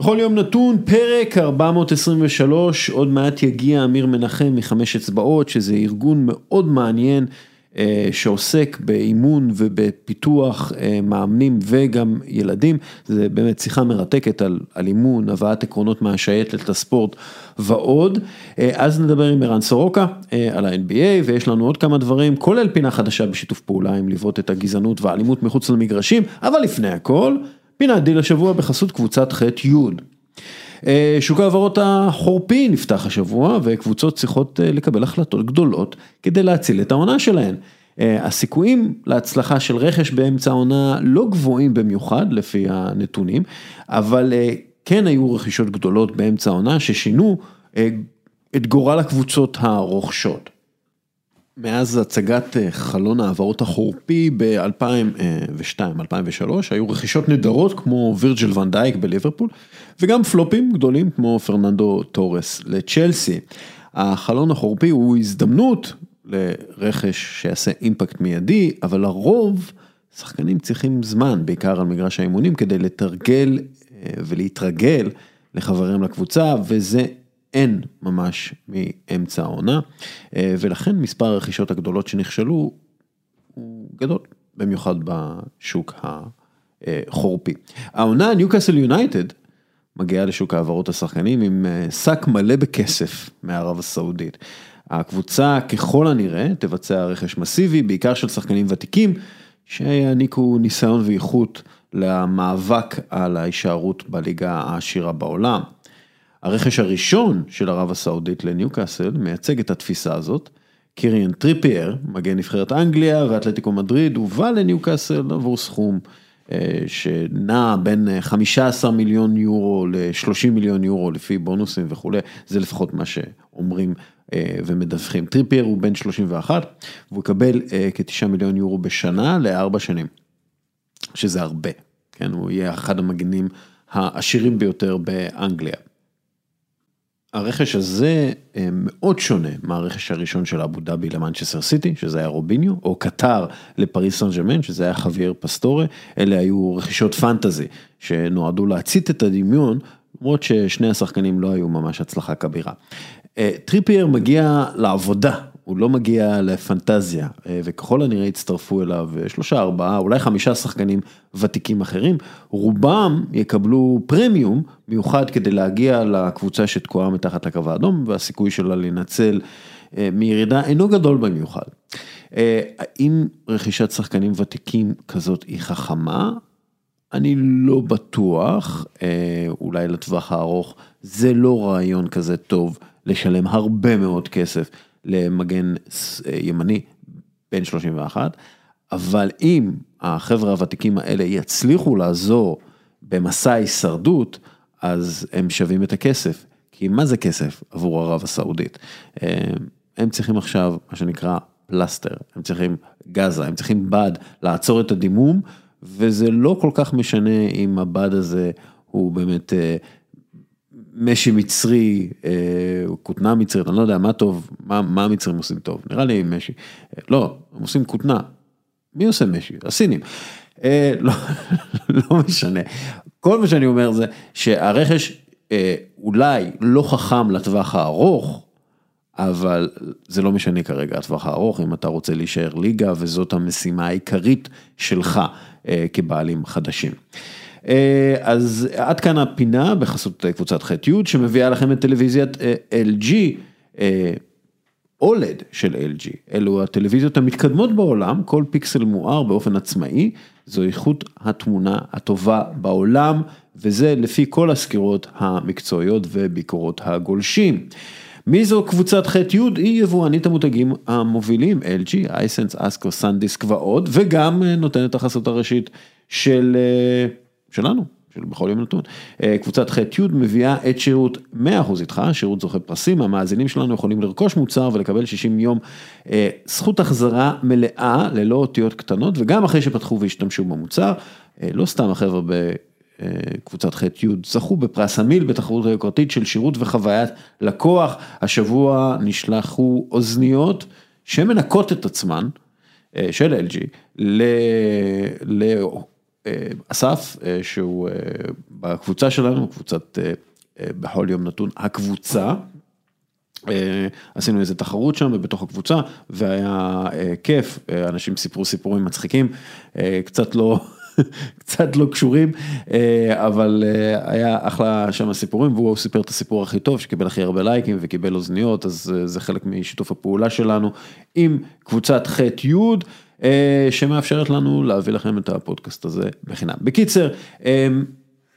בכל יום נתון, פרק 423, עוד מעט יגיע אמיר מנחם מחמש אצבעות, שזה ארגון מאוד מעניין אה, שעוסק באימון ובפיתוח אה, מאמנים וגם ילדים, זה באמת שיחה מרתקת על, על אימון, הבאת עקרונות מהשייטת לספורט ועוד. אה, אז נדבר עם ערן סורוקה על ה-NBA ויש לנו עוד כמה דברים, כולל פינה חדשה בשיתוף פעולה עם לבעוט את הגזענות והאלימות מחוץ למגרשים, אבל לפני הכל, פינת דיל השבוע בחסות קבוצת ח'-י'. שוק ההעברות החורפי נפתח השבוע וקבוצות צריכות לקבל החלטות גדולות כדי להציל את העונה שלהן. הסיכויים להצלחה של רכש באמצע העונה לא גבוהים במיוחד לפי הנתונים, אבל כן היו רכישות גדולות באמצע העונה ששינו את גורל הקבוצות הרוכשות. מאז הצגת חלון ההעברות החורפי ב-2002-2003 היו רכישות נהדרות כמו וירג'ל ואן דייק בליברפול וגם פלופים גדולים כמו פרננדו טורס לצ'לסי. החלון החורפי הוא הזדמנות לרכש שיעשה אימפקט מיידי, אבל לרוב שחקנים צריכים זמן, בעיקר על מגרש האימונים, כדי לתרגל ולהתרגל לחברים לקבוצה, וזה אין ממש מאמצע העונה, ולכן מספר הרכישות הגדולות שנכשלו הוא גדול, במיוחד בשוק החורפי. העונה ניוקאסל יונייטד מגיעה לשוק העברות השחקנים עם שק מלא בכסף מערב הסעודית. הקבוצה ככל הנראה תבצע רכש מסיבי, בעיקר של שחקנים ותיקים, שיעניקו ניסיון ואיכות למאבק על ההישארות בליגה העשירה בעולם. הרכש הראשון של ערב הסעודית לניוקאסל מייצג את התפיסה הזאת. קיריאן טריפייר, מגן נבחרת אנגליה ואתלטיקו מדריד, הובא לניוקאסל עבור סכום שנע בין 15 מיליון יורו ל-30 מיליון יורו לפי בונוסים וכולי, זה לפחות מה שאומרים ומדווחים. טריפייר הוא בן 31 והוא יקבל כ-9 מיליון יורו בשנה לארבע שנים, שזה הרבה, כן, הוא יהיה אחד המגנים העשירים ביותר באנגליה. הרכש הזה מאוד שונה מהרכש הראשון של אבו דאבי למנצ'סטר סיטי, שזה היה רוביניו, או קטאר לפריס סן ג'רמן, שזה היה חוויאר פסטורה, אלה היו רכישות פנטזי שנועדו להצית את הדמיון, למרות ששני השחקנים לא היו ממש הצלחה כבירה. טריפייר מגיע לעבודה, הוא לא מגיע לפנטזיה, וככל הנראה יצטרפו אליו שלושה, ארבעה, אולי חמישה שחקנים ותיקים אחרים, רובם יקבלו פרמיום מיוחד כדי להגיע לקבוצה שתקועה מתחת לקו האדום, והסיכוי שלה להינצל מירידה אינו גדול במיוחד. האם רכישת שחקנים ותיקים כזאת היא חכמה? אני לא בטוח, אולי לטווח הארוך, זה לא רעיון כזה טוב לשלם הרבה מאוד כסף למגן ימני בן 31, אבל אם החבר'ה הוותיקים האלה יצליחו לעזור במסע הישרדות, אז הם שווים את הכסף, כי מה זה כסף עבור ערב הסעודית? הם צריכים עכשיו, מה שנקרא פלסטר, הם צריכים גזה, הם צריכים בד לעצור את הדימום, וזה לא כל כך משנה אם הבד הזה הוא באמת משי מצרי, כותנה מצרית, אני לא יודע מה טוב, מה המצרים עושים טוב, נראה לי משי, לא, הם עושים כותנה, מי עושה משי? הסינים, לא משנה, כל מה שאני אומר זה שהרכש אולי לא חכם לטווח הארוך, אבל זה לא משנה כרגע הטווח הארוך, אם אתה רוצה להישאר ליגה וזאת המשימה העיקרית שלך כבעלים חדשים. אז עד כאן הפינה בחסות קבוצת ח'-י' שמביאה לכם את טלוויזיית LG, אולד של LG, אלו הטלוויזיות המתקדמות בעולם, כל פיקסל מואר באופן עצמאי, זו איכות התמונה הטובה בעולם, וזה לפי כל הסקירות המקצועיות וביקורות הגולשים. מי זו קבוצת ח'-י' היא יבואנית המותגים המובילים, LG, אייסנס, אסקו, סנדיסק ועוד, וגם נותנת החסות הראשית של... שלנו, של בכל יום נתון. קבוצת ח'-י' מביאה את שירות 100% איתך, שירות זוכה פרסים, המאזינים שלנו יכולים לרכוש מוצר ולקבל 60 יום זכות החזרה מלאה ללא אותיות קטנות, וגם אחרי שפתחו והשתמשו במוצר, לא סתם החבר'ה בקבוצת ח'-י' זכו בפרס המיל בתחרות היוקרתית של שירות וחוויית לקוח, השבוע נשלחו אוזניות שמנקות את עצמן, של LG, ל... אסף, שהוא בקבוצה שלנו, קבוצת בכל יום נתון, הקבוצה. עשינו איזה תחרות שם ובתוך הקבוצה והיה כיף, אנשים סיפרו סיפורים מצחיקים, קצת לא, קצת לא קשורים, אבל היה אחלה שם סיפורים והוא סיפר את הסיפור הכי טוב שקיבל הכי הרבה לייקים וקיבל אוזניות, אז זה חלק משיתוף הפעולה שלנו עם קבוצת ח' י'. שמאפשרת לנו להביא לכם את הפודקאסט הזה בחינם. בקיצר,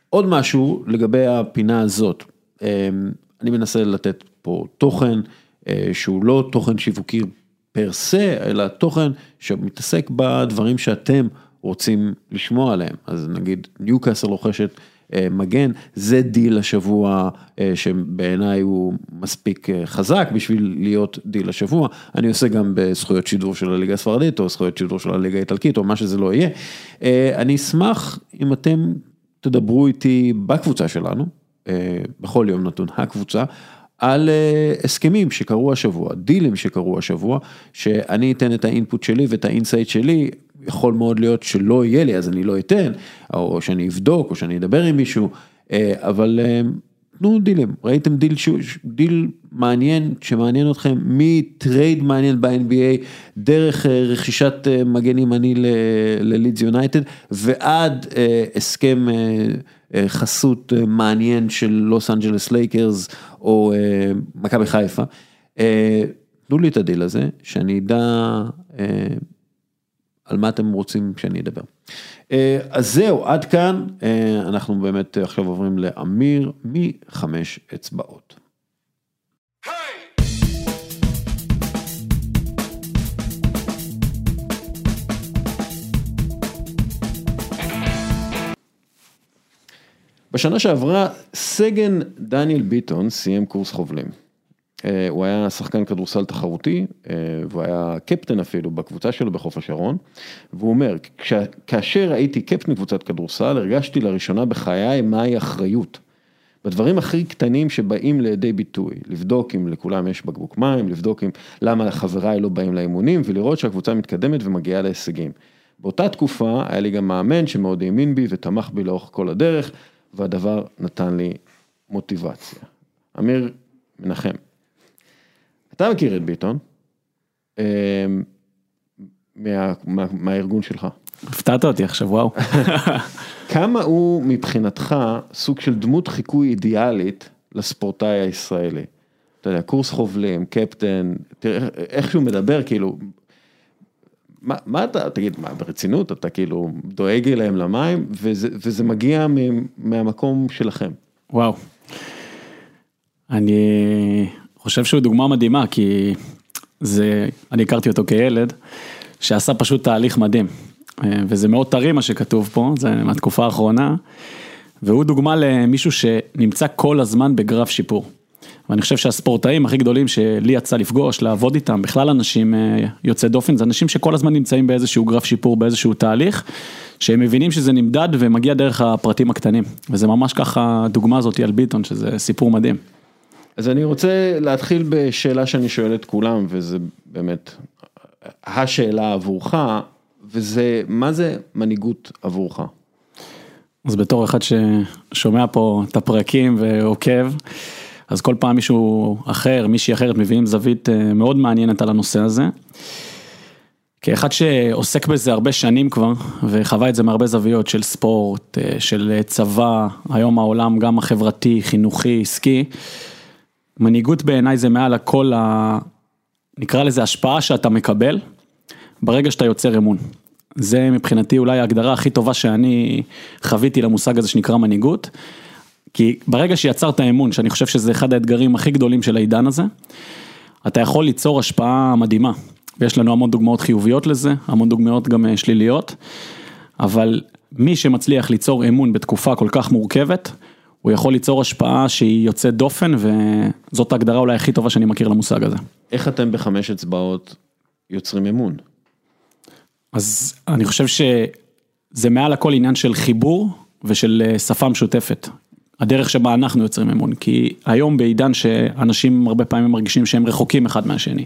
עוד משהו לגבי הפינה הזאת, אני מנסה לתת פה תוכן שהוא לא תוכן שיווקי per se, אלא תוכן שמתעסק בדברים שאתם רוצים לשמוע עליהם, אז נגיד ניוקאסל רוכשת מגן, זה דיל השבוע שבעיניי הוא מספיק חזק בשביל להיות דיל השבוע, אני עושה גם בזכויות שידור של הליגה הספרדית או זכויות שידור של הליגה האיטלקית או מה שזה לא יהיה, אני אשמח אם אתם תדברו איתי בקבוצה שלנו, בכל יום נתון הקבוצה, על הסכמים שקרו השבוע, דילים שקרו השבוע, שאני אתן את ה input שלי ואת ה insight שלי, יכול מאוד להיות שלא יהיה לי אז אני לא אתן, או שאני אבדוק או שאני אדבר עם מישהו, אבל תנו דילים, ראיתם דיל, דיל מעניין שמעניין אתכם מ trade מעניין ב-NBA, דרך רכישת מגן ימני ללידס יונייטד ועד הסכם חסות מעניין של לוס אנג'לס לייקרס או מכבי חיפה, תנו לי את הדיל הזה שאני אדע על מה אתם רוצים שאני אדבר. אז זהו, עד כאן, אנחנו באמת עכשיו עוברים לאמיר מחמש אצבעות. בשנה שעברה סגן דניאל ביטון סיים קורס חובלים. הוא היה שחקן כדורסל תחרותי והוא היה קפטן אפילו בקבוצה שלו בחוף השרון והוא אומר כאשר הייתי קפטן קבוצת כדורסל הרגשתי לראשונה בחיי מהי אחריות. בדברים הכי קטנים שבאים לידי ביטוי, לבדוק אם לכולם יש בקבוק מים, לבדוק אם למה חבריי לא באים לאימונים ולראות שהקבוצה מתקדמת ומגיעה להישגים. באותה תקופה היה לי גם מאמן שמאוד האמין בי ותמך בי לאורך כל הדרך והדבר נתן לי מוטיבציה. אמיר מנחם. אתה מכיר את ביטון, מהארגון שלך. הפתעת אותי עכשיו, וואו. כמה הוא מבחינתך סוג של דמות חיקוי אידיאלית לספורטאי הישראלי? אתה יודע, קורס חובלים, קפטן, תראה איך שהוא מדבר, כאילו, מה, מה אתה, תגיד, מה, ברצינות, אתה כאילו דואג אליהם למים, וזה, וזה מגיע מהמקום שלכם. וואו. אני חושב שהוא דוגמה מדהימה, כי זה, אני הכרתי אותו כילד, שעשה פשוט תהליך מדהים. וזה מאוד טרי מה שכתוב פה, זה מהתקופה האחרונה, והוא דוגמה למישהו שנמצא כל הזמן בגרף שיפור. ואני חושב שהספורטאים הכי גדולים שלי יצא לפגוש, לעבוד איתם, בכלל אנשים יוצאי דופן, זה אנשים שכל הזמן נמצאים באיזשהו גרף שיפור, באיזשהו תהליך, שהם מבינים שזה נמדד ומגיע דרך הפרטים הקטנים. וזה ממש ככה הדוגמה הזאת על ביטון, שזה סיפור מדהים. אז אני רוצה להתחיל בשאלה שאני שואל את כולם, וזה באמת השאלה עבורך, וזה, מה זה מנהיגות עבורך? אז בתור אחד ששומע פה את הפרקים ועוקב, אז כל פעם מישהו אחר, מישהי אחרת מביאים זווית מאוד מעניינת על הנושא הזה. כאחד שעוסק בזה הרבה שנים כבר, וחווה את זה מהרבה זוויות של ספורט, של צבא, היום העולם גם החברתי, חינוכי, עסקי. מנהיגות בעיניי זה מעל הכל, ה... נקרא לזה השפעה שאתה מקבל, ברגע שאתה יוצר אמון. זה מבחינתי אולי ההגדרה הכי טובה שאני חוויתי למושג הזה שנקרא מנהיגות. כי ברגע שיצרת אמון, שאני חושב שזה אחד האתגרים הכי גדולים של העידן הזה, אתה יכול ליצור השפעה מדהימה. ויש לנו המון דוגמאות חיוביות לזה, המון דוגמאות גם שליליות, אבל מי שמצליח ליצור אמון בתקופה כל כך מורכבת, הוא יכול ליצור השפעה שהיא יוצאת דופן, וזאת ההגדרה אולי הכי טובה שאני מכיר למושג הזה. איך אתם בחמש אצבעות יוצרים אמון? אז אני חושב שזה מעל הכל עניין של חיבור ושל שפה משותפת. הדרך שבה אנחנו יוצרים אמון, כי היום בעידן שאנשים הרבה פעמים מרגישים שהם רחוקים אחד מהשני.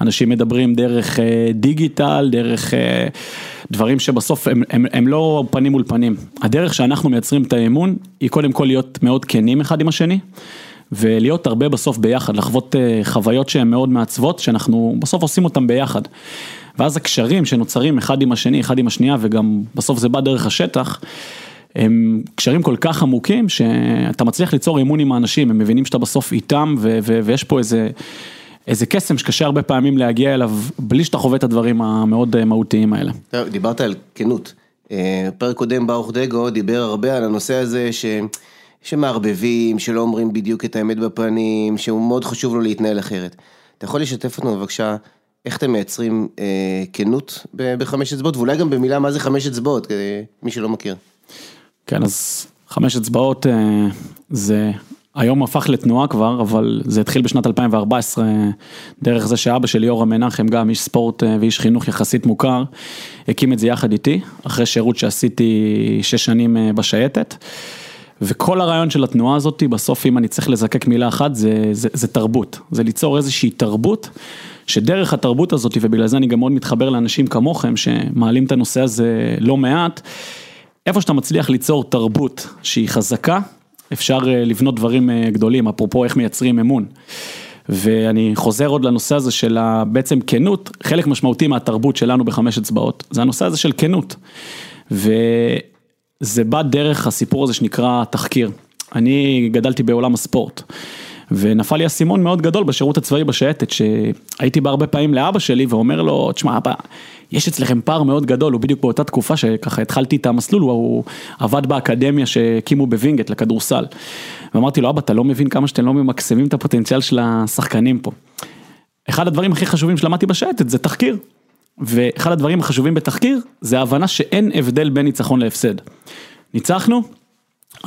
אנשים מדברים דרך אה, דיגיטל, דרך אה, דברים שבסוף הם, הם, הם לא פנים מול פנים. הדרך שאנחנו מייצרים את האמון היא קודם כל להיות מאוד כנים אחד עם השני. ולהיות הרבה בסוף ביחד, לחוות אה, חוויות שהן מאוד מעצבות, שאנחנו בסוף עושים אותן ביחד. ואז הקשרים שנוצרים אחד עם השני, אחד עם השנייה, וגם בסוף זה בא דרך השטח, הם קשרים כל כך עמוקים, שאתה מצליח ליצור אמון עם האנשים, הם מבינים שאתה בסוף איתם, ו- ו- ויש פה איזה... איזה קסם שקשה הרבה פעמים להגיע אליו בלי שאתה חווה את הדברים המאוד אה, מהותיים האלה. דיברת על כנות. אה, פרק קודם ברוך דגו דיבר הרבה על הנושא הזה ש... שמערבבים, שלא אומרים בדיוק את האמת בפנים, שהוא מאוד חשוב לו להתנהל אחרת. אתה יכול לשתף אותנו בבקשה, איך אתם מייצרים אה, כנות בחמש אצבעות, ואולי גם במילה מה זה חמש אצבעות, אה, מי שלא מכיר. כן, אז חמש אצבעות אה, זה היום הפך לתנועה כבר, אבל זה התחיל בשנת 2014, דרך זה שאבא שלי, יורם מנחם, גם איש ספורט אה, ואיש חינוך יחסית מוכר, הקים את זה יחד איתי, אחרי שירות שעשיתי שש שנים אה, בשייטת. וכל הרעיון של התנועה הזאת, בסוף אם אני צריך לזקק מילה אחת, זה, זה, זה תרבות. זה ליצור איזושהי תרבות, שדרך התרבות הזאת, ובגלל זה אני גם מאוד מתחבר לאנשים כמוכם, שמעלים את הנושא הזה לא מעט, איפה שאתה מצליח ליצור תרבות שהיא חזקה, אפשר אה, לבנות דברים אה, גדולים, אפרופו איך מייצרים אמון. ואני חוזר עוד לנושא הזה של בעצם כנות, חלק משמעותי מהתרבות שלנו בחמש אצבעות, זה הנושא הזה של כנות. וזה בא דרך הסיפור הזה שנקרא תחקיר. אני גדלתי בעולם הספורט. ונפל לי אסימון מאוד גדול בשירות הצבאי בשייטת, שהייתי בא הרבה פעמים לאבא שלי ואומר לו, תשמע אבא, יש אצלכם פער מאוד גדול, הוא בדיוק באותה תקופה שככה התחלתי את המסלול, הוא, הוא עבד באקדמיה שהקימו בווינגייט לכדורסל. ואמרתי לו, אבא, אתה לא מבין כמה שאתם לא ממקסמים את הפוטנציאל של השחקנים פה. אחד הדברים הכי חשובים שלמדתי בשייטת זה תחקיר. ואחד הדברים החשובים בתחקיר זה ההבנה שאין הבדל בין ניצחון להפסד. ניצחנו,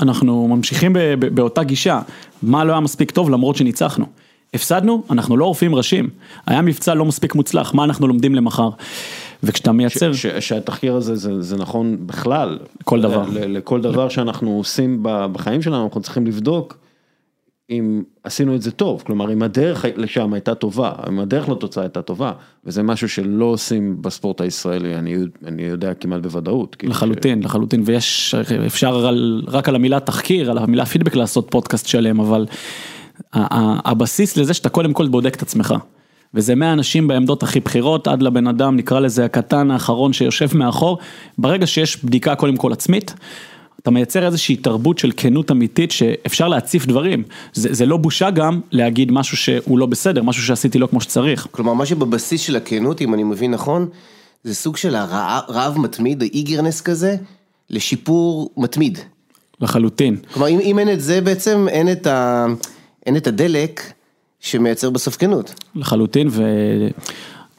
אנחנו ממשיכים באותה גישה, מה לא היה מספיק טוב למרות שניצחנו. הפסדנו, אנחנו לא עורפים ראשים, היה מבצע לא מספיק מוצלח, מה אנחנו לומדים למחר. וכשאתה מייצר... ש, ש, שהתחקיר הזה זה, זה נכון בכלל. כל דבר. ל, לכל דבר שאנחנו עושים בחיים שלנו, אנחנו צריכים לבדוק אם עשינו את זה טוב, כלומר אם הדרך לשם הייתה טובה, אם הדרך לתוצאה הייתה טובה, וזה משהו שלא עושים בספורט הישראלי, אני, אני יודע כמעט בוודאות. לחלוטין, ש... לחלוטין, ויש, אפשר על, רק על המילה תחקיר, על המילה פידבק לעשות פודקאסט שלם, אבל הבסיס לזה שאתה קודם כל בודק את עצמך. וזה מהאנשים בעמדות הכי בכירות עד לבן אדם, נקרא לזה הקטן האחרון שיושב מאחור, ברגע שיש בדיקה קודם כל עצמית. אתה מייצר איזושהי תרבות של כנות אמיתית שאפשר להציף דברים. זה, זה לא בושה גם להגיד משהו שהוא לא בסדר, משהו שעשיתי לא כמו שצריך. כלומר, מה שבבסיס של הכנות, אם אני מבין נכון, זה סוג של הרעב מתמיד, האיגרנס כזה, לשיפור מתמיד. לחלוטין. כלומר, אם, אם אין את זה בעצם, אין את, ה, אין את הדלק שמייצר בסוף כנות. לחלוטין,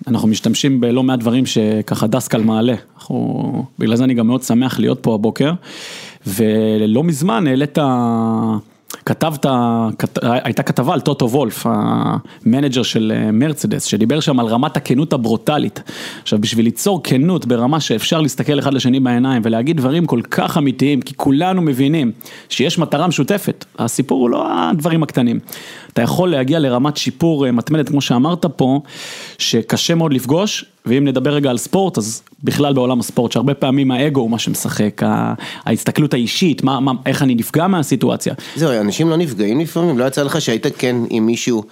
ואנחנו משתמשים בלא מעט דברים שככה דסקל מעלה. אנחנו, בגלל זה אני גם מאוד שמח להיות פה הבוקר. ולא מזמן העלית, כתבת, כת, הייתה כתבה על טוטו וולף, המנג'ר של אה, מרצדס, שדיבר שם על רמת הכנות הברוטלית. עכשיו בשביל ליצור כנות ברמה שאפשר להסתכל אחד לשני בעיניים ולהגיד דברים כל כך אמיתיים, כי כולנו מבינים שיש מטרה משותפת, הסיפור הוא לא הדברים הקטנים. אתה יכול להגיע לרמת שיפור אה, מתמדת, כמו שאמרת פה, שקשה מאוד לפגוש, ואם נדבר רגע על ספורט, אז בכלל בעולם הספורט, שהרבה פעמים האגו הוא מה שמשחק, ההסתכלות האישית, מה, מה, איך אני נפגע מהסיטואציה. זהו, אנשים לא נפגעים לפעמים, לא יצא לך שהיית כן עם מישהו,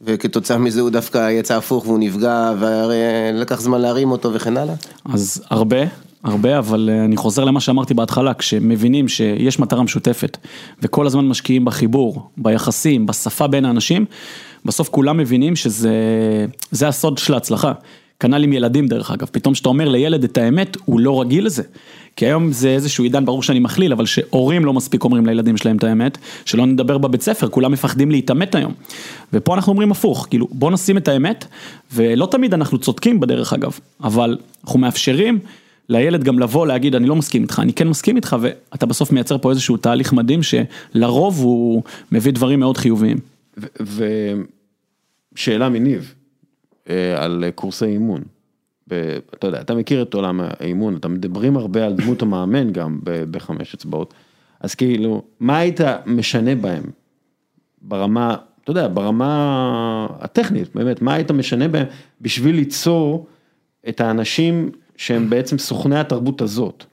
וכתוצאה מזה הוא דווקא יצא הפוך והוא נפגע, ולקח זמן להרים אותו וכן הלאה? אז הרבה. הרבה, אבל אה, אני חוזר למה שאמרתי בהתחלה, כשמבינים שיש מטרה משותפת וכל הזמן משקיעים בחיבור, ביחסים, בשפה בין האנשים, בסוף כולם מבינים שזה הסוד של ההצלחה. כנ"ל עם ילדים דרך אגב, פתאום כשאתה אומר לילד את האמת, הוא לא רגיל לזה. כי היום זה איזשהו עידן, ברור שאני מכליל, אבל שהורים לא מספיק אומרים לילדים שלהם את האמת, שלא נדבר בבית ספר, כולם מפחדים להתעמת היום. ופה אנחנו אומרים הפוך, כאילו בוא נשים את האמת, ולא תמיד אנחנו צודקים בדרך אגב, אבל אנחנו מאפשרים לילד גם לבוא להגיד אני לא מסכים איתך, אני כן מסכים איתך, ואתה בסוף מייצר פה איזשהו תהליך מדהים שלרוב הוא מביא דברים מאוד חיוביים. ושאלה מניב, על קורסי אימון. אתה יודע, אתה מכיר את עולם האימון, אתה מדברים הרבה על דמות המאמן גם בחמש אצבעות. אז כאילו, מה היית משנה בהם? ברמה, אתה יודע, ברמה הטכנית, באמת, מה היית משנה בהם בשביל ליצור את האנשים שהם בעצם סוכני התרבות הזאת?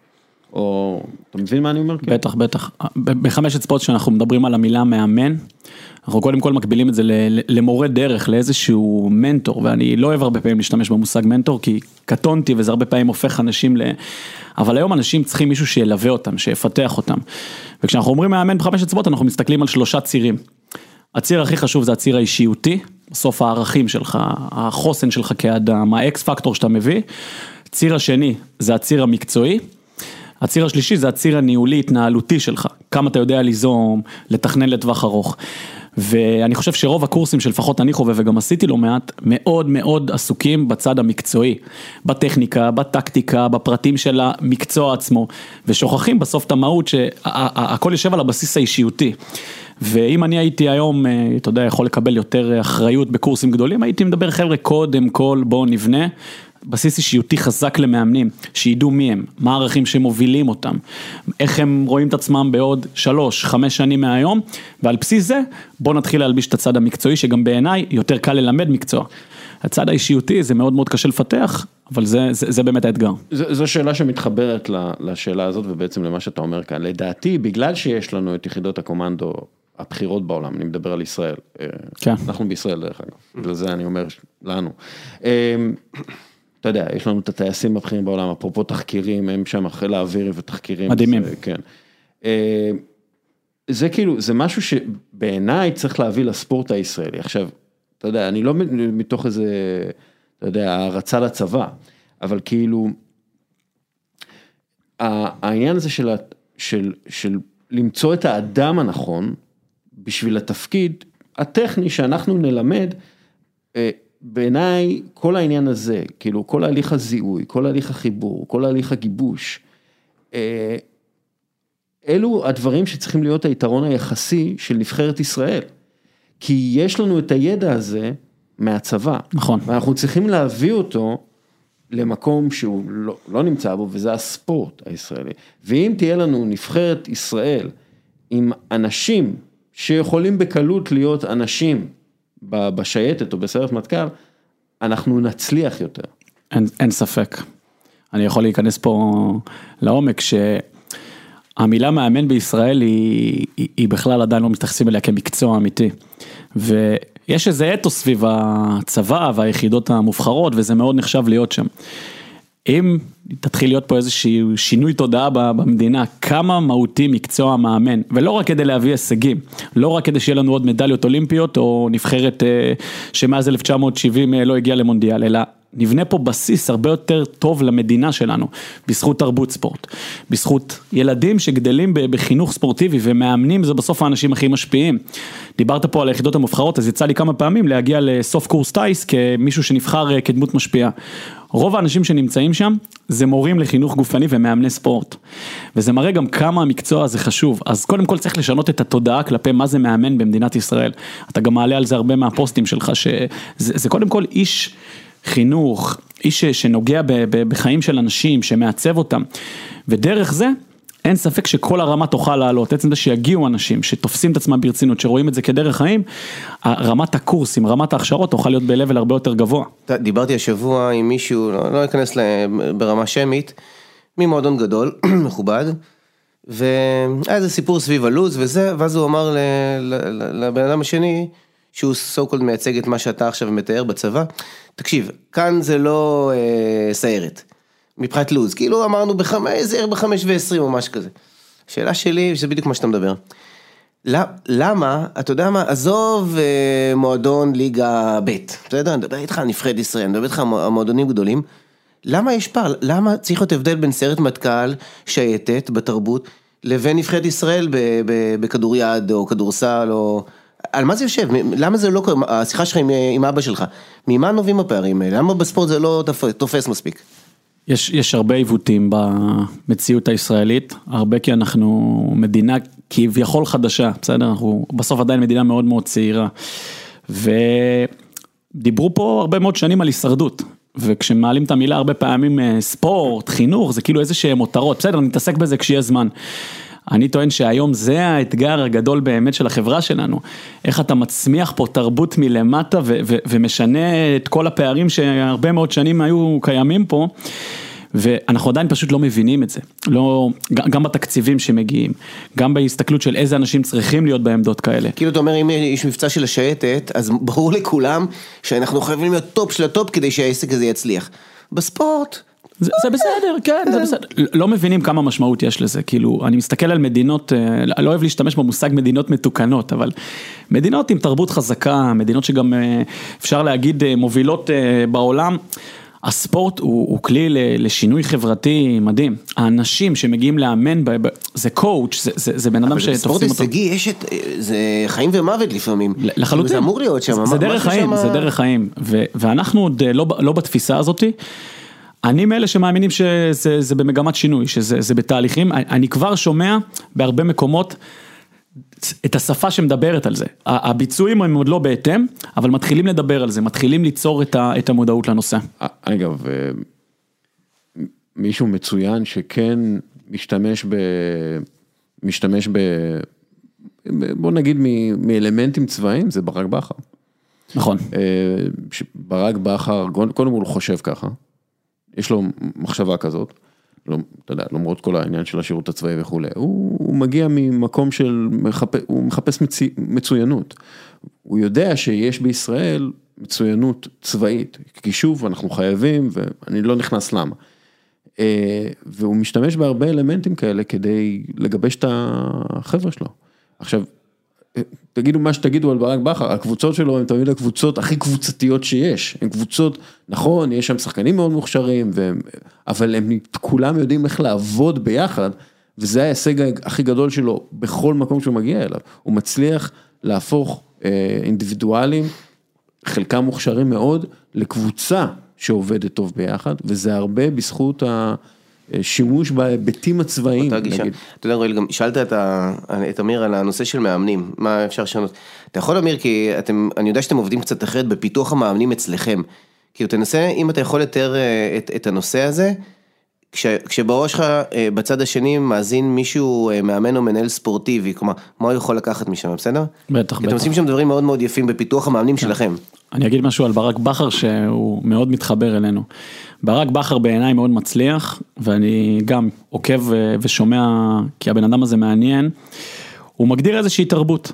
או, אתה מבין מה אני אומר? בטח, בטח. ב- בחמשת ספורט שאנחנו מדברים על המילה מאמן, אנחנו קודם כל מקבילים את זה למורה דרך, לאיזשהו מנטור, ואני לא אוהב הרבה פעמים להשתמש במושג מנטור, כי קטונתי וזה הרבה פעמים הופך אנשים ל... אבל היום אנשים צריכים מישהו שילווה אותם, שיפתח אותם. וכשאנחנו אומרים מאמן בחמשת ספורט, אנחנו מסתכלים על שלושה צירים. הציר הכי חשוב זה הציר האישיותי, בסוף הערכים שלך, החוסן שלך כאדם, האקס פקטור שאתה מביא. הציר השני זה הציר המקצועי. הציר השלישי זה הציר הניהולי התנהלותי שלך, כמה אתה יודע ליזום, לתכנן לטווח ארוך. ואני חושב שרוב הקורסים שלפחות אני חווה וגם עשיתי לא מעט, מאוד מאוד עסוקים בצד המקצועי, בטכניקה, בטקטיקה, בפרטים של המקצוע עצמו, ושוכחים בסוף את המהות שהכל יושב על הבסיס האישיותי. ואם אני הייתי היום, אה, אתה יודע, יכול לקבל יותר אחריות בקורסים גדולים, הייתי מדבר חבר'ה, קודם כל בואו נבנה. בסיס אישיותי חזק למאמנים, שידעו מי הם, מה הערכים שמובילים אותם, איך הם רואים את עצמם בעוד שלוש, חמש שנים מהיום, ועל בסיס זה בואו נתחיל להלביש את הצד המקצועי, שגם בעיניי יותר קל ללמד מקצוע. הצד האישיותי זה מאוד מאוד קשה לפתח, אבל זה, זה, זה באמת האתגר. זו, זו שאלה שמתחברת לשאלה הזאת ובעצם למה שאתה אומר כאן. לדעתי, בגלל שיש לנו את יחידות הקומנדו הבכירות בעולם, אני מדבר על ישראל. כן. אנחנו בישראל דרך אגב, בגלל זה אני אומר לנו. אתה יודע, יש לנו את הטייסים הבכירים בעולם, אפרופו תחקירים, הם שם חיל האוויר ותחקירים. מדהימים. זה, כן. זה כאילו, זה משהו שבעיניי צריך להביא לספורט הישראלי. עכשיו, אתה יודע, אני לא מתוך איזה, אתה יודע, הערצה לצבא, אבל כאילו, העניין הזה של, של, של למצוא את האדם הנכון בשביל התפקיד הטכני שאנחנו נלמד, בעיניי כל העניין הזה, כאילו כל הליך הזיהוי, כל הליך החיבור, כל הליך הגיבוש, אלו הדברים שצריכים להיות היתרון היחסי של נבחרת ישראל. כי יש לנו את הידע הזה מהצבא. נכון. ואנחנו צריכים להביא אותו למקום שהוא לא, לא נמצא בו, וזה הספורט הישראלי. ואם תהיה לנו נבחרת ישראל עם אנשים שיכולים בקלות להיות אנשים בשייטת או בסיירת מטכ"ל, אנחנו נצליח יותר. אין, אין ספק. אני יכול להיכנס פה לעומק שהמילה מאמן בישראל היא, היא, היא בכלל עדיין לא מתייחסים אליה כמקצוע אמיתי. ויש איזה אתוס סביב הצבא והיחידות המובחרות וזה מאוד נחשב להיות שם. אם תתחיל להיות פה איזשהו שינוי תודעה במדינה, כמה מהותי מקצוע מאמן, ולא רק כדי להביא הישגים, לא רק כדי שיהיה לנו עוד מדליות אולימפיות או נבחרת שמאז 1970 לא הגיעה למונדיאל, אלא נבנה פה בסיס הרבה יותר טוב למדינה שלנו, בזכות תרבות ספורט, בזכות ילדים שגדלים בחינוך ספורטיבי ומאמנים זה בסוף האנשים הכי משפיעים. דיברת פה על היחידות המובחרות, אז יצא לי כמה פעמים להגיע לסוף קורס טיס כמישהו שנבחר כדמות משפיעה. רוב האנשים שנמצאים שם זה מורים לחינוך גופני ומאמני ספורט. וזה מראה גם כמה המקצוע הזה חשוב. אז קודם כל צריך לשנות את התודעה כלפי מה זה מאמן במדינת ישראל. אתה גם מעלה על זה הרבה מהפוסטים שלך, שזה קודם כל איש חינוך, איש שנוגע בחיים של אנשים, שמעצב אותם. ודרך זה אין ספק שכל הרמה תוכל לעלות, עצם זה שיגיעו אנשים שתופסים את עצמם ברצינות, שרואים את זה כדרך חיים, רמת הקורסים, רמת ההכשרות תוכל להיות ב-level הרבה יותר גבוה. דיברתי השבוע עם מישהו, לא, לא אכנס ברמה שמית, ממועדון גדול, מכובד, והיה איזה סיפור סביב הלו"ז וזה, ואז הוא אמר לבן אדם השני, שהוא so called מייצג את מה שאתה עכשיו מתאר בצבא, תקשיב, כאן זה לא אה, סיירת. מבחינת לו"ז, כאילו אמרנו בחמש, זה בחמש ועשרים או משהו כזה. השאלה שלי, שזה בדיוק מה שאתה מדבר. למה, אתה יודע מה, עזוב אה, מועדון ליגה ב', בסדר? אני מדבר איתך על נבחרת ישראל, אני מדבר איתך על מועדונים גדולים. למה יש פער? למה צריך להיות הבדל בין סיירת מטכ"ל, שייטת, בתרבות, לבין נבחרת ישראל בכדוריד או כדורסל או... על מה זה יושב? למה זה לא קורה? השיחה שלך עם, עם אבא שלך, ממה נובעים הפערים האלה? למה בספורט זה לא תופס מספיק? יש, יש הרבה עיוותים במציאות הישראלית, הרבה כי אנחנו מדינה כביכול חדשה, בסדר? אנחנו בסוף עדיין מדינה מאוד מאוד צעירה. ודיברו פה הרבה מאוד שנים על הישרדות, וכשמעלים את המילה הרבה פעמים ספורט, חינוך, זה כאילו איזה שהם מותרות, בסדר, נתעסק בזה כשיהיה זמן. אני טוען שהיום זה האתגר הגדול באמת של החברה שלנו. איך אתה מצמיח פה תרבות מלמטה ו- ו- ומשנה את כל הפערים שהרבה מאוד שנים היו קיימים פה. ואנחנו עדיין פשוט לא מבינים את זה, לא, גם בתקציבים שמגיעים, גם בהסתכלות של איזה אנשים צריכים להיות בעמדות כאלה. כאילו אתה אומר אם יש מבצע של השייטת, אז ברור לכולם שאנחנו חייבים להיות טופ של הטופ כדי שהעסק הזה יצליח. בספורט, זה, זה בסדר, כן, זה בסדר. לא מבינים כמה משמעות יש לזה, כאילו, אני מסתכל על מדינות, אני לא אוהב להשתמש במושג מדינות מתוקנות, אבל מדינות עם תרבות חזקה, מדינות שגם אפשר להגיד מובילות בעולם. הספורט הוא, הוא כלי לשינוי חברתי מדהים, האנשים שמגיעים לאמן, זה coach, זה, זה, זה בן אדם שתופסים אותו. אבל בספורט הישגי יש את, זה חיים ומוות לפעמים. לחלוטין. זה אמור להיות שם. זה דרך חיים, זה דרך חיים, ואנחנו עוד לא, לא בתפיסה הזאתי. אני מאלה שמאמינים שזה במגמת שינוי, שזה בתהליכים, אני כבר שומע בהרבה מקומות את השפה שמדברת על זה, הביצועים הם עוד לא בהתאם, אבל מתחילים לדבר על זה, מתחילים ליצור את המודעות לנושא. אגב, מישהו מצוין שכן משתמש ב... משתמש ב... בוא נגיד מאלמנטים צבאיים, זה ברק בכר. נכון. ברק בכר, קודם כל הוא חושב ככה, יש לו מחשבה כזאת. לא, אתה יודע, למרות כל העניין של השירות הצבאי וכולי, הוא, הוא מגיע ממקום של, מחפש, הוא מחפש מצי, מצוינות. הוא יודע שיש בישראל מצוינות צבאית, כי שוב, אנחנו חייבים, ואני לא נכנס למה. והוא משתמש בהרבה אלמנטים כאלה כדי לגבש את החבר'ה שלו. עכשיו, תגידו מה שתגידו על ברק בכר, הקבוצות שלו הן תמיד הקבוצות הכי קבוצתיות שיש, הן קבוצות, נכון, יש שם שחקנים מאוד מוכשרים, והם, אבל הם כולם יודעים איך לעבוד ביחד, וזה ההישג הכי גדול שלו בכל מקום שהוא מגיע אליו, הוא מצליח להפוך אה, אינדיבידואלים, חלקם מוכשרים מאוד, לקבוצה שעובדת טוב ביחד, וזה הרבה בזכות ה... שימוש בהיבטים הצבאיים. אתה יודע, רואל, גם שאלת את אמיר על הנושא של מאמנים, מה אפשר לשנות. אתה יכול, אמיר, כי אתם, אני יודע שאתם עובדים קצת אחרת בפיתוח המאמנים אצלכם. כאילו, תנסה, אם אתה יכול לתאר את, את הנושא הזה, כש, כשבראש שלך בצד השני מאזין מישהו, מאמן או מנהל ספורטיבי, כלומר, מה הוא יכול לקחת משם, בסדר? בטח, בטח. אתם עושים שם דברים מאוד מאוד יפים בפיתוח המאמנים כן. שלכם. אני אגיד משהו על ברק בכר שהוא מאוד מתחבר אלינו. ברק בכר בעיניי מאוד מצליח, ואני גם עוקב ושומע, כי הבן אדם הזה מעניין, הוא מגדיר איזושהי תרבות,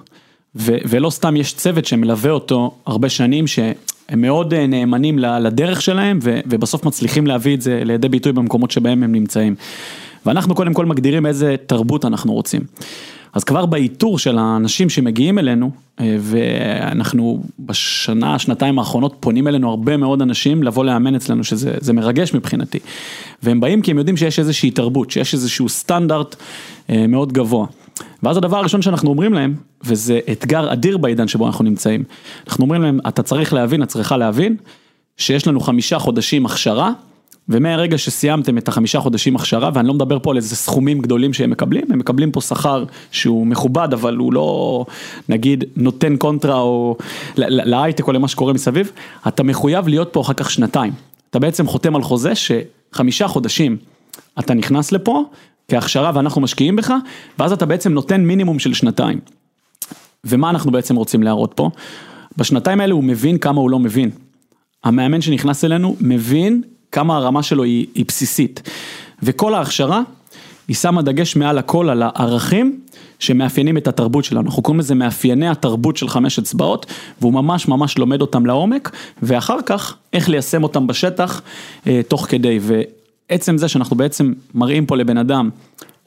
ו- ולא סתם יש צוות שמלווה אותו הרבה שנים, שהם מאוד נאמנים לדרך שלהם, ו- ובסוף מצליחים להביא את זה לידי ביטוי במקומות שבהם הם נמצאים. ואנחנו קודם כל מגדירים איזה תרבות אנחנו רוצים. אז כבר באיתור של האנשים שמגיעים אלינו, ואנחנו בשנה, שנתיים האחרונות פונים אלינו הרבה מאוד אנשים לבוא לאמן אצלנו, שזה מרגש מבחינתי. והם באים כי הם יודעים שיש איזושהי תרבות, שיש איזשהו סטנדרט מאוד גבוה. ואז הדבר הראשון שאנחנו אומרים להם, וזה אתגר אדיר בעידן שבו אנחנו נמצאים, אנחנו אומרים להם, אתה צריך להבין, את צריכה להבין, שיש לנו חמישה חודשים הכשרה, ומהרגע שסיימתם את החמישה חודשים הכשרה, ואני לא מדבר פה על איזה סכומים גדולים שהם מקבלים, הם מקבלים פה שכר שהוא מכובד, אבל הוא לא, נגיד, נותן קונטרה או להייטק או למה שקורה מסביב, אתה מחויב להיות פה אחר כך שנתיים. אתה בעצם חותם על חוזה שחמישה חודשים אתה נכנס לפה כהכשרה ואנחנו משקיעים בך, ואז אתה בעצם נותן מינימום של שנתיים. ומה אנחנו בעצם רוצים להראות פה? בשנתיים האלה הוא מבין כמה הוא לא מבין. המאמן שנכנס אלינו מבין כמה הרמה שלו היא, היא בסיסית. וכל ההכשרה, היא שמה דגש מעל הכל על הערכים שמאפיינים את התרבות שלנו. אנחנו קוראים לזה מאפייני התרבות של חמש אצבעות, והוא ממש ממש לומד אותם לעומק, ואחר כך איך ליישם אותם בשטח אה, תוך כדי. ועצם זה שאנחנו בעצם מראים פה לבן אדם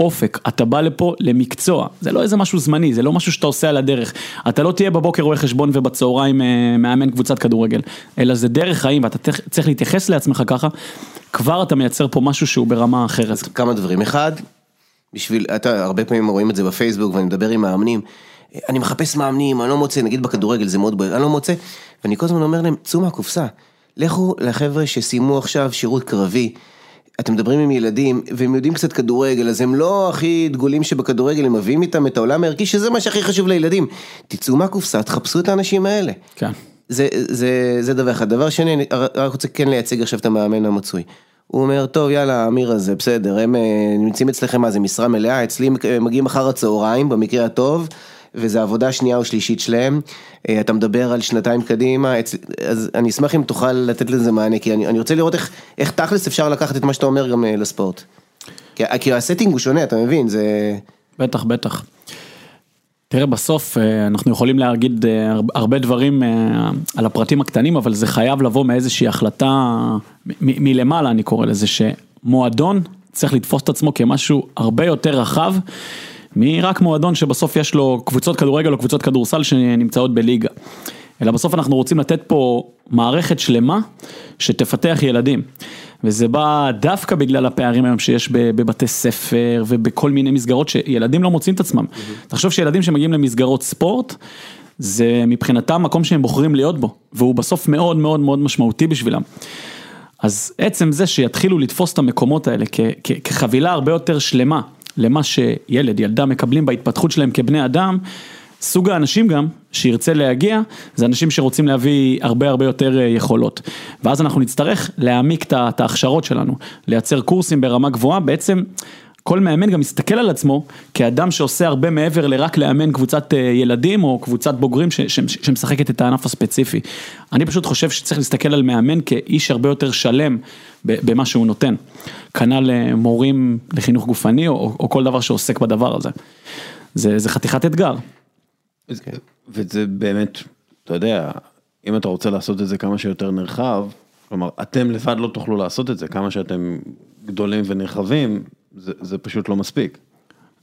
אופק, אתה בא לפה למקצוע, זה לא איזה משהו זמני, זה לא משהו שאתה עושה על הדרך, אתה לא תהיה בבוקר רואה חשבון ובצהריים מאמן קבוצת כדורגל, אלא זה דרך חיים ואתה צריך להתייחס לעצמך ככה, כבר אתה מייצר פה משהו שהוא ברמה אחרת. כמה דברים, אחד, בשביל, אתה הרבה פעמים רואים את זה בפייסבוק ואני מדבר עם מאמנים, אני מחפש מאמנים, אני לא מוצא, נגיד בכדורגל זה מאוד בוער, אני לא מוצא, ואני כל הזמן אומר להם, צאו מהקופסה, לכו לחבר'ה שסיימו עכשיו שירות קרבי. אתם מדברים עם ילדים, והם יודעים קצת כדורגל, אז הם לא הכי דגולים שבכדורגל, הם מביאים איתם את העולם הערכי, שזה מה שהכי חשוב לילדים. תצאו מהקופסה, תחפשו את האנשים האלה. כן. זה, זה, זה דבר אחד. דבר שני, אני רק רוצה כן לייצג עכשיו את המאמן המצוי. הוא אומר, טוב יאללה, אמיר הזה, בסדר, הם אה, נמצאים אצלכם מה זה משרה מלאה, אצלי מגיעים אחר הצהריים, במקרה הטוב, וזה עבודה שנייה או שלישית שלהם, אה, אתה מדבר על שנתיים קדימה, אז אני אשמח אם תוכל לתת לזה מענה, כי אני, אני רוצה לראות איך, איך תכלס אפשר לקחת את מה שאתה אומר גם לספורט. כי, כי ה setting הוא שונה, אתה מבין, זה... בטח, בטח. תראה, בסוף אנחנו יכולים להגיד הרבה דברים על הפרטים הקטנים, אבל זה חייב לבוא מאיזושהי החלטה מלמעלה, אני קורא לזה, שמועדון צריך לתפוס את עצמו כמשהו הרבה יותר רחב. מרק מועדון שבסוף יש לו קבוצות כדורגל או קבוצות כדורסל שנמצאות בליגה. אלא בסוף אנחנו רוצים לתת פה מערכת שלמה שתפתח ילדים. וזה בא דווקא בגלל הפערים היום שיש בבתי ספר ובכל מיני מסגרות שילדים לא מוצאים את עצמם. Mm-hmm. תחשוב שילדים שמגיעים למסגרות ספורט, זה מבחינתם מקום שהם בוחרים להיות בו, והוא בסוף מאוד מאוד מאוד משמעותי בשבילם. אז עצם זה שיתחילו לתפוס את המקומות האלה כחבילה הרבה יותר שלמה למה שילד, ילדה מקבלים בהתפתחות שלהם כבני אדם, סוג האנשים גם שירצה להגיע, זה אנשים שרוצים להביא הרבה הרבה יותר אה, יכולות. ואז אנחנו נצטרך להעמיק את ההכשרות שלנו, לייצר קורסים ברמה גבוהה, בעצם כל מאמן גם מסתכל על עצמו כאדם שעושה הרבה מעבר לרק לאמן קבוצת אה, ילדים או קבוצת בוגרים ש, ש, שמשחקת את הענף הספציפי. אני פשוט חושב שצריך להסתכל על מאמן כאיש הרבה יותר שלם במה שהוא נותן. כנ"ל אה, מורים לחינוך גופני או, או כל דבר שעוסק בדבר הזה. זה, זה חתיכת אתגר. וזה באמת, אתה יודע, אם אתה רוצה לעשות את זה כמה שיותר נרחב, כלומר, אתם לבד לא תוכלו לעשות את זה, כמה שאתם גדולים ונרחבים, זה, זה פשוט לא מספיק.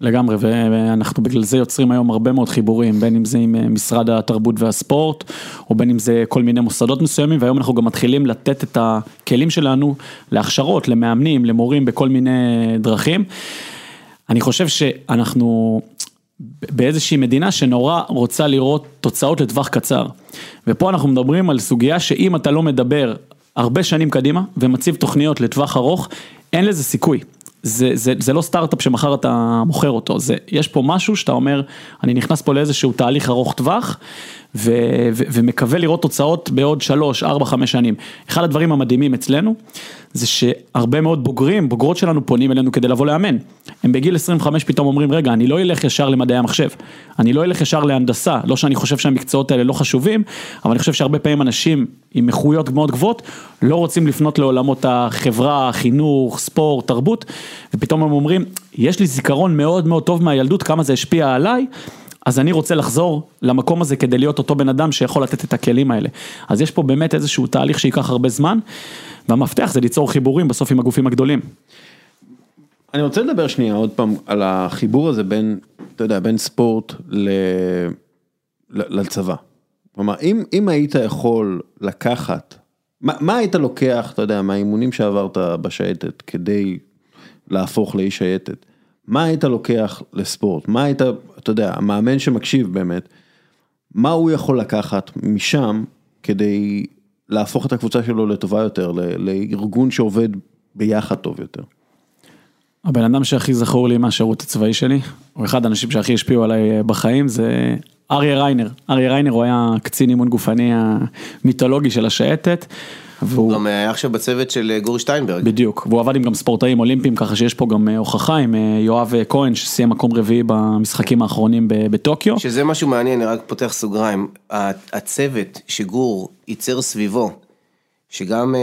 לגמרי, ואנחנו בגלל זה יוצרים היום הרבה מאוד חיבורים, בין אם זה עם אה, משרד התרבות והספורט, או בין אם זה כל מיני מוסדות מסוימים, והיום אנחנו גם מתחילים לתת את הכלים שלנו להכשרות, למאמנים, למורים, בכל מיני דרכים. אני חושב שאנחנו באיזושהי מדינה שנורא רוצה לראות תוצאות לטווח קצר. ופה אנחנו מדברים על סוגיה שאם אתה לא מדבר הרבה שנים קדימה ומציב תוכניות לטווח ארוך, אין לזה סיכוי. זה, זה, זה לא סטארט-אפ שמחר אתה מוכר אותו, זה, יש פה משהו שאתה אומר, אני נכנס פה לאיזשהו תהליך ארוך טווח, ו, ו, ומקווה לראות תוצאות בעוד שלוש, ארבע, חמש שנים. אחד הדברים המדהימים אצלנו, זה שהרבה מאוד בוגרים, בוגרות שלנו פונים אלינו כדי לבוא לאמן. הם בגיל 25 פתאום אומרים, רגע, אני לא אלך ישר למדעי המחשב, אני לא אלך ישר להנדסה, לא שאני חושב שהמקצועות האלה לא חשובים, אבל אני חושב שהרבה פעמים אנשים עם איכויות מאוד גבוהות, לא רוצים לפנות לעולמות החברה, חינוך, ספורט, תרבות, ופתאום הם אומרים, יש לי זיכרון מאוד מאוד טוב מהילדות, כמה זה השפיע עליי. אז אני רוצה לחזור למקום הזה כדי להיות אותו בן אדם שיכול לתת את הכלים האלה. אז יש פה באמת איזשהו תהליך שייקח הרבה זמן, והמפתח זה ליצור חיבורים בסוף עם הגופים הגדולים. אני רוצה לדבר שנייה עוד פעם על החיבור הזה בין, אתה יודע, בין ספורט ל... לצבא. כלומר, אם, אם היית יכול לקחת, מה, מה היית לוקח, אתה יודע, מהאימונים שעברת בשייטת כדי להפוך לאיש שייטת? מה היית לוקח לספורט? מה היית, אתה יודע, המאמן שמקשיב באמת, מה הוא יכול לקחת משם כדי להפוך את הקבוצה שלו לטובה יותר, לארגון שעובד ביחד טוב יותר? הבן אדם שהכי זכור לי מהשירות הצבאי שלי, הוא אחד האנשים שהכי השפיעו עליי בחיים, זה אריה ריינר. אריה ריינר הוא היה קצין אימון גופני המיתולוגי של השייטת. והוא גם היה עכשיו בצוות של אה, גורי שטיינברג. בדיוק, והוא עבד עם גם ספורטאים אולימפיים, ככה שיש פה גם אה, הוכחה עם אה, יואב כהן שסיים מקום רביעי במשחקים האחרונים בטוקיו. שזה משהו מעניין, אני רק פותח סוגריים, הצוות שגור ייצר סביבו, שגם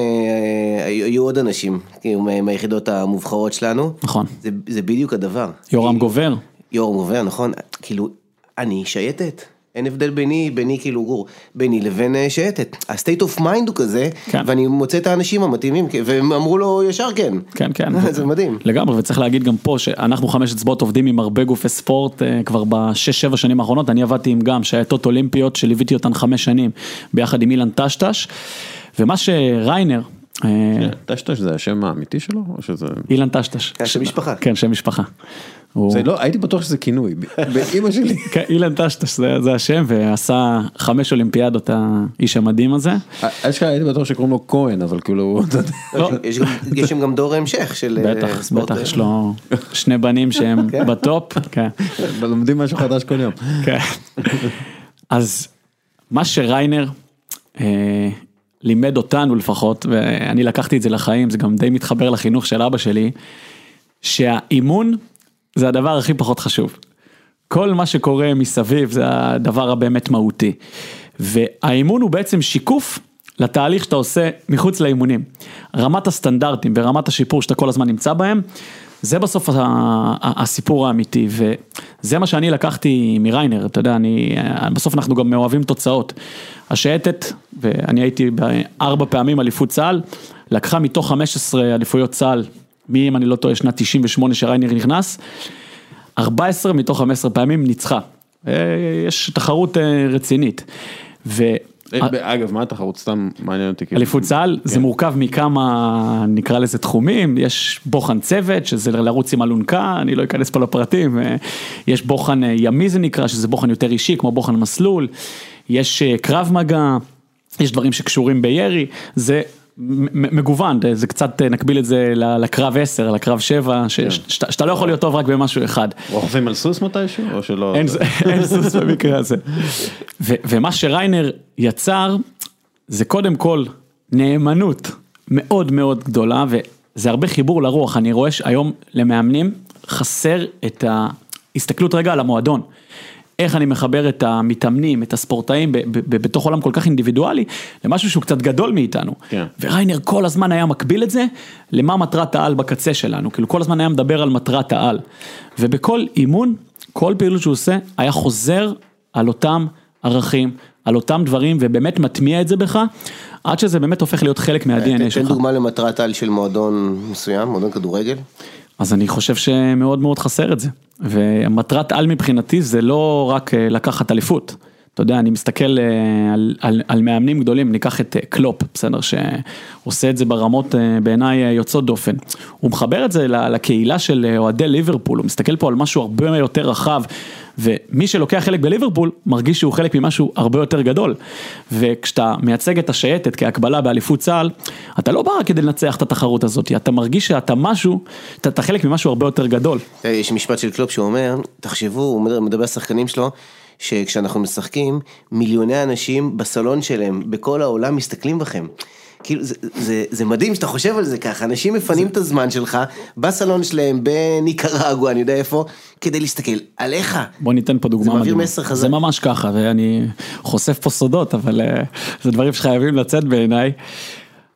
היו עוד אנשים כאילו, מהיחידות המובחרות שלנו. נכון. זה, זה בדיוק הדבר. יורם גובר. יורם גובר, נכון, כאילו, אני שייטת. אין הבדל ביני, ביני כאילו גור, ביני לבין אה, שייטת. ה-state of mind הוא כזה, כן. ואני מוצא את האנשים המתאימים, והם אמרו לו ישר כן. כן, כן. זה מדהים. לגמרי, וצריך להגיד גם פה שאנחנו חמש אצבעות עובדים עם הרבה גופי ספורט אה, כבר בשש, שבע שנים האחרונות, אני עבדתי עם גם שייטות אולימפיות שליוויתי אותן חמש שנים, ביחד עם אילן טשטש, ומה שריינר, טשטש זה השם האמיתי שלו או שזה... אילן טשטש. שם משפחה. כן, שם משפחה. זה לא, הייתי בטוח שזה כינוי, באמא שלי. כן, אילן טשטש זה השם ועשה חמש אולימפיאדות האיש המדהים הזה. אשכרה הייתי בטוח שקוראים לו כהן אבל כאילו, לא. יש שם גם דור ההמשך של אה, בטח, בטח, יש לו שני בנים שהם כן. בטופ. כן. לומדים משהו חדש כל יום. אז מה שריינר, אה, לימד אותנו לפחות, ואני לקחתי את זה לחיים, זה גם די מתחבר לחינוך של אבא שלי, שהאימון זה הדבר הכי פחות חשוב. כל מה שקורה מסביב זה הדבר הבאמת מהותי. והאימון הוא בעצם שיקוף לתהליך שאתה עושה מחוץ לאימונים. רמת הסטנדרטים ורמת השיפור שאתה כל הזמן נמצא בהם, זה בסוף הסיפור האמיתי, וזה מה שאני לקחתי מריינר, אתה יודע, אני, בסוף אנחנו גם מאוהבים תוצאות. השייטת, ואני הייתי בארבע פעמים אליפות צה"ל, לקחה מתוך 15 אליפויות צה"ל, מי אם אני לא טועה, שנת 98 שריינר נכנס, 14 מתוך 15 פעמים ניצחה. אה, יש תחרות אה, רצינית. ו... אה, אגב, מה התחרות? סתם מעניין אותי. כאילו. אליפות צה"ל, זה כן. מורכב מכמה, נקרא לזה תחומים, יש בוחן צוות, שזה לרוץ עם אלונקה, אני לא אכנס פה לפרטים, יש בוחן ימי זה נקרא, שזה בוחן יותר אישי, כמו בוחן מסלול, יש קרב מגע, יש דברים שקשורים בירי, זה מגוון, זה קצת נקביל את זה לקרב 10, לקרב 7, כן. שאתה לא יכול להיות טוב רק במשהו אחד. רוכבים על סוס מתישהו או שלא? אין סוס במקרה הזה. ומה שריינר יצר זה קודם כל נאמנות מאוד מאוד גדולה וזה הרבה חיבור לרוח, אני רואה שהיום למאמנים חסר את ההסתכלות רגע על המועדון. איך אני מחבר את המתאמנים, את הספורטאים, בתוך עולם כל כך אינדיבידואלי, למשהו שהוא קצת גדול מאיתנו. כן. וריינר כל הזמן היה מקביל את זה למה מטרת העל בקצה שלנו, כאילו כל הזמן היה מדבר על מטרת העל. ובכל אימון, כל פעילות שהוא עושה, היה חוזר על אותם ערכים, על אותם דברים, ובאמת מטמיע את זה בך, עד שזה באמת הופך להיות חלק מה-DNA שלך. תן דוגמה למטרת העל של מועדון מסוים, מועדון כדורגל. אז אני חושב שמאוד מאוד חסר את זה. ומטרת על מבחינתי זה לא רק אה, לקחת אליפות. אתה יודע, אני מסתכל אה, על, על, על מאמנים גדולים, ניקח את אה, קלופ, בסדר, שעושה את זה ברמות בעיניי יוצאות דופן. הוא מחבר את זה לקהילה של אוהדי ליברפול, הוא מסתכל פה על משהו הרבה יותר רחב, ומי שלוקח חלק בליברפול, מרגיש שהוא חלק ממשהו הרבה יותר גדול. וכשאתה מייצג את השייטת כהקבלה באליפות צה"ל, אתה לא בא כדי לנצח את התחרות הזאת, אתה מרגיש שאתה משהו, אתה, אתה חלק ממשהו הרבה יותר גדול. יש משפט של קלופ שאומר, תחשבו, הוא מדבר על שחקנים שלו, שכשאנחנו משחקים, מיליוני אנשים בסלון שלהם, בכל העולם מסתכלים בכם. כאילו זה, זה, זה מדהים שאתה חושב על זה ככה, אנשים מפנים זה... את הזמן שלך בסלון שלהם בניקרגואה, אני יודע איפה, כדי להסתכל עליך. בוא ניתן פה דוגמה. זה מעביר מסר חזק. זה ממש ככה, ואני חושף פה סודות, אבל uh, זה דברים שחייבים לצאת בעיניי.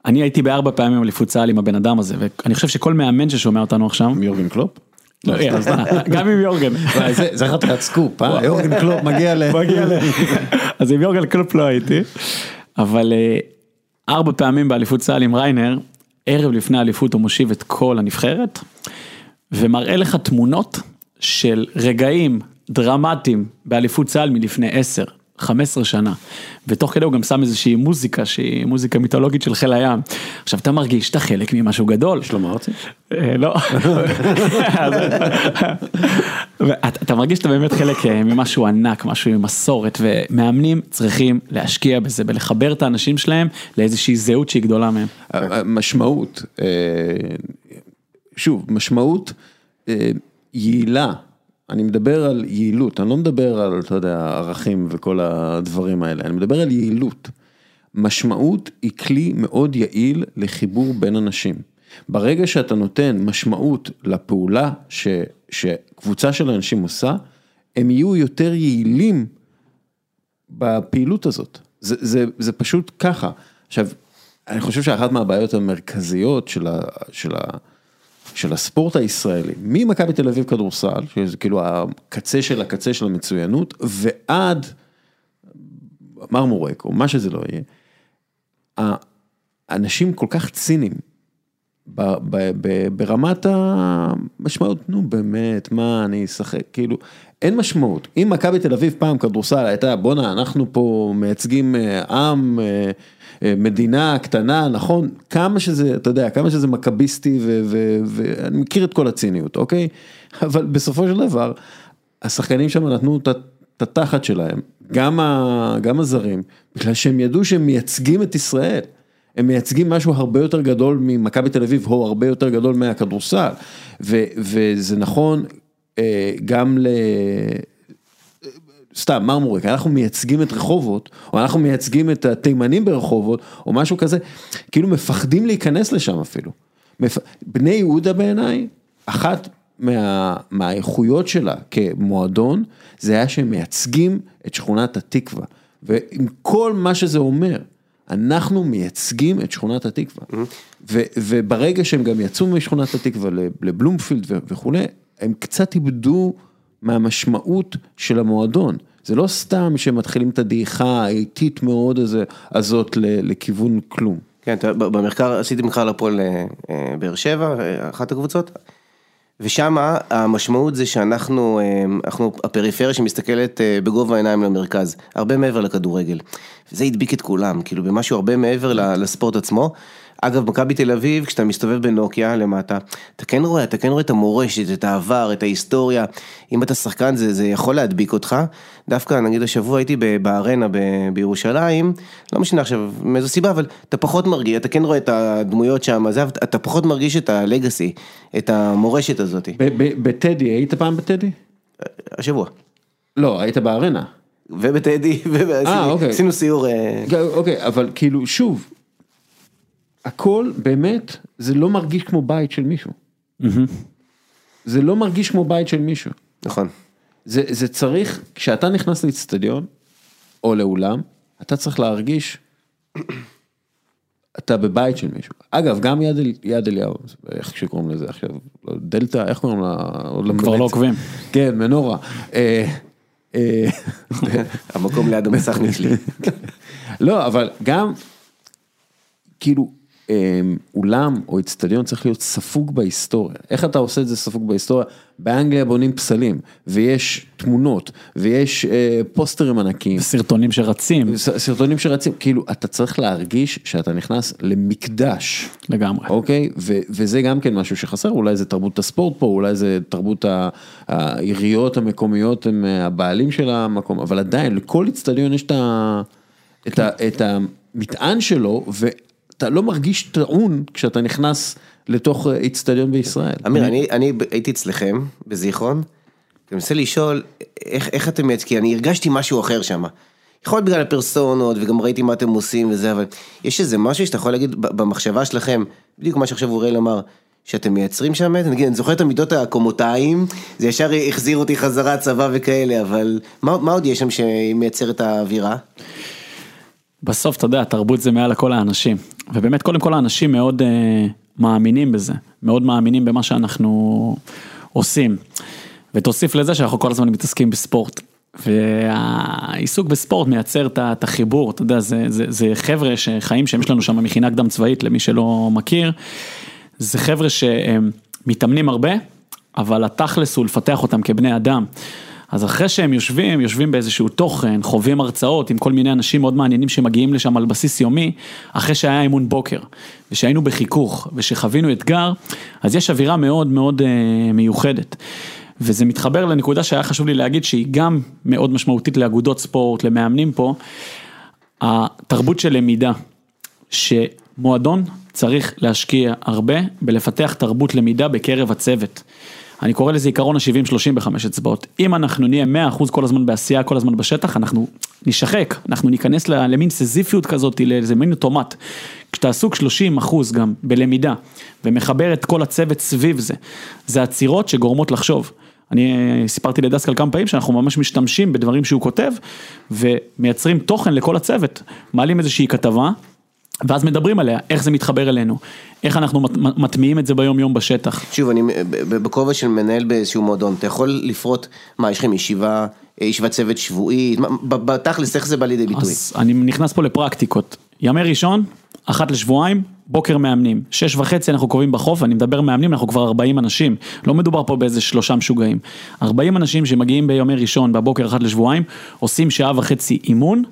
אני הייתי בארבע פעמים אליפות צה"ל עם הבן אדם הזה, ואני חושב שכל מאמן ששומע אותנו עכשיו. עם יורגן קלופ? לא, גם עם יורגן. זה חתיכת סקופ, אה? יורגן קלופ מגיע ל... אז עם יורגן קלופ לא הייתי, אבל אה, ארבע פעמים באליפות צה"ל עם ריינר, ערב לפני האליפות הוא מושיב את כל הנבחרת, ומראה לך תמונות של רגעים דרמטיים באליפות צה"ל מלפני עשר, 15 שנה, ותוך כדי הוא גם שם איזושהי מוזיקה שהיא מוזיקה מיתולוגית של חיל הים. עכשיו אתה מרגיש שאתה חלק ממשהו גדול. שלמה ארצי? אה, לא. אתה מרגיש שאתה באמת חלק אה, ממשהו ענק, משהו עם מסורת, ומאמנים צריכים להשקיע בזה, בלחבר את האנשים שלהם לאיזושהי זהות שהיא גדולה מהם. משמעות, אה, שוב, משמעות יעילה. אני מדבר על יעילות, אני לא מדבר על, אתה יודע, ערכים וכל הדברים האלה, אני מדבר על יעילות. משמעות היא כלי מאוד יעיל לחיבור בין אנשים. ברגע שאתה נותן משמעות לפעולה ש, שקבוצה של אנשים עושה, הם יהיו יותר יעילים בפעילות הזאת. זה, זה, זה פשוט ככה. עכשיו, אני חושב שאחת מהבעיות המרכזיות של ה... של ה של הספורט הישראלי, ממכבי תל אביב כדורסל, שזה כאילו הקצה של הקצה של המצוינות, ועד מרמורק, או מה שזה לא יהיה, האנשים כל כך ציניים ברמת המשמעות, נו באמת, מה אני אשחק, כאילו, אין משמעות. אם מכבי תל אביב פעם כדורסל הייתה, בואנה, אנחנו פה מייצגים אה, עם, אה, מדינה קטנה, נכון, כמה שזה, אתה יודע, כמה שזה מכביסטי, ואני מכיר את כל הציניות, אוקיי? אבל בסופו של דבר, השחקנים שם נתנו את התחת שלהם, גם, ה, גם הזרים, בגלל שהם ידעו שהם מייצגים את ישראל. הם מייצגים משהו הרבה יותר גדול ממכבי תל אביב, או הרבה יותר גדול מהכדורסל. וזה נכון אה, גם ל... סתם מרמורק, אנחנו מייצגים את רחובות, או אנחנו מייצגים את התימנים ברחובות, או משהו כזה, כאילו מפחדים להיכנס לשם אפילו. מפ... בני יהודה בעיניי, אחת מה... מהאיכויות שלה כמועדון, זה היה שהם מייצגים את שכונת התקווה, ועם כל מה שזה אומר. אנחנו מייצגים את שכונת התקווה, ו, וברגע שהם גם יצאו משכונת התקווה לבלומפילד וכולי, הם קצת איבדו מהמשמעות של המועדון. זה לא סתם שמתחילים את הדעיכה האיטית מאוד הזה, הזאת לכיוון כלום. כן, במחקר, עשיתי מחקר לפועל אה, באר שבע, אה, אחת הקבוצות, ושם המשמעות זה שאנחנו, אה, אנחנו הפריפריה שמסתכלת בגובה העיניים למרכז, הרבה מעבר לכדורגל. זה הדביק את כולם, כאילו במשהו הרבה מעבר לספורט עצמו. אגב, מכבי תל אביב, כשאתה מסתובב בנוקיה למטה, אתה כן רואה, אתה כן רואה את המורשת, את העבר, את ההיסטוריה. אם אתה שחקן זה, זה יכול להדביק אותך. דווקא, נגיד השבוע הייתי בארנה בירושלים, לא משנה עכשיו מאיזו סיבה, אבל אתה פחות מרגיש, אתה כן רואה את הדמויות שם, אתה פחות מרגיש את הלגאסי, את המורשת הזאת. בטדי, היית פעם בטדי? השבוע. לא, היית בארנה. ובטדי, ועשינו אוקיי. סיור. אה, אוקיי, אבל כאילו, שוב, הכל באמת, זה לא מרגיש כמו בית של מישהו. זה לא מרגיש כמו בית של מישהו. נכון. זה, זה צריך, כשאתה נכנס לאצטדיון, או לאולם, אתה צריך להרגיש, אתה בבית של מישהו. אגב, גם יד, יד אליהו, איך שקוראים לזה עכשיו, לא, דלתא, איך קוראים לה? כבר לא עוקבים. כן, מנורה. אה, אה, המקום ליד המסך נשלי. לא, אבל גם, כאילו, אולם או אצטדיון צריך להיות ספוג בהיסטוריה. איך אתה עושה את זה ספוג בהיסטוריה? באנגליה בונים פסלים, ויש תמונות, ויש אה, פוסטרים ענקיים. סרטונים שרצים. סרטונים שרצים, כאילו, אתה צריך להרגיש שאתה נכנס למקדש. לגמרי. אוקיי? ו- וזה גם כן משהו שחסר, אולי זה תרבות הספורט פה, אולי זה תרבות העיריות המקומיות, הם אה, הבעלים של המקום, אבל עדיין, לכל אצטדיון יש את ה... את, ה, את המטען שלו, אתה לא מרגיש טעון כשאתה נכנס לתוך איצטדיון בישראל. אמיר, אני, אני הייתי אצלכם בזיכרון, אני מנסה לשאול איך, איך אתם מייצגים, אני הרגשתי משהו אחר שם. יכול להיות בגלל הפרסונות וגם ראיתי מה אתם עושים וזה, אבל יש איזה משהו שאתה יכול להגיד במחשבה שלכם, בדיוק מה שעכשיו אוריאל אמר, שאתם מייצרים שם, נגיד, אני זוכר את המידות הקומותיים, זה ישר החזיר אותי חזרה צבא וכאלה, אבל מה, מה עוד יש שם שמייצר את האווירה? בסוף, אתה יודע, תרבות זה מעל לכל האנשים. ובאמת, קודם כל האנשים מאוד uh, מאמינים בזה, מאוד מאמינים במה שאנחנו עושים. ותוסיף לזה שאנחנו כל הזמן מתעסקים בספורט. והעיסוק בספורט מייצר את החיבור, אתה יודע, זה, זה, זה חבר'ה שחיים שיש לנו שם מכינה קדם צבאית, למי שלא מכיר. זה חבר'ה שהם מתאמנים הרבה, אבל התכלס הוא לפתח אותם כבני אדם. אז אחרי שהם יושבים, יושבים באיזשהו תוכן, חווים הרצאות עם כל מיני אנשים מאוד מעניינים שמגיעים לשם על בסיס יומי, אחרי שהיה אימון בוקר, ושהיינו בחיכוך, ושחווינו אתגר, אז יש אווירה מאוד מאוד אה, מיוחדת. וזה מתחבר לנקודה שהיה חשוב לי להגיד שהיא גם מאוד משמעותית לאגודות ספורט, למאמנים פה, התרבות של למידה, שמועדון צריך להשקיע הרבה בלפתח תרבות למידה בקרב הצוות. אני קורא לזה עיקרון ה-70-30 בחמש אצבעות. אם אנחנו נהיה 100% כל הזמן בעשייה, כל הזמן בשטח, אנחנו נשחק, אנחנו ניכנס למין סזיפיות כזאת, לאיזה מין אוטומט. כשאתה עסוק 30% גם בלמידה, ומחבר את כל הצוות סביב זה, זה עצירות שגורמות לחשוב. אני סיפרתי לדסקל כמה פעמים שאנחנו ממש משתמשים בדברים שהוא כותב, ומייצרים תוכן לכל הצוות. מעלים איזושהי כתבה, ואז מדברים עליה, איך זה מתחבר אלינו, איך אנחנו מטמיעים את זה ביום יום בשטח. שוב, אני בכובע של מנהל באיזשהו מועדון, אתה יכול לפרוט, מה, יש לכם ישיבה, ישיבת צוות שבועית, בתכלס איך זה בא לידי ביטוי? אז אני נכנס פה לפרקטיקות, ימי ראשון, אחת לשבועיים, בוקר מאמנים, שש וחצי אנחנו קובעים בחוף, אני מדבר מאמנים, אנחנו כבר 40 אנשים, לא מדובר פה באיזה שלושה משוגעים. 40 אנשים שמגיעים בימי ראשון, בבוקר אחת לשבועיים, עושים שעה וחצי אימון,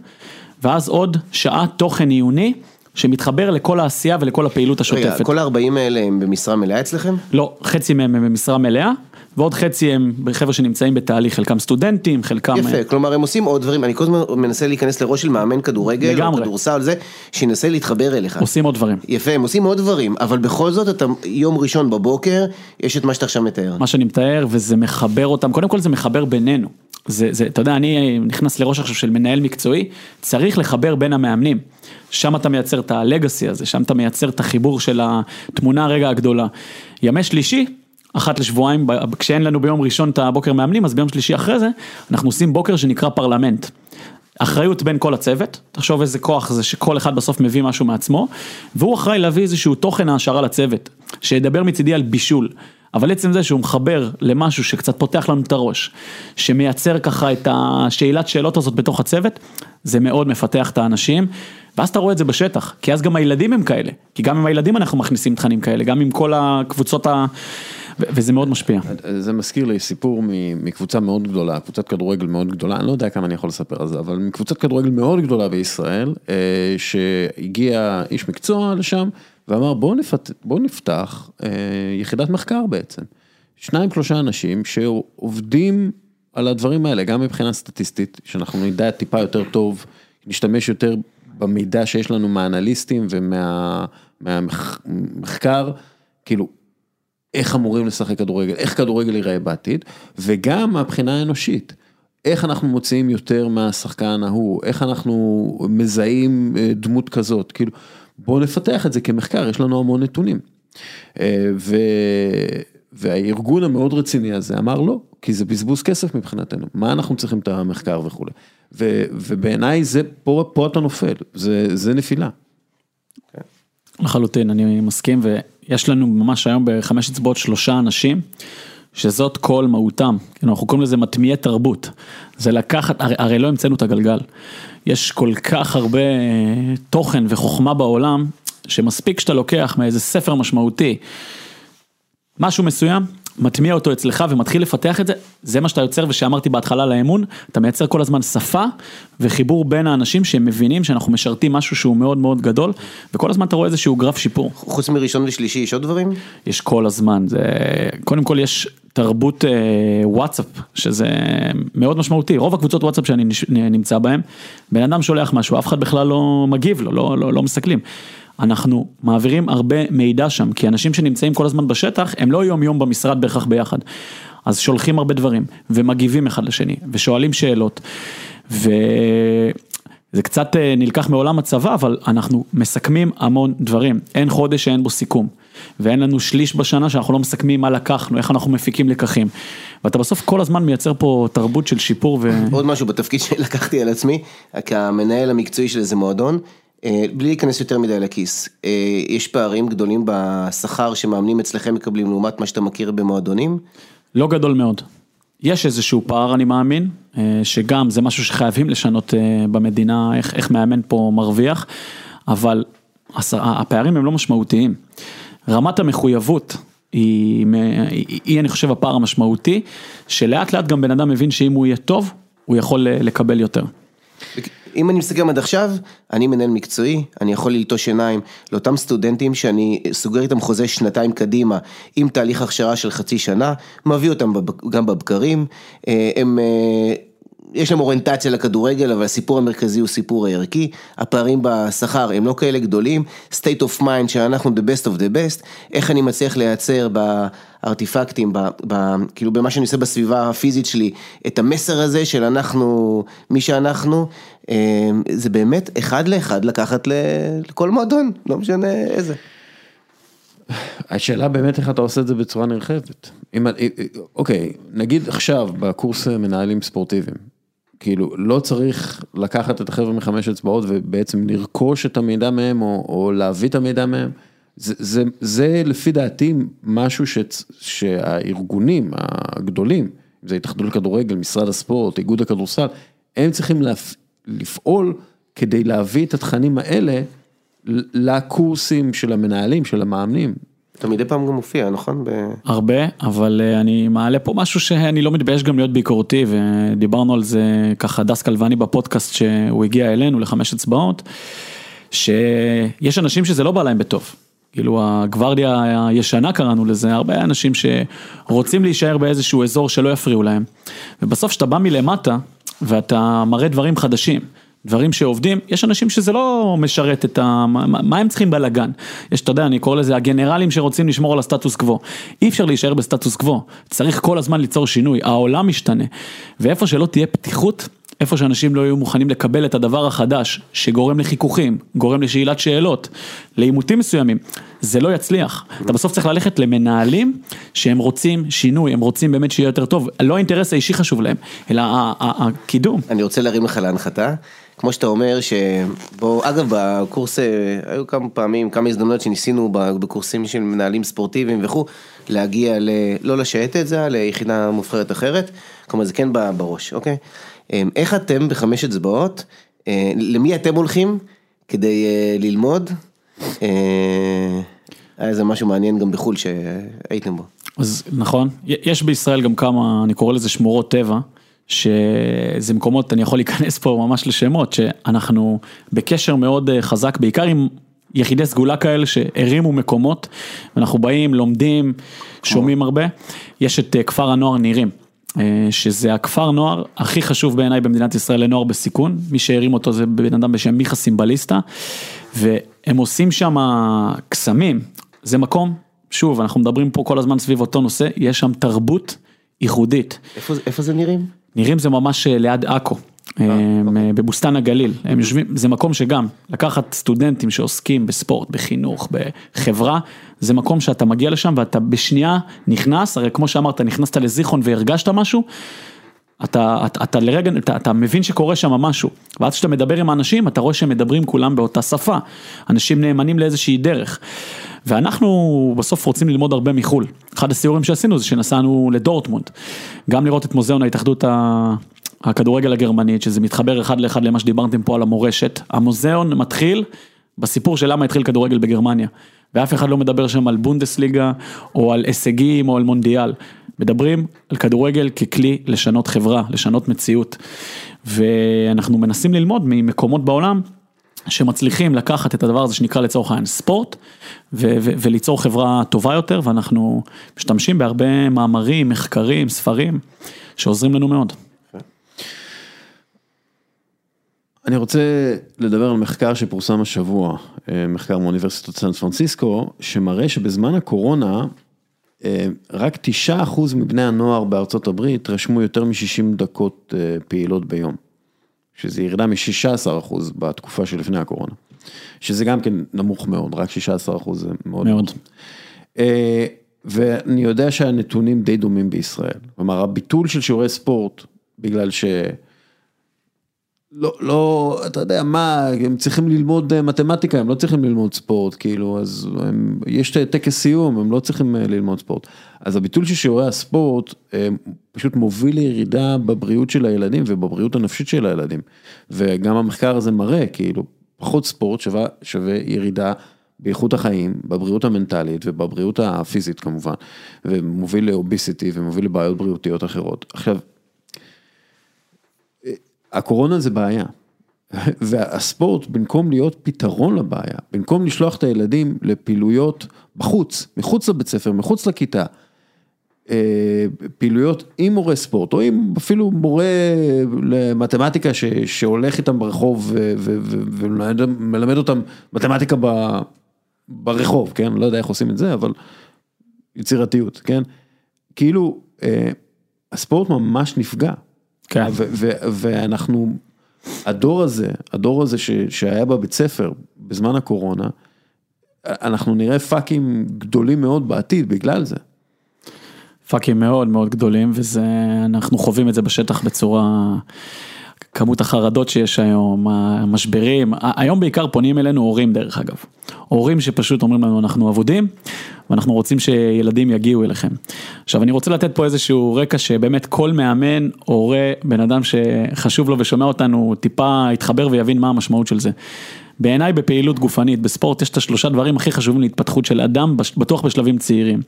ואז עוד שעה תוכן עיוני. שמתחבר לכל העשייה ולכל הפעילות השוטפת. רגע, כל ה-40 האלה הם במשרה מלאה אצלכם? לא, חצי מהם הם במשרה מלאה, ועוד חצי הם חבר'ה שנמצאים בתהליך, חלקם סטודנטים, חלקם... יפה, אה, כלומר הם עושים עוד דברים, אני כל הזמן מנסה להיכנס לראש של מאמן כדורגל, לגמרי. או כדורסל, זה, שינסה להתחבר אליך. עושים עוד דברים. יפה, הם עושים עוד דברים, אבל בכל זאת אתה יום ראשון בבוקר, יש את מה שאתה עכשיו מתאר. מה שאני מתאר, וזה מחבר אותם, קודם כל זה מחבר בינינו. זה, זה, אתה יודע, אני נכנס לראש עכשיו של מנהל מקצועי, צריך לחבר בין המאמנים. שם אתה מייצר את הלגאסי הזה, שם אתה מייצר את החיבור של התמונה הרגע הגדולה. ימי שלישי, אחת לשבועיים, כשאין לנו ביום ראשון את הבוקר מאמנים, אז ביום שלישי אחרי זה, אנחנו עושים בוקר שנקרא פרלמנט. אחריות בין כל הצוות, תחשוב איזה כוח זה שכל אחד בסוף מביא משהו מעצמו, והוא אחראי להביא איזשהו תוכן העשרה לצוות, שידבר מצידי על בישול. אבל עצם זה שהוא מחבר למשהו שקצת פותח לנו את הראש, שמייצר ככה את השאלת שאלות הזאת בתוך הצוות, זה מאוד מפתח את האנשים, ואז אתה רואה את זה בשטח, כי אז גם הילדים הם כאלה, כי גם עם הילדים אנחנו מכניסים תכנים כאלה, גם עם כל הקבוצות ה... וזה מאוד משפיע. זה מזכיר לי סיפור מקבוצה מאוד גדולה, קבוצת כדורגל מאוד גדולה, אני לא יודע כמה אני יכול לספר על זה, אבל מקבוצת כדורגל מאוד גדולה בישראל, אה, שהגיע איש מקצוע לשם, ואמר בואו נפת... בוא נפתח אה, יחידת מחקר בעצם. שניים שלושה אנשים שעובדים על הדברים האלה, גם מבחינה סטטיסטית, שאנחנו נדע טיפה יותר טוב, נשתמש יותר במידע שיש לנו מהאנליסטים ומהמחקר, ומה, כאילו, איך אמורים לשחק כדורגל, איך כדורגל ייראה בעתיד, וגם מהבחינה האנושית. איך אנחנו מוציאים יותר מהשחקן ההוא, איך אנחנו מזהים אה, דמות כזאת, כאילו, בואו נפתח את זה כמחקר, יש לנו המון נתונים. אה, ו... והארגון המאוד רציני הזה אמר לא, כי זה בזבוז כסף מבחינתנו, מה אנחנו צריכים את המחקר וכולי. ו... ובעיניי זה, פה, פה אתה נופל, זה, זה נפילה. לחלוטין, אני מסכים, ויש לנו ממש היום בחמש אצבעות שלושה אנשים. שזאת כל מהותם, אנחנו קוראים לזה מטמיעי תרבות, זה לקחת, הרי, הרי לא המצאנו את הגלגל, יש כל כך הרבה אה, תוכן וחוכמה בעולם, שמספיק שאתה לוקח מאיזה ספר משמעותי, משהו מסוים, מטמיע אותו אצלך ומתחיל לפתח את זה, זה מה שאתה יוצר ושאמרתי בהתחלה לאמון, אתה מייצר כל הזמן שפה וחיבור בין האנשים שהם מבינים שאנחנו משרתים משהו שהוא מאוד מאוד גדול, וכל הזמן אתה רואה איזשהו גרף שיפור. חוץ מראשון ושלישי יש עוד דברים? יש כל הזמן, זה, קודם כל יש תרבות אה, וואטסאפ, שזה מאוד משמעותי, רוב הקבוצות וואטסאפ שאני נמצא בהן, בן אדם שולח משהו, אף אחד בכלל לא מגיב לו, לא, לא, לא מסתכלים. אנחנו מעבירים הרבה מידע שם, כי אנשים שנמצאים כל הזמן בשטח, הם לא יום יום במשרד בהכרח ביחד. אז שולחים הרבה דברים, ומגיבים אחד לשני, ושואלים שאלות, וזה קצת אה, נלקח מעולם הצבא, אבל אנחנו מסכמים המון דברים, אין חודש שאין בו סיכום. ואין לנו שליש בשנה שאנחנו לא מסכמים מה לקחנו, איך אנחנו מפיקים לקחים. ואתה בסוף כל הזמן מייצר פה תרבות של שיפור ו... עוד משהו בתפקיד שלקחתי על עצמי, כמנהל המקצועי של איזה מועדון, בלי להיכנס יותר מדי לכיס, אה, יש פערים גדולים בשכר שמאמנים אצלכם מקבלים לעומת מה שאתה מכיר במועדונים? לא גדול מאוד. יש איזשהו פער אני מאמין, אה, שגם זה משהו שחייבים לשנות במדינה, איך, איך מאמן פה מרוויח, אבל הפערים הם לא משמעותיים. רמת המחויבות היא, היא, היא אני חושב הפער המשמעותי, שלאט לאט גם בן אדם מבין שאם הוא יהיה טוב, הוא יכול לקבל יותר. אם אני מסתכל עד עכשיו, אני מנהל מקצועי, אני יכול ללטוש עיניים לאותם סטודנטים שאני סוגר איתם חוזה שנתיים קדימה עם תהליך הכשרה של חצי שנה, מביא אותם גם בבקרים, אה, הם... אה, יש להם אוריינטציה לכדורגל, אבל הסיפור המרכזי הוא סיפור הערכי, הפערים בשכר הם לא כאלה גדולים, state of mind שאנחנו the best of the best, איך אני מצליח לייצר בארטיפקטים, ב, ב, כאילו במה שאני עושה בסביבה הפיזית שלי, את המסר הזה של אנחנו, מי שאנחנו, אה, זה באמת אחד לאחד לקחת לכל מועדון, לא משנה איזה. השאלה באמת איך אתה עושה את זה בצורה נרחבת. אם, אוקיי, נגיד עכשיו בקורס מנהלים ספורטיביים, כאילו, לא צריך לקחת את החבר'ה מחמש אצבעות ובעצם לרכוש את המידע מהם או, או להביא את המידע מהם. זה, זה, זה לפי דעתי משהו ש, שהארגונים הגדולים, אם זה התאחדות לכדורגל, משרד הספורט, איגוד הכדורסל, הם צריכים להפ, לפעול כדי להביא את התכנים האלה לקורסים של המנהלים, של המאמנים. אתה מדי פעם גם מופיע, נכון? הרבה, אבל אה, אני מעלה פה משהו שאני לא מתבייש גם להיות ביקורתי, ודיברנו על זה ככה דסקל ואני בפודקאסט שהוא הגיע אלינו לחמש אצבעות, שיש אנשים שזה לא בא להם בטוב. כאילו הגוורדיה הישנה קראנו לזה, הרבה אנשים שרוצים להישאר באיזשהו אזור שלא יפריעו להם. ובסוף כשאתה בא מלמטה ואתה מראה דברים חדשים, דברים שעובדים, יש אנשים שזה לא משרת את ה... מה, מה הם צריכים בלאגן? יש, אתה יודע, אני קורא לזה הגנרלים שרוצים לשמור על הסטטוס קוו. אי אפשר להישאר בסטטוס קוו, צריך כל הזמן ליצור שינוי, העולם משתנה. ואיפה שלא תהיה פתיחות, איפה שאנשים לא יהיו מוכנים לקבל את הדבר החדש, שגורם לחיכוכים, גורם לשאלת שאלות, לעימותים מסוימים, זה לא יצליח. אתה בסוף צריך ללכת למנהלים שהם רוצים שינוי, הם רוצים באמת שיהיה יותר טוב, לא האינטרס האישי חשוב להם, אלא הקידום. אני רוצה להרים לך להנחתה. כמו שאתה אומר, שבוא, אגב בקורס, אה, היו כמה פעמים, כמה הזדמנויות שניסינו בקורסים של מנהלים ספורטיביים וכו', להגיע ל... לא לשייטת זה, ליחידה מובחרת אחרת, כלומר זה כן בראש, אוקיי? אמ, איך אתם בחמש אצבעות, אה, למי אתם הולכים כדי אה, ללמוד? היה איזה משהו מעניין גם בחו"ל שהייתם בו. אז נכון, יש בישראל גם כמה, אני קורא לזה שמורות טבע. שזה מקומות, אני יכול להיכנס פה ממש לשמות, שאנחנו בקשר מאוד אה, חזק, בעיקר עם יחידי סגולה כאלה שהרימו מקומות, ואנחנו באים, לומדים, שומעים הרבה. יש את אה, כפר הנוער נירים, אה, שזה הכפר נוער הכי חשוב בעיניי במדינת ישראל לנוער בסיכון, מי שהרים אותו זה בן אדם בשם מיכה סימבליסטה, והם עושים שם קסמים, זה מקום, שוב, אנחנו מדברים פה כל הזמן סביב אותו נושא, יש שם תרבות ייחודית. איפה, איפה זה נירים? נירים זה ממש אה, ליד עכו. אה, אוקיי. בבוסתן הגליל, הם יושבים, זה מקום שגם, לקחת סטודנטים שעוסקים בספורט, בחינוך, בחברה, זה מקום שאתה מגיע לשם ואתה בשנייה נכנס, הרי כמו שאמרת, נכנסת לזיכרון והרגשת משהו, אתה, אתה, אתה לרגע, אתה, אתה מבין שקורה שם משהו, ואז כשאתה מדבר עם האנשים, אתה רואה שהם מדברים כולם באותה שפה, אנשים נאמנים לאיזושהי דרך. ואנחנו בסוף רוצים ללמוד הרבה מחו"ל. אחד הסיורים שעשינו זה שנסענו לדורטמונד, גם לראות את מוזיאון ההתאחדות הכדורגל הגרמנית, שזה מתחבר אחד לאחד למה שדיברתם פה על המורשת. המוזיאון מתחיל בסיפור של למה התחיל כדורגל בגרמניה. ואף אחד לא מדבר שם על בונדסליגה, או על הישגים, או על מונדיאל. מדברים על כדורגל ככלי לשנות חברה, לשנות מציאות. ואנחנו מנסים ללמוד ממקומות בעולם שמצליחים לקחת את הדבר הזה שנקרא לצורך העניין ספורט ו- ו- וליצור חברה טובה יותר ואנחנו משתמשים בהרבה מאמרים, מחקרים, ספרים שעוזרים לנו מאוד. אני רוצה לדבר על מחקר שפורסם השבוע, אה, מחקר מאוניברסיטת סן פרנסיסקו, שמראה שבזמן הקורונה אה, רק תשעה אחוז מבני הנוער בארצות הברית רשמו יותר מ-60 דקות אה, פעילות ביום. שזה ירידה מ-16% בתקופה שלפני הקורונה. שזה גם כן נמוך מאוד, רק 16% זה מאוד. מאוד. ואני יודע שהנתונים די דומים בישראל. כלומר, הביטול של שיעורי ספורט, בגלל ש... לא, לא, אתה יודע מה, הם צריכים ללמוד אה, מתמטיקה, הם לא צריכים ללמוד ספורט, כאילו, אז הם, יש טקס סיום, הם לא צריכים אה, ללמוד ספורט. אז הביטול של שיעורי הספורט פשוט מוביל לירידה בבריאות של הילדים ובבריאות הנפשית של הילדים. וגם המחקר הזה מראה, כאילו, פחות ספורט שווה, שווה ירידה באיכות החיים, בבריאות המנטלית ובבריאות הפיזית כמובן, ומוביל לאוביסיטי ומוביל לבעיות בריאותיות אחרות. עכשיו, הקורונה זה בעיה. והספורט, במקום להיות פתרון לבעיה, במקום לשלוח את הילדים לפעילויות בחוץ, מחוץ לבית ספר, מחוץ לכיתה, אה, פעילויות עם מורה ספורט, או עם אפילו מורה למתמטיקה ש, שהולך איתם ברחוב ומלמד אותם מתמטיקה ב, ברחוב, כן? לא יודע איך עושים את זה, אבל יצירתיות, כן? כאילו, אה, הספורט ממש נפגע. כן. ואנחנו, הדור הזה, הדור הזה ש, שהיה בבית ספר בזמן הקורונה, אנחנו נראה פאקים גדולים מאוד בעתיד בגלל זה. פאקים מאוד מאוד גדולים וזה, אנחנו חווים את זה בשטח בצורה, כמות החרדות שיש היום, המשברים, היום בעיקר פונים אלינו הורים דרך אגב, הורים שפשוט אומרים לנו אנחנו אבודים ואנחנו רוצים שילדים יגיעו אליכם. עכשיו אני רוצה לתת פה איזשהו רקע שבאמת כל מאמן, הורה, בן אדם שחשוב לו ושומע אותנו טיפה יתחבר ויבין מה המשמעות של זה. בעיניי בפעילות גופנית, בספורט יש את השלושה דברים הכי חשובים להתפתחות של אדם, בטוח בשלבים צעירים.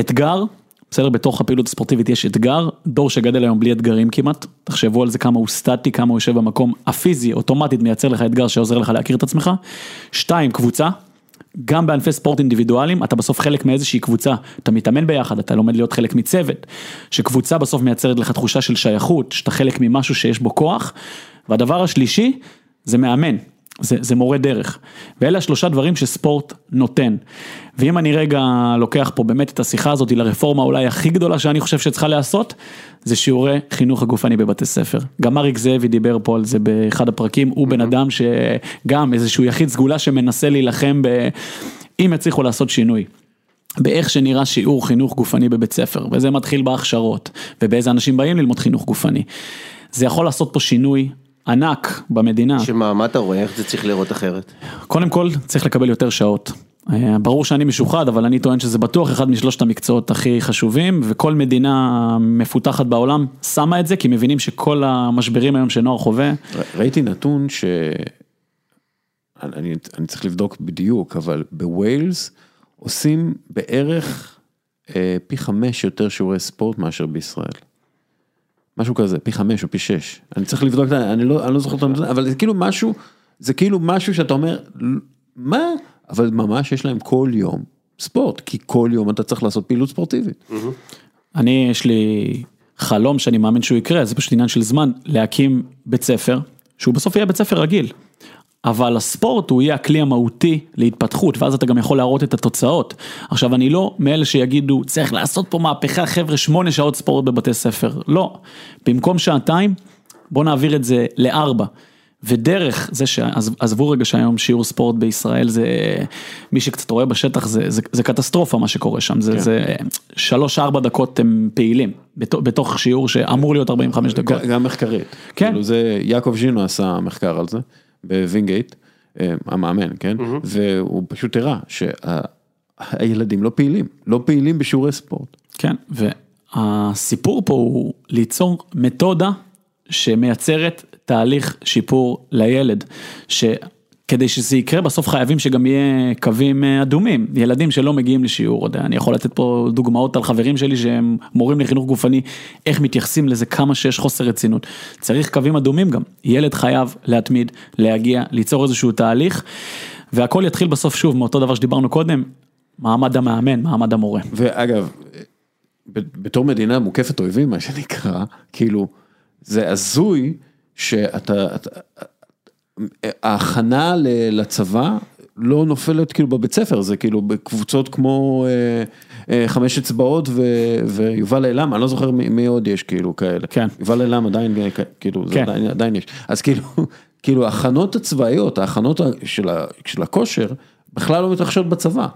אתגר, בסדר, בתוך הפעילות הספורטיבית יש אתגר, דור שגדל היום בלי אתגרים כמעט, תחשבו על זה כמה הוא סטטי, כמה הוא יושב במקום הפיזי, אוטומטית מייצר לך אתגר שעוזר לך להכיר את עצמך. שתיים, קבוצה, גם בענפי ספורט אינדיבידואליים, אתה בסוף חלק מאיזושהי קבוצה, אתה מתאמן ביחד, אתה לומד להיות חלק מצוות, שקבוצה בסוף מייצרת לך תחושה של שייכות, שאתה חלק ממשהו שיש בו כוח, והדבר השלישי זה מאמן. זה, זה מורה דרך, ואלה השלושה דברים שספורט נותן. ואם אני רגע לוקח פה באמת את השיחה הזאת לרפורמה אולי הכי גדולה שאני חושב שצריכה להיעשות, זה שיעורי חינוך הגופני בבתי ספר. גם אריק זאבי דיבר פה על זה באחד הפרקים, הוא בן אדם שגם איזשהו יחיד סגולה שמנסה להילחם ב... אם יצליחו לעשות שינוי. באיך שנראה שיעור חינוך גופני בבית ספר, וזה מתחיל בהכשרות, ובאיזה אנשים באים ללמוד חינוך גופני. זה יכול לעשות פה שינוי ענק במדינה. שמה, מה אתה רואה? איך זה צריך לראות אחרת? קודם כל, צריך לקבל יותר שעות. אה, ברור שאני משוחד, אבל אני טוען שזה בטוח אחד משלושת המקצועות הכי חשובים, וכל מדינה מפותחת בעולם שמה את זה, כי מבינים שכל המשברים היום שנוער חווה. ראיתי נתון ש... אני, אני צריך לבדוק בדיוק, אבל בווילס עושים בערך אה, פי חמש יותר שיעורי ספורט מאשר בישראל. משהו כזה, פי חמש או פי שש. אני צריך לבדוק, אני לא, אני לא זוכר את הנתון, אבל זה כאילו משהו, זה כאילו משהו שאתה אומר, מה? אבל ממש יש להם כל יום ספורט, כי כל יום אתה צריך לעשות פעילות ספורטיבית. אני, יש לי חלום שאני מאמין שהוא יקרה, זה פשוט עניין של זמן, להקים בית ספר, שהוא בסוף יהיה בית ספר רגיל. אבל הספורט הוא יהיה הכלי המהותי להתפתחות, ואז אתה גם יכול להראות את התוצאות. עכשיו, אני לא מאלה שיגידו, צריך לעשות פה מהפכה, חבר'ה, שמונה שעות ספורט בבתי ספר. לא. במקום שעתיים, בוא נעביר את זה לארבע. ודרך זה שעזבו רגע שהיום שיעור ספורט בישראל זה, מי שקצת רואה בשטח זה, זה, זה קטסטרופה מה שקורה שם, זה, כן. זה שלוש ארבע דקות הם פעילים, בתוך, בתוך שיעור שאמור להיות 45 דקות. גם מחקרית, כן. כאילו זה, יעקב ז'ינו עשה מחקר על זה. בווינגייט, אה, המאמן, כן? Mm-hmm. והוא פשוט הראה שהילדים לא פעילים, לא פעילים בשיעורי ספורט. כן, והסיפור פה הוא ליצור מתודה שמייצרת תהליך שיפור לילד, ש... כדי שזה יקרה בסוף חייבים שגם יהיה קווים אה, אדומים, ילדים שלא מגיעים לשיעור, אני יכול לתת פה דוגמאות על חברים שלי שהם מורים לחינוך גופני, איך מתייחסים לזה כמה שיש חוסר רצינות, צריך קווים אדומים גם, ילד חייב להתמיד, להגיע, ליצור איזשהו תהליך, והכל יתחיל בסוף שוב מאותו דבר שדיברנו קודם, מעמד המאמן, מעמד המורה. ואגב, בתור מדינה מוקפת אויבים מה שנקרא, כאילו, זה הזוי שאתה, אתה, ההכנה לצבא לא נופלת כאילו בבית ספר, זה כאילו בקבוצות כמו אה, אה, חמש אצבעות ויובל אילם, אני לא זוכר מי עוד יש כאילו כאלה. כן. יובל אילם עדיין, כאילו, כן. עדיין, עדיין יש. אז כאילו, כאילו ההכנות הצבאיות, ההכנות של, של הכושר, בכלל לא מתרחשות בצבא.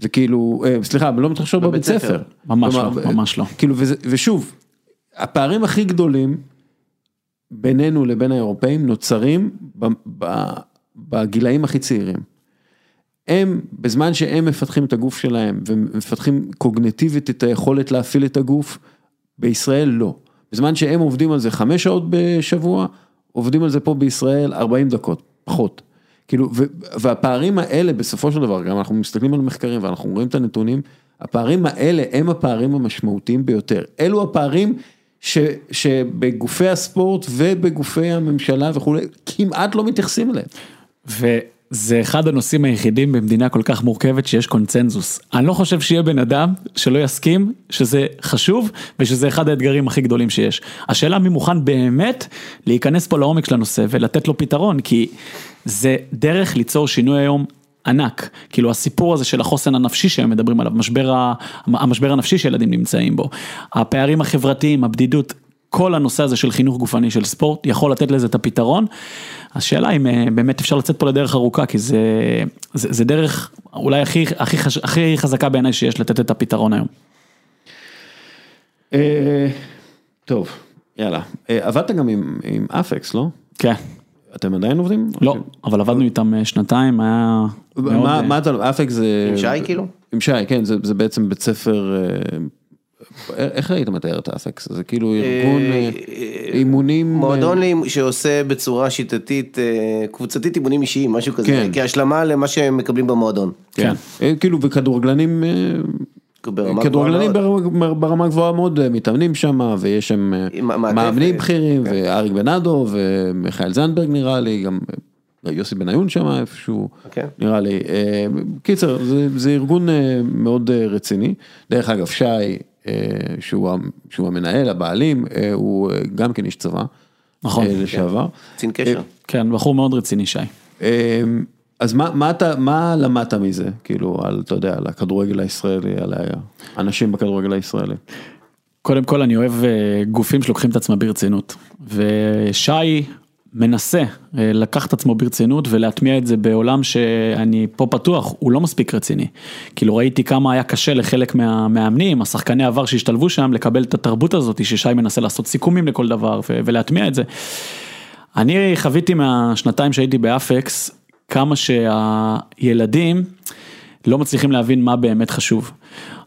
וכאילו, אה, סליחה, לא מתרחשות בבית ספר. ממש לא, ממש לא. כאילו, ושוב, הפערים הכי גדולים, בינינו לבין האירופאים נוצרים בגילאים הכי צעירים. הם, בזמן שהם מפתחים את הגוף שלהם ומפתחים קוגנטיבית את היכולת להפעיל את הגוף, בישראל לא. בזמן שהם עובדים על זה חמש שעות בשבוע, עובדים על זה פה בישראל 40 דקות, פחות. כאילו, והפערים האלה בסופו של דבר, גם אנחנו מסתכלים על מחקרים ואנחנו רואים את הנתונים, הפערים האלה הם הפערים המשמעותיים ביותר. אלו הפערים שבגופי הספורט ובגופי הממשלה וכולי, כמעט לא מתייחסים אליהם. וזה אחד הנושאים היחידים במדינה כל כך מורכבת שיש קונצנזוס. אני לא חושב שיהיה בן אדם שלא יסכים שזה חשוב ושזה אחד האתגרים הכי גדולים שיש. השאלה מי מוכן באמת להיכנס פה לעומק של הנושא ולתת לו פתרון, כי זה דרך ליצור שינוי היום ענק, כאילו הסיפור הזה של החוסן הנפשי שהם מדברים עליו, משבר, המשבר הנפשי שילדים נמצאים בו, הפערים החברתיים, הבדידות, כל הנושא הזה של חינוך גופני של ספורט יכול לתת לזה את הפתרון. השאלה אם אה, באמת אפשר לצאת פה לדרך ארוכה, כי זה, זה, זה דרך אולי הכי, הכי, הכי חזקה בעיניי שיש לתת את הפתרון היום. אה, טוב, יאללה. אה, עבדת גם עם אפקס, לא? כן. אתם עדיין עובדים? לא, אבל עבדנו איתם אה, שנתיים, היה... מה אה, אתה, אפק זה... עם שי כאילו? עם שי, כן, זה בעצם בית ספר... אה, איך היית מתאר את האפקס? זה כאילו ארגון אימונים... מועדון שעושה בצורה שיטתית, קבוצתית אימונים אישיים, משהו כזה, כן. כהשלמה למה שהם מקבלים במועדון. כן, כאילו וכדורגלנים כדורגלנים ברמה גבוהה מאוד אה, מתאמנים שם ויש שם אה, מאמנים בכירים כן. ואריק בנאדו ומיכאל זנדברג נראה לי גם אה, יוסי בניון שם איפשהו אוקיי. נראה לי קיצר זה ארגון מאוד רציני דרך אגב שי שהוא המנהל הבעלים הוא גם כן איש צבא נכון. לשעבר. קצין קשר. כן, בחור מאוד רציני, שי. אז מה, מה אתה, מה למדת מזה, כאילו, על, אתה יודע, על הכדורגל הישראלי, על האנשים בכדורגל הישראלי? קודם כל אני אוהב אה, גופים שלוקחים את עצמם ברצינות, ושי מנסה אה, לקחת את עצמו ברצינות ולהטמיע את זה בעולם שאני פה פתוח, הוא לא מספיק רציני. כאילו ראיתי כמה היה קשה לחלק מהמאמנים, השחקני עבר שהשתלבו שם, לקבל את התרבות הזאת ששי מנסה לעשות סיכומים לכל דבר ולהטמיע את זה. אני חוויתי מהשנתיים שהייתי באפקס, כמה שהילדים לא מצליחים להבין מה באמת חשוב.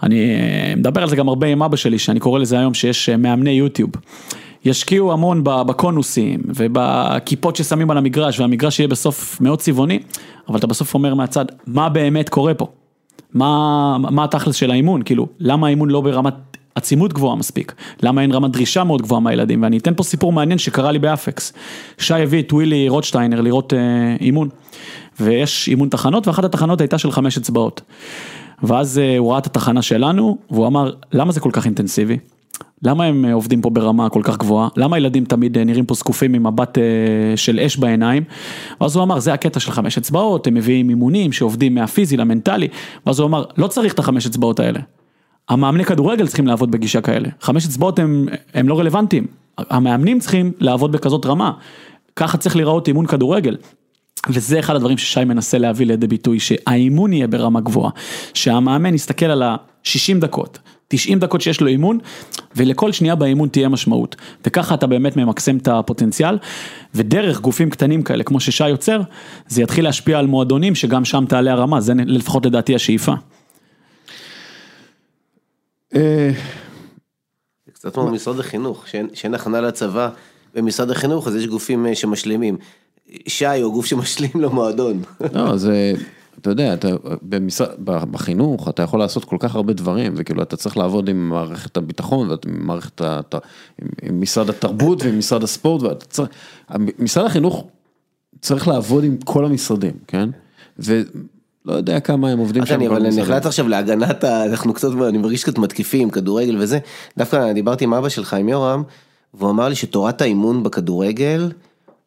אני אה, מדבר על זה גם הרבה עם אבא שלי, שאני קורא לזה היום שיש אה, מאמני יוטיוב. ישקיעו המון בקונוסים ובכיפות ששמים על המגרש והמגרש יהיה בסוף מאוד צבעוני, אבל אתה בסוף אומר מהצד, מה באמת קורה פה? מה, מה התכלס של האימון? כאילו, למה האימון לא ברמת עצימות גבוהה מספיק? למה אין רמת דרישה מאוד גבוהה מהילדים? ואני אתן פה סיפור מעניין שקרה לי באפקס. שי הביא את ווילי רוטשטיינר לראות אה, אימון, ויש אימון תחנות, ואחת התחנות הייתה של חמש אצבעות. ואז אה, הוא ראה את התחנה שלנו, והוא אמר, למה זה כל כך אינטנסיבי? למה הם אה, עובדים פה ברמה כל כך גבוהה? למה ילדים תמיד אה, נראים פה זקופים עם מבט של אש בעיניים? ואז הוא אמר, זה הקטע של חמש אצבעות, הם מביאים אימונים שעובדים מהפיזי למנטלי, ואז הוא אמר, לא צריך את החמש אצבעות האלה. המאמני כדורגל צריכים לעבוד בגישה כאלה, חמש אצבעות הם, הם לא רלוונטיים, המאמנים צריכים לעבוד בכזאת רמה, ככה צריך להיראות אימון כדורגל. וזה אחד הדברים ששי מנסה להביא לידי ביטוי, שהאימון יהיה ברמה גבוהה, שהמאמן יסתכל על ה-60 דקות, 90 דקות שיש לו אימון, ולכל שנייה באימון תהיה משמעות. וככה אתה באמת ממקסם את הפוטנציאל, ודרך גופים קטנים כאלה, כמו ששי יוצר, זה יתחיל להשפיע על מועדונים שגם שם תעלה הרמה, זה לפחות לדעתי השאיפה. אה, זה קצת כמו משרד החינוך, שאין הכנה לצבא במשרד החינוך, אז יש גופים אה, שמשלימים. שי הוא גוף שמשלים למועדון. לא, זה, אתה יודע, אתה, במשרד, בחינוך אתה יכול לעשות כל כך הרבה דברים, וכאילו אתה צריך לעבוד עם מערכת הביטחון, ועם מערכת, עם משרד התרבות ועם משרד הספורט, ואתה צריך, משרד החינוך צריך לעבוד עם כל המשרדים, כן? ולא יודע כמה הם עובדים שם. אבל אני החלטת עכשיו להגנת, אנחנו קצת, אני מרגיש קצת מתקיפים, כדורגל וזה, דווקא דיברתי עם אבא שלך, עם יורם, והוא אמר לי שתורת האימון בכדורגל,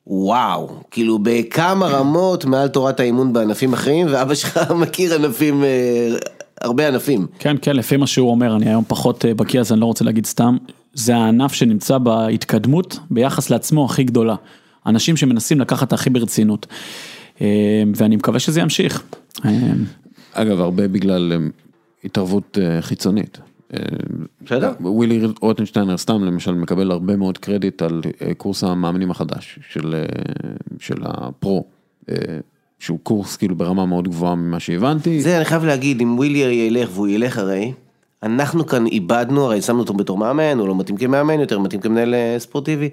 וואו, כאילו בכמה רמות מעל תורת האימון בענפים אחרים, ואבא שלך מכיר ענפים, אה, הרבה ענפים. כן, כן, לפי מה שהוא אומר, אני היום פחות אה, בקיא, אז אני לא רוצה להגיד סתם, זה הענף שנמצא בהתקדמות ביחס לעצמו הכי גדולה. אנשים שמנסים לקחת הכי ברצינות. אה, ואני מקווה שזה ימשיך. אגב, הרבה בגלל התערבות חיצונית. בסדר. ווילי רוטנשטיינר סתם למשל מקבל הרבה מאוד קרדיט על אה, קורס המאמנים החדש של, אה, של הפרו. אה, שהוא קורס כאילו ברמה מאוד גבוהה ממה שהבנתי. זה אני חייב להגיד, אם ווילי ילך והוא ילך הרי, אנחנו כאן איבדנו, הרי שמנו אותו בתור מאמן, הוא לא מתאים כמאמן יותר, מתאים כמנהל ספורטיבי,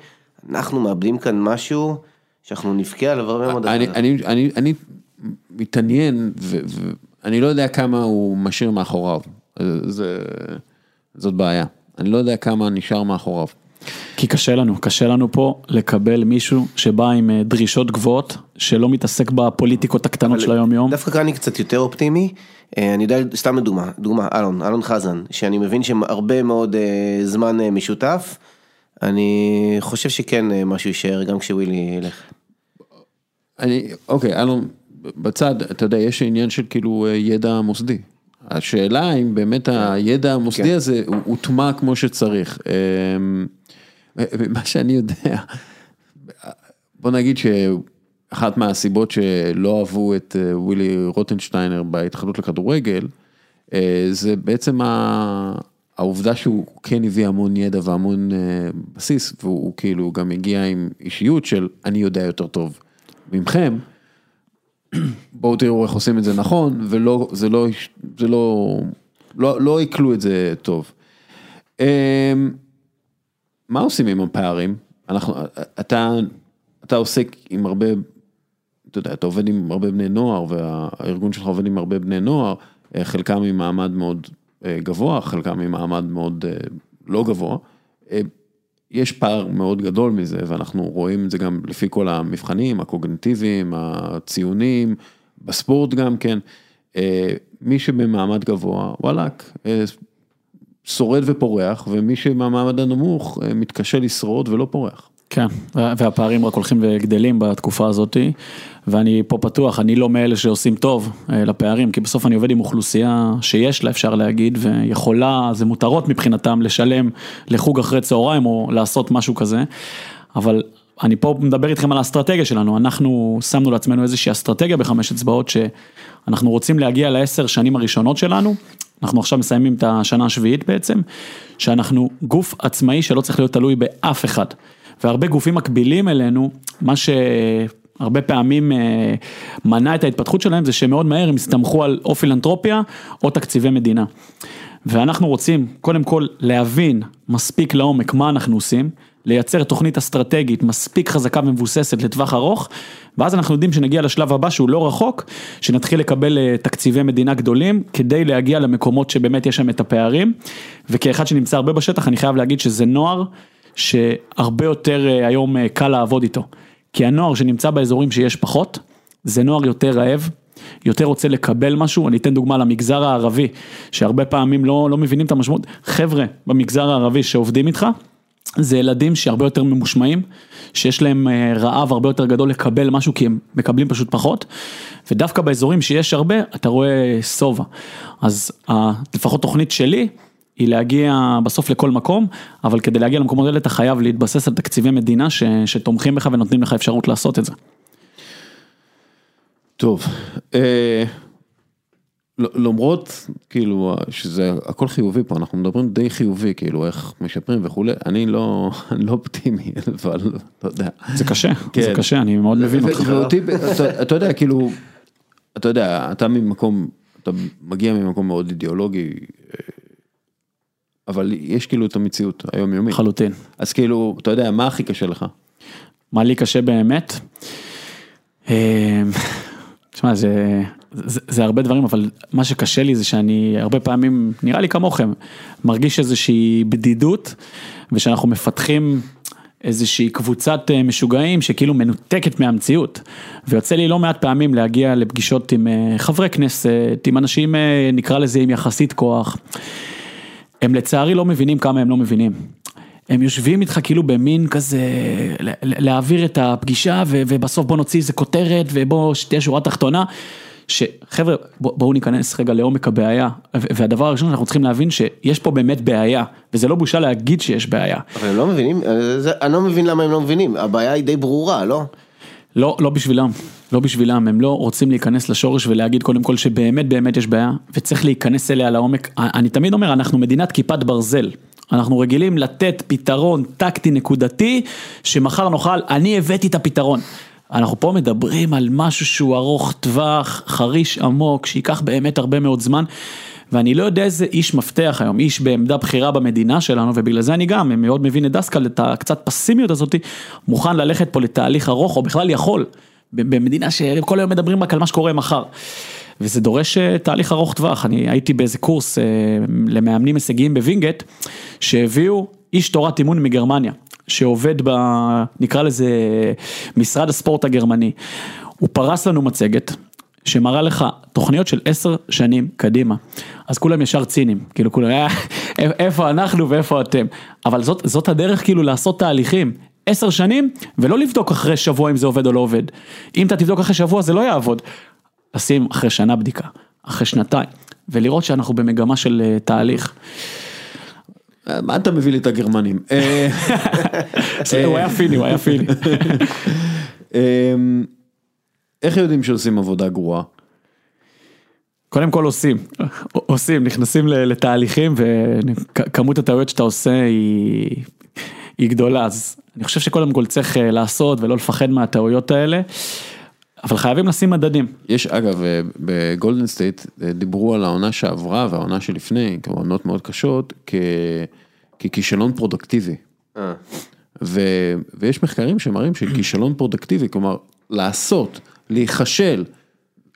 אנחנו מאבדים כאן משהו שאנחנו נבכה עליו הרבה מאוד. אני, אני, אני, אני מתעניין ואני לא יודע כמה הוא משאיר מאחוריו. זה, זאת בעיה. אני לא יודע כמה נשאר מאחוריו. כי קשה לנו, קשה לנו פה לקבל מישהו שבא עם אה, דרישות גבוהות, שלא מתעסק בפוליטיקות הקטנות של היום יום. דווקא כאן אני קצת יותר אופטימי, אה, אני יודע, סתם לדוגמה, דוגמה, אלון, אלון חזן, שאני מבין שהם הרבה מאוד אה, זמן משותף, אני חושב שכן משהו יישאר גם כשווילי ילך. אני, אוקיי, אלון, בצד, אתה יודע, יש עניין של כאילו ידע מוסדי. השאלה אם באמת כן. הידע המוסדי כן. הזה הוטמע כמו שצריך. אמ, מה שאני יודע, בוא נגיד שאחת מהסיבות שלא אהבו את אה, ווילי רוטנשטיינר בהתאחדות לכדורגל, אה, זה בעצם העובדה שהוא כן הביא המון ידע והמון אה, בסיס, והוא כאילו גם הגיע עם אישיות של אני יודע יותר טוב ממכם. בואו תראו איך עושים את זה נכון, ולא, זה לא, זה לא, לא, לא עיכלו את זה טוב. אמ, מה עושים עם הפערים? אנחנו, אתה, אתה עוסק עם הרבה, אתה יודע, אתה עובד עם הרבה בני נוער, והארגון שלך עובד עם הרבה בני נוער, אה, חלקם ממעמד מאוד אה, גבוה, חלקם ממעמד מאוד אה, לא גבוה. יש פער מאוד גדול מזה, ואנחנו רואים את זה גם לפי כל המבחנים, הקוגנטיביים, הציונים, בספורט גם כן. אה, מי שבמעמד גבוה, וואלאק, אה, שורד ופורח, ומי שבמעמד הנמוך אה, מתקשה לשרוד ולא פורח. כן, והפערים רק הולכים וגדלים בתקופה הזאתי, ואני פה פתוח, אני לא מאלה שעושים טוב אה, לפערים, כי בסוף אני עובד עם אוכלוסייה שיש לה, אפשר להגיד, ויכולה, זה מותרות מבחינתם לשלם לחוג אחרי צהריים או לעשות משהו כזה, אבל אני פה מדבר איתכם על האסטרטגיה שלנו, אנחנו שמנו לעצמנו איזושהי אסטרטגיה בחמש אצבעות שאנחנו רוצים להגיע לעשר שנים הראשונות שלנו, אנחנו עכשיו מסיימים את השנה השביעית בעצם, שאנחנו גוף עצמאי שלא צריך להיות תלוי באף אחד. והרבה גופים מקבילים אלינו, מה שהרבה פעמים אה, מנע את ההתפתחות שלהם זה שמאוד מהר הם הסתמכו על או פילנטרופיה או תקציבי מדינה. ואנחנו רוצים קודם כל להבין מספיק לעומק מה אנחנו עושים, לייצר תוכנית אסטרטגית מספיק חזקה ומבוססת לטווח ארוך, ואז אנחנו יודעים שנגיע לשלב הבא שהוא לא רחוק, שנתחיל לקבל אה, תקציבי מדינה גדולים, כדי להגיע למקומות שבאמת יש שם את הפערים, וכאחד שנמצא הרבה בשטח אני חייב להגיד שזה נוער שהרבה יותר אה, היום אה, קל לעבוד איתו. כי הנוער שנמצא באזורים שיש פחות, זה נוער יותר רעב, יותר רוצה לקבל משהו, אני אתן דוגמה למגזר הערבי, שהרבה פעמים לא, לא מבינים את המשמעות, חבר'ה במגזר הערבי שעובדים איתך, זה ילדים שהרבה יותר ממושמעים, שיש להם אה, רעב הרבה יותר גדול לקבל משהו כי הם מקבלים פשוט פחות, ודווקא באזורים שיש הרבה, אתה רואה שובע. אז לפחות תוכנית שלי, היא להגיע בסוף לכל מקום, אבל כדי להגיע למקומות האלה אתה חייב להתבסס על תקציבי מדינה ש, שתומכים בך ונותנים לך אפשרות לעשות את זה. טוב, אה, למרות כאילו שזה הכל חיובי פה, אנחנו מדברים די חיובי, כאילו איך משפרים וכולי, אני לא, לא אופטימי, אבל אתה יודע. זה קשה, כן. זה קשה, אני מאוד מבין אותך. ואותי, אתה, אתה יודע, כאילו, אתה יודע, אתה ממקום, אתה מגיע ממקום מאוד אידיאולוגי. אבל יש כאילו את המציאות היומיומית. חלוטין. אז כאילו, אתה יודע, מה הכי קשה לך? מה לי קשה באמת? אה, תשמע, זה, זה, זה הרבה דברים, אבל מה שקשה לי זה שאני הרבה פעמים, נראה לי כמוכם, מרגיש איזושהי בדידות, ושאנחנו מפתחים איזושהי קבוצת אה, משוגעים שכאילו מנותקת מהמציאות. ויוצא לי לא מעט פעמים להגיע לפגישות עם אה, חברי כנסת, עם אנשים, נקרא לזה, עם יחסית כוח. הם לצערי לא מבינים כמה הם לא מבינים. הם יושבים איתך כאילו במין כזה, להעביר את הפגישה ובסוף בוא נוציא איזה כותרת ובוא שתהיה שורה תחתונה. שחבר'ה בואו ניכנס רגע לעומק הבעיה והדבר הראשון שאנחנו צריכים להבין שיש פה באמת בעיה וזה לא בושה להגיד שיש בעיה. אבל הם לא מבינים, אני לא מבין למה הם לא מבינים, הבעיה היא די ברורה, לא? לא, לא בשבילם, לא בשבילם, הם לא רוצים להיכנס לשורש ולהגיד קודם כל שבאמת באמת יש בעיה וצריך להיכנס אליה לעומק. אני תמיד אומר, אנחנו מדינת כיפת ברזל. אנחנו רגילים לתת פתרון טקטי נקודתי, שמחר נוכל, אני הבאתי את הפתרון. אנחנו פה מדברים על משהו שהוא ארוך טווח, חריש עמוק, שייקח באמת הרבה מאוד זמן. ואני לא יודע איזה איש מפתח היום, איש בעמדה בכירה במדינה שלנו, ובגלל זה אני גם מאוד מבין את דסקל, את הקצת פסימיות הזאת, מוכן ללכת פה לתהליך ארוך, או בכלל יכול, במדינה שכל היום מדברים רק על מה שקורה מחר. וזה דורש אה, תהליך ארוך טווח, אני הייתי באיזה קורס אה, למאמנים הישגיים בווינגייט, שהביאו איש תורת אימון מגרמניה, שעובד ב... נקרא לזה משרד הספורט הגרמני. הוא פרס לנו מצגת, שמראה לך תוכניות של עשר שנים קדימה. אז כולם ישר ציניים, כאילו כולם, אה, איפה אנחנו ואיפה אתם. אבל זאת, זאת הדרך כאילו לעשות תהליכים. עשר שנים, ולא לבדוק אחרי שבוע אם זה עובד או לא עובד. אם אתה תבדוק אחרי שבוע זה לא יעבוד. לשים אחרי שנה בדיקה, אחרי שנתיים, ולראות שאנחנו במגמה של uh, תהליך. מה אתה מביא לי את הגרמנים? אה, הוא היה פיני, הוא היה פיני. איך יודעים שעושים עבודה גרועה? קודם כל עושים, עושים, נכנסים לתהליכים וכמות הטעויות שאתה עושה היא, היא גדולה, אז אני חושב שקודם כל צריך אה, לעשות ולא לפחד מהטעויות האלה, אבל חייבים לשים מדדים. יש אגב, אה, בגולדן סטייט אה, דיברו על העונה שעברה והעונה שלפני, כעונות מאוד קשות, כ... ככישלון פרודקטיבי. ו... ויש מחקרים שמראים שכישלון פרודקטיבי, כלומר לעשות, להיכשל,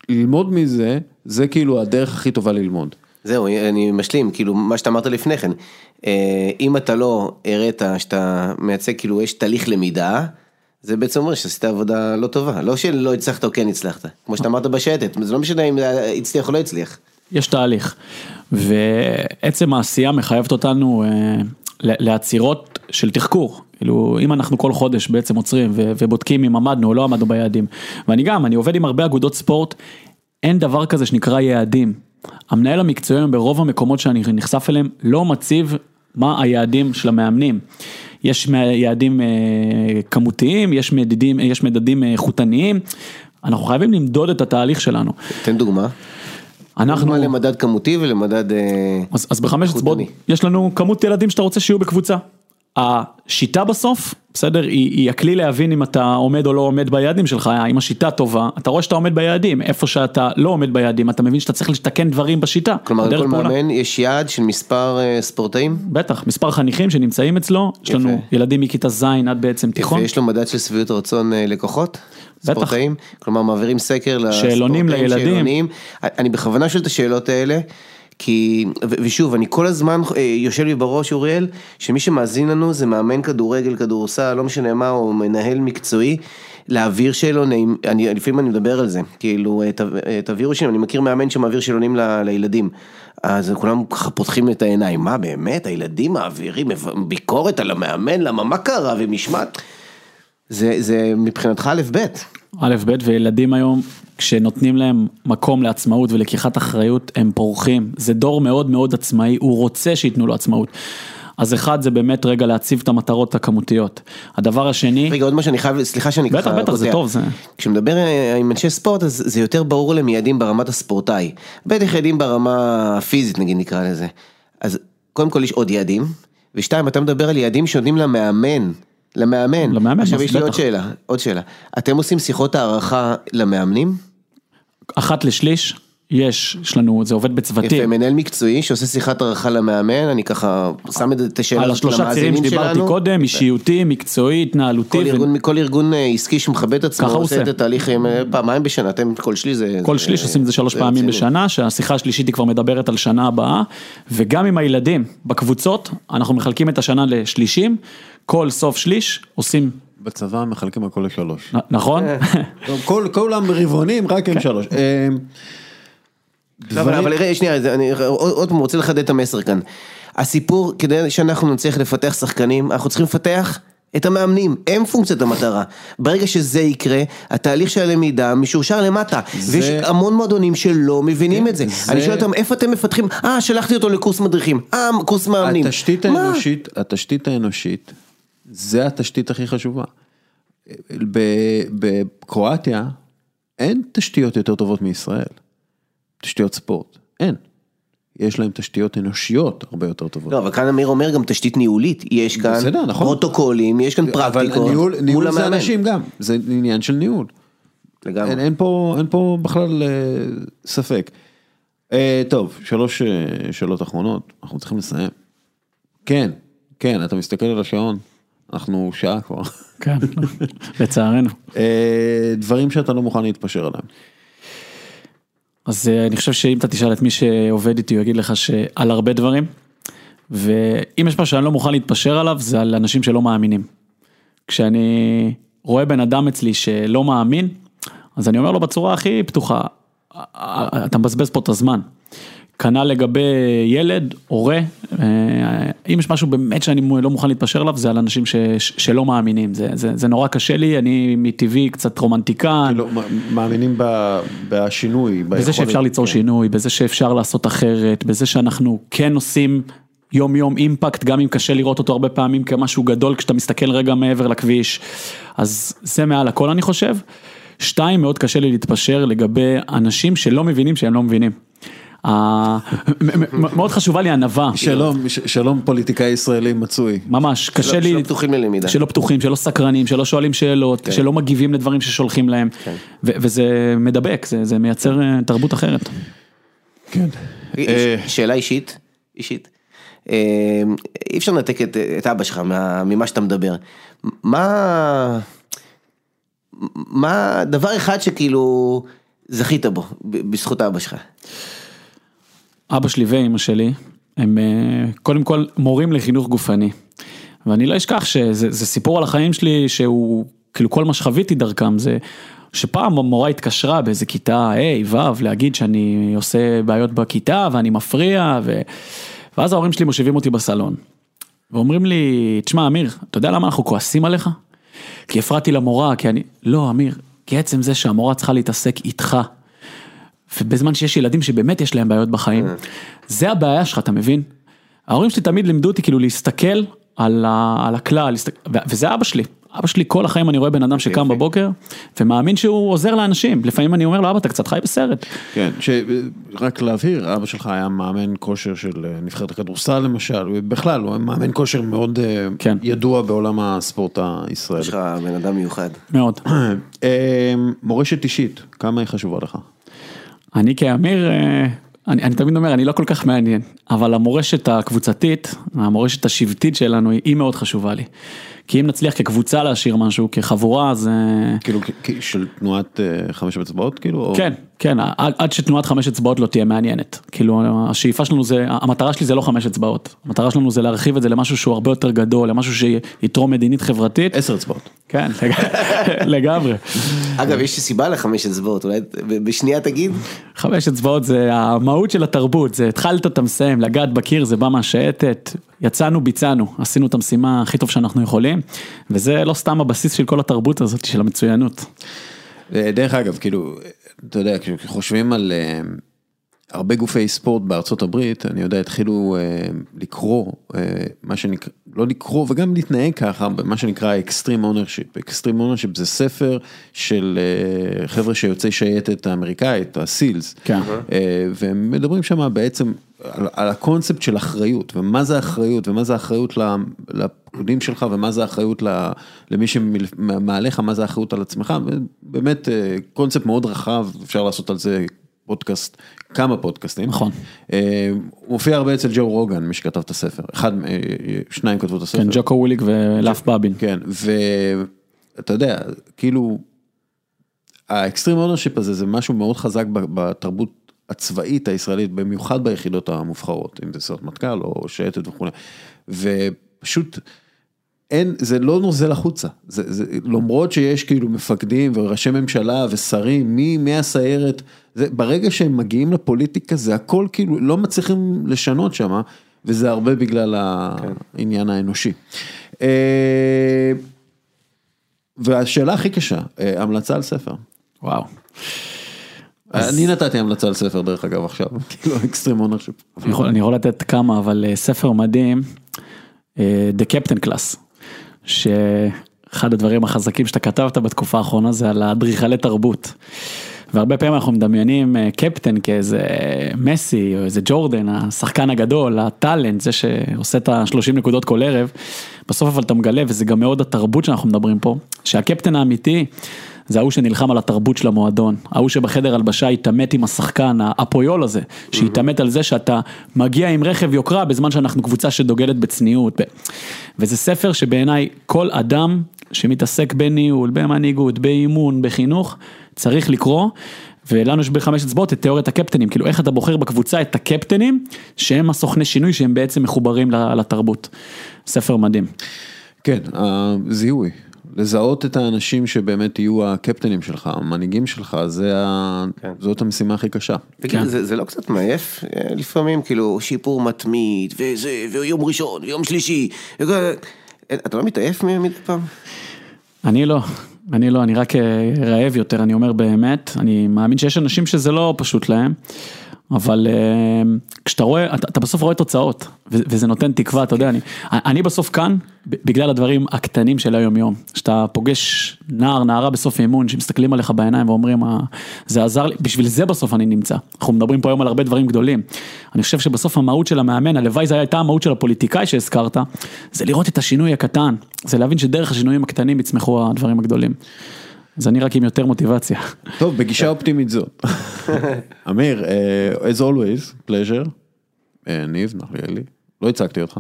ללמוד מזה, זה כאילו הדרך הכי טובה ללמוד. זהו, אני משלים, כאילו מה שאתה אמרת לפני כן, אה, אם אתה לא הראת שאתה מייצג, כאילו יש תהליך למידה, זה בעצם אומר שעשית עבודה לא טובה, לא שלא הצלחת או כן הצלחת, כמו שאתה אמרת בשייטת, זה לא משנה אם הצליח או לא הצליח. יש תהליך, ועצם העשייה מחייבת אותנו אה, לעצירות של תחקור, כאילו אם אנחנו כל חודש בעצם עוצרים ובודקים אם עמדנו או לא עמדנו ביעדים, ואני גם, אני עובד עם הרבה אגודות ספורט, אין דבר כזה שנקרא יעדים. המנהל המקצועי ברוב המקומות שאני נחשף אליהם לא מציב מה היעדים של המאמנים. יש יעדים אה, כמותיים, יש מדדים, יש מדדים איכותניים, אנחנו חייבים למדוד את התהליך שלנו. תן דוגמה. אנחנו... דוגמה למדד כמותי ולמדד אה, אז, אז בחמש אצבעות יש לנו כמות ילדים שאתה רוצה שיהיו בקבוצה. השיטה בסוף, בסדר, היא, היא הכלי להבין אם אתה עומד או לא עומד ביעדים שלך, אם השיטה טובה, אתה רואה שאתה עומד ביעדים, איפה שאתה לא עומד ביעדים, אתה מבין שאתה צריך לתקן דברים בשיטה. כלומר, לכל מאמן יש יעד של מספר uh, ספורטאים? בטח, מספר חניכים שנמצאים אצלו. יש לנו ילדים מכיתה ז' עד בעצם תיכון. ויש לו מדד של שביעות רצון uh, לקוחות? ספורטאים? כלומר, מעבירים סקר לספורטאים, שאלונים לילדים. שאלונים. אני בכוונה שואל את השאלות האלה. כי, ושוב, אני כל הזמן אה, יושב לי בראש, אוריאל, שמי שמאזין לנו זה מאמן כדורגל, כדורסל, לא משנה מה, או מנהל מקצועי, להעביר שאלונים, אני, לפעמים אני מדבר על זה, כאילו, אה, אה, תעבירו שאלונים, אני מכיר מאמן שמעביר שאלונים ל, לילדים. אז כולם ככה פותחים את העיניים, מה באמת, הילדים מעבירים ביקורת על המאמן, למה, מה קרה, ומשמעת? זה, זה מבחינתך א' ב'. א' ב' וילדים היום כשנותנים להם מקום לעצמאות ולקיחת אחריות הם פורחים, זה דור מאוד מאוד עצמאי, הוא רוצה שייתנו לו עצמאות. אז אחד זה באמת רגע להציב את המטרות הכמותיות. הדבר השני... רגע עוד משהו אני חייב, סליחה שאני ככה... בטח בטח זה טוב זה... כשמדבר אה, עם אנשי ספורט אז זה יותר ברור להם יעדים ברמת הספורטאי. בטח יעדים ברמה הפיזית נגיד נקרא לזה. אז קודם כל יש עוד יעדים, ושתיים אתה מדבר על יעדים שנותנים למאמן. למאמן. למאמן, עכשיו יש לי עוד שאלה, עוד שאלה. אתם עושים שיחות הערכה למאמנים? אחת לשליש, יש, יש לנו, זה עובד בצוותים. יפה, מנהל מקצועי שעושה שיחת הערכה למאמן, אני ככה שם את השאלה על השלושה צירים שדיברתי קודם, אישיותי, מקצועי, התנהלותי. כל, ו... ארגון, כל ארגון אה, עסקי שמכבד את עצמו, עושה את התהליכים אה, פעמיים בשנה, אתם כל שליש זה... כל שליש עושים את זה שלוש פעמים בשנה, שהשיחה השלישית היא כבר מדברת על שנה הבאה, וגם עם הילדים בקבוצות, אנחנו מחלקים את השנה לשלישים, כל סוף שליש עושים בצבא מחלקים הכל לשלוש. נכון? כל כולם רבעונים רק עם כן. שלוש. אה, אבל שנייה, אני עוד פעם רוצה לחדד את המסר כאן. הסיפור, כדי שאנחנו נצליח לפתח שחקנים, אנחנו צריכים לפתח את המאמנים, הם פונקציית המטרה. ברגע שזה יקרה, התהליך של הלמידה משורשר למטה. זה... ויש המון מועדונים שלא מבינים כן, את זה. זה. אני שואל אותם, איפה אתם מפתחים? אה, שלחתי אותו לקורס מדריכים. אה, קורס מאמנים. התשתית האנושית, התשתית האנושית זה התשתית הכי חשובה. בקרואטיה אין תשתיות יותר טובות מישראל, תשתיות ספורט, אין. יש להם תשתיות אנושיות הרבה יותר טובות. לא, אבל כאן אמיר אומר גם תשתית ניהולית, יש כאן בסדר, נכון. פרוטוקולים, יש כאן פרקטיקות. אבל ניהול, ניהול זה אנשים גם, זה עניין של ניהול. לגמרי. אין, אין, פה, אין פה בכלל אה, ספק. אה, טוב, שלוש אה, שאלות אחרונות, אנחנו צריכים לסיים. כן, כן, אתה מסתכל על השעון. אנחנו שעה כבר. כן, לצערנו. אה, דברים שאתה לא מוכן להתפשר עליהם. אז אה, אני חושב שאם אתה תשאל את מי שעובד איתי, הוא יגיד לך שעל הרבה דברים, ואם יש משהו שאני לא מוכן להתפשר עליו, זה על אנשים שלא מאמינים. כשאני רואה בן אדם אצלי שלא מאמין, אז אני אומר לו בצורה הכי פתוחה, אתה מבזבז פה את הזמן. כנ"ל לגבי ילד, הורה, אה, אם יש משהו באמת שאני לא מוכן להתפשר עליו, זה על אנשים ש, שלא מאמינים, זה, זה, זה נורא קשה לי, אני מטבעי קצת רומנטיקן. כאילו, מאמינים בשינוי, בזה שאפשר ליצור כן. שינוי, בזה שאפשר לעשות אחרת, בזה שאנחנו כן עושים יום יום אימפקט, גם אם קשה לראות אותו הרבה פעמים כמשהו גדול כשאתה מסתכל רגע מעבר לכביש, אז זה מעל הכל אני חושב. שתיים, מאוד קשה לי להתפשר לגבי אנשים שלא מבינים שהם לא מבינים. מאוד חשובה לי ענווה. שלום, שלום פוליטיקאי ישראלי מצוי. ממש, קשה לי. שלא פתוחים ללמידה. שלא פתוחים, שלא סקרנים, שלא שואלים שאלות, כן. שלא מגיבים לדברים ששולחים להם. כן. וזה מדבק, זה מייצר אה, תרבות אחרת. כן. אה, שאלה אישית, אישית. אה, אי אפשר לנתק את אבא שלך ממה שאתה מדבר. מה... מה דבר אחד שכאילו זכית בו בזכות אבא שלך? אבא שלי ואימא שלי, הם אה, קודם כל מורים לחינוך גופני. ואני לא אשכח שזה סיפור על החיים שלי שהוא, כאילו כל מה שחוויתי דרכם זה שפעם המורה התקשרה באיזה כיתה ה' ו' להגיד שאני עושה בעיות בכיתה ואני מפריע ו... ואז ההורים שלי מושיבים אותי בסלון. ואומרים לי, תשמע אמיר, אתה יודע למה אנחנו כועסים עליך? כי הפרעתי למורה, כי אני... לא, אמיר, כי עצם זה שהמורה צריכה להתעסק איתך, ובזמן שיש ילדים שבאמת יש להם בעיות בחיים, זה הבעיה שלך, אתה מבין? ההורים שלי תמיד לימדו אותי כאילו להסתכל על, ה, על הכלל, וזה אבא שלי. אבא שלי כל החיים אני רואה בן אדם שקם. בבוקר ומאמין שהוא עוזר לאנשים, לפעמים אני אומר לו אבא אתה קצת חי בסרט. כן, ש... רק להבהיר, אבא שלך היה מאמן כושר של אה, נבחרת הכדורסל למשל, ובכלל הוא היה מאמן כושר מאוד אה, כן. ידוע בעולם הספורט הישראלי. יש לך בן אדם מיוחד. מאוד. אה, מורשת אישית, כמה היא חשובה לך? אני כאמיר, אה, אני, אני תמיד אומר, אני לא כל כך מעניין, אבל המורשת הקבוצתית, המורשת השבטית שלנו היא, מאוד חשובה לי. כי אם נצליח כקבוצה להשאיר משהו, כחבורה, אז... אה, כאילו של תנועת אה, חמש אצבעות כאילו? או- כן, כן, עד, עד שתנועת חמש אצבעות לא תהיה מעניינת. כאילו, השאיפה שלנו זה, המטרה שלי זה לא חמש אצבעות. המטרה שלנו זה להרחיב את זה למשהו שהוא הרבה יותר גדול, למשהו שיתרום מדינית חברתית. עשר אצבעות. כן, לג- לגמרי. אגב, יש סיבה לחמש אצבעות, אולי בשנייה תגיד? חמש אצבעות זה המהות של התרבות, זה התחלת אתה מסיים, לגעת בקיר זה בא מהשייטת, יצאנו ביצענו, עשינו את המשימה הכי טוב שאנחנו יכולים, וזה לא סתם הבסיס של כל התרבות הזאת של המצוינות. אה, דרך אגב, כאילו, אתה יודע, כשחושבים על אה, הרבה גופי ספורט בארצות הברית, אני יודע, התחילו אה, לקרוא, אה, מה שנקרא, לא לקרוא וגם להתנהג ככה, מה שנקרא extreme ownership. Extreme Ownership זה ספר של אה, חבר'ה שיוצאי שייטת האמריקאית, הסילס. כן. אה, והם מדברים שם בעצם על, על הקונספט של אחריות, ומה זה אחריות, ומה זה אחריות לפקודים שלך, ומה זה אחריות למי שמעליך, מה זה אחריות על עצמך, באמת אה, קונספט מאוד רחב, אפשר לעשות על זה פודקאסט, כמה פודקאסטים. נכון. אה, הוא מופיע הרבה אצל ג'ו רוגן, מי שכתב את הספר, אחד, אה, שניים כתבו את הספר. כן, ג'וקו ווליק ולאף בבין. כן, ואתה יודע, כאילו, ה extreme ownership הזה זה משהו מאוד חזק בתרבות הצבאית הישראלית, במיוחד ביחידות המובחרות, אם זה סיירת מטכ"ל או שייטת וכולי, ופשוט אין, זה לא נוזל החוצה, זה, זה, למרות שיש כאילו מפקדים וראשי ממשלה ושרים, מי, מהסיירת, זה, ברגע שהם מגיעים לפוליטיקה זה הכל כאילו לא מצליחים לשנות שם, וזה הרבה בגלל העניין האנושי. אה, והשאלה הכי קשה, אה, המלצה על ספר. וואו. אני נתתי המלצה על ספר דרך אגב עכשיו, כאילו אקסטרים אונרשיפ. אני יכול, לתת כמה, אבל אה, ספר מדהים, אה, The Captain Class, שאחד הדברים החזקים שאתה כתבת בתקופה האחרונה זה על האדריכלי תרבות. והרבה פעמים אנחנו מדמיינים אה, קפטן כאיזה מסי או איזה ג'ורדן, השחקן הגדול, ה talent, זה שעושה את ה-30 נקודות כל ערב. בסוף אבל אתה מגלה, וזה גם מאוד התרבות שאנחנו מדברים פה, שהקפטן האמיתי זה ההוא שנלחם על התרבות של המועדון, ההוא שבחדר הלבשה התעמת עם השחקן, הפויול הזה, שהתעמת על זה שאתה מגיע עם רכב יוקרה בזמן שאנחנו קבוצה שדוגלת בצניעות. וזה ספר שבעיניי כל אדם שמתעסק בניהול, במנהיגות, באימון, בחינוך, צריך לקרוא. ולנו יש בחמש אצבעות את תיאוריית הקפטנים, כאילו איך אתה בוחר בקבוצה את הקפטנים שהם הסוכני שינוי שהם בעצם מחוברים לתרבות. ספר מדהים. כן, הזיהוי, לזהות את האנשים שבאמת יהיו הקפטנים שלך, המנהיגים שלך, זה ה... כן. זאת המשימה הכי קשה. תגיד, זה, זה לא קצת מעייף אה, לפעמים, כאילו שיפור מתמיד, וזה, ויום ראשון, ויום שלישי, וכל- אה, אתה לא מתעייף מדי פעם? אני לא, אני לא, אני רק אה, רעב יותר, אני אומר באמת, אני מאמין שיש אנשים שזה לא פשוט להם, אבל אה, כשאתה רואה, אתה, אתה בסוף רואה תוצאות, וזה נותן תקווה, אתה יודע, אני, אני בסוף כאן, בגלל הדברים הקטנים של היום יום, שאתה פוגש נער, נערה בסוף אימון, שמסתכלים עליך בעיניים ואומרים, "אה, זה עזר לי, בשביל זה בסוף אני נמצא, אנחנו מדברים פה היום על הרבה דברים גדולים, אני חושב שבסוף המהות של המאמן, הלוואי זו הייתה המהות של הפוליטיקאי שהזכרת, זה לראות את השינוי הקטן, זה להבין שדרך השינויים הקטנים יצמחו הדברים הגדולים. אז אני רק עם יותר מוטיבציה. טוב, בגישה אופטימית זו. אמיר, אה, as always, pleasure. אה, ניב, נחליאלי. לא הצגתי אותך,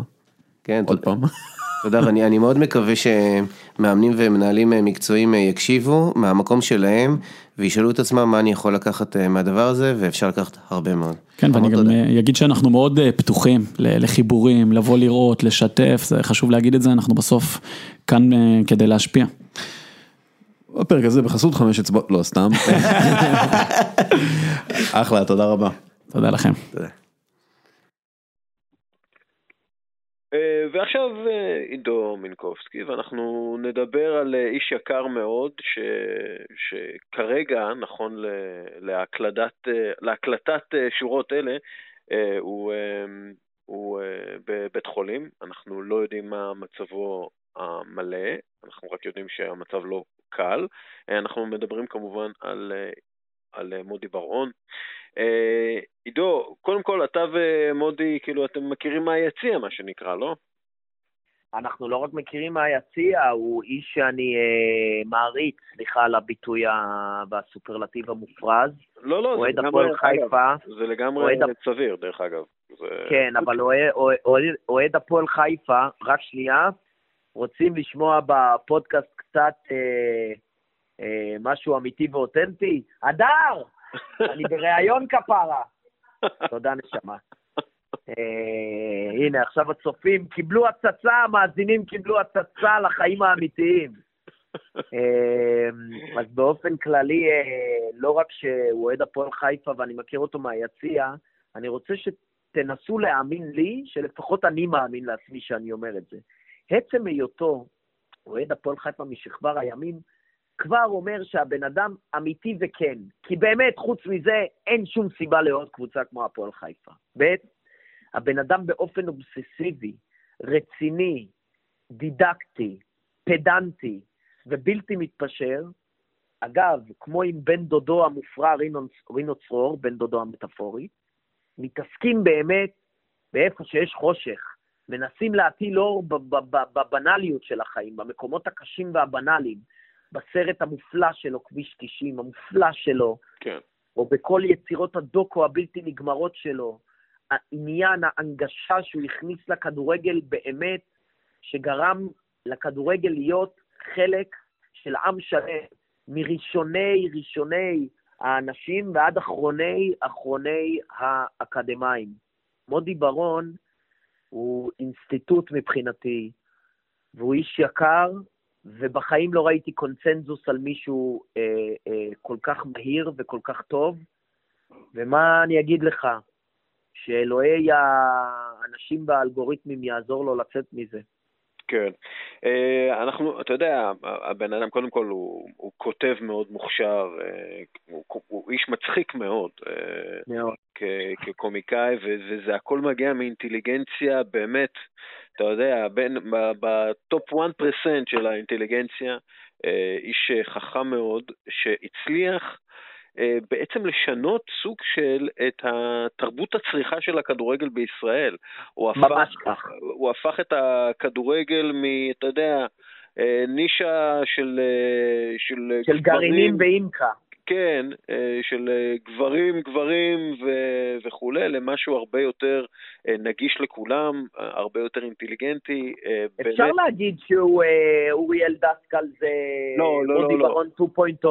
כן, עוד תודה. פעם. תודה, ואני אני מאוד מקווה שמאמנים ומנהלים אה, מקצועיים יקשיבו מהמקום שלהם, וישאלו את עצמם מה אני יכול לקחת מהדבר הזה, ואפשר לקחת הרבה מאוד. כן, ואני גם אגיד שאנחנו מאוד פתוחים לחיבורים, לבוא לראות, לשתף, זה חשוב להגיד את זה, אנחנו בסוף כאן כדי להשפיע. בפרק הזה בחסות חמש אצבעות, לא סתם. אחלה, תודה רבה. תודה לכם. אה, ועכשיו עידו מינקובסקי, ואנחנו נדבר על איש יקר מאוד, ש... שכרגע, נכון להקלדת, להקלטת שורות אלה, הוא, הוא בבית חולים, אנחנו לא יודעים מה מצבו המלא, אנחנו רק יודעים שהמצב לא קל. אנחנו מדברים כמובן על, על מודי בר-און. אה, עידו, קודם כל, אתה ומודי, כאילו, אתם מכירים מהיציע, מה שנקרא, לא? אנחנו לא רק מכירים מהיציע, הוא איש שאני אה, מעריץ, סליחה על הביטוי והסופרלטיב המופרז. לא, לא, זה לגמרי, חיפה, זה לגמרי אוהד... סביר, דרך אגב. זה... כן, אבל אוהד הפועל חיפה, רק שנייה, רוצים לשמוע בפודקאסט קצת אה, אה, משהו אמיתי ואותנטי? הדר! אני בריאיון כפרה. תודה, נשמה. אה, הנה, עכשיו הצופים קיבלו הצצה, המאזינים קיבלו הצצה לחיים האמיתיים. אה, אז באופן כללי, אה, לא רק שהוא אוהד הפועל חיפה ואני מכיר אותו מהיציע, אני רוצה שתנסו להאמין לי, שלפחות אני מאמין לעצמי שאני אומר את זה. עצם היותו אוהד הפועל חיפה משכבר הימים, כבר אומר שהבן אדם אמיתי וכן. כי באמת, חוץ מזה, אין שום סיבה לעוד קבוצה כמו הפועל חיפה. ב', הבן אדם באופן אובססיבי, רציני, דידקטי, פדנטי ובלתי מתפשר, אגב, כמו עם בן דודו המופרע רינו, רינו צרור, בן דודו המטאפורי, מתעסקים באמת באיפה שיש חושך, מנסים להטיל אור בבנאליות של החיים, במקומות הקשים והבנאליים, בסרט המופלא שלו, כביש 90, המופלא שלו, כן. או בכל יצירות הדוקו הבלתי נגמרות שלו, העניין, ההנגשה שהוא הכניס לכדורגל באמת, שגרם לכדורגל להיות חלק של עם שלם, מראשוני ראשוני האנשים ועד אחרוני אחרוני האקדמאים. מודי ברון הוא אינסטיטוט מבחינתי, והוא איש יקר, ובחיים לא ראיתי קונצנזוס על מישהו אה, אה, כל כך מהיר וכל כך טוב. ומה אני אגיד לך? שאלוהי האנשים והאלגוריתמים יעזור לו לצאת מזה. כן. אה, אנחנו, אתה יודע, הבן אדם קודם כל הוא, הוא כותב מאוד מוכשר, אה, הוא, הוא איש מצחיק מאוד. אה, מאוד. כקומיקאי, וזה הכל מגיע מאינטליגנציה באמת, אתה יודע, בין, בטופ 1% של האינטליגנציה, איש חכם מאוד, שהצליח בעצם לשנות סוג של את התרבות הצריכה של הכדורגל בישראל. הוא ממש כך. הוא הפך את הכדורגל מ... אתה יודע, אה, נישה של... אה, של, של גרעינים ואימקה. כן, של גברים, גברים ו- וכולי, למשהו הרבה יותר נגיש לכולם, הרבה יותר אינטליגנטי. אפשר באמת... להגיד שהוא אוריאל דסקל זה לא, לא, לא, לא. ברון 2.0.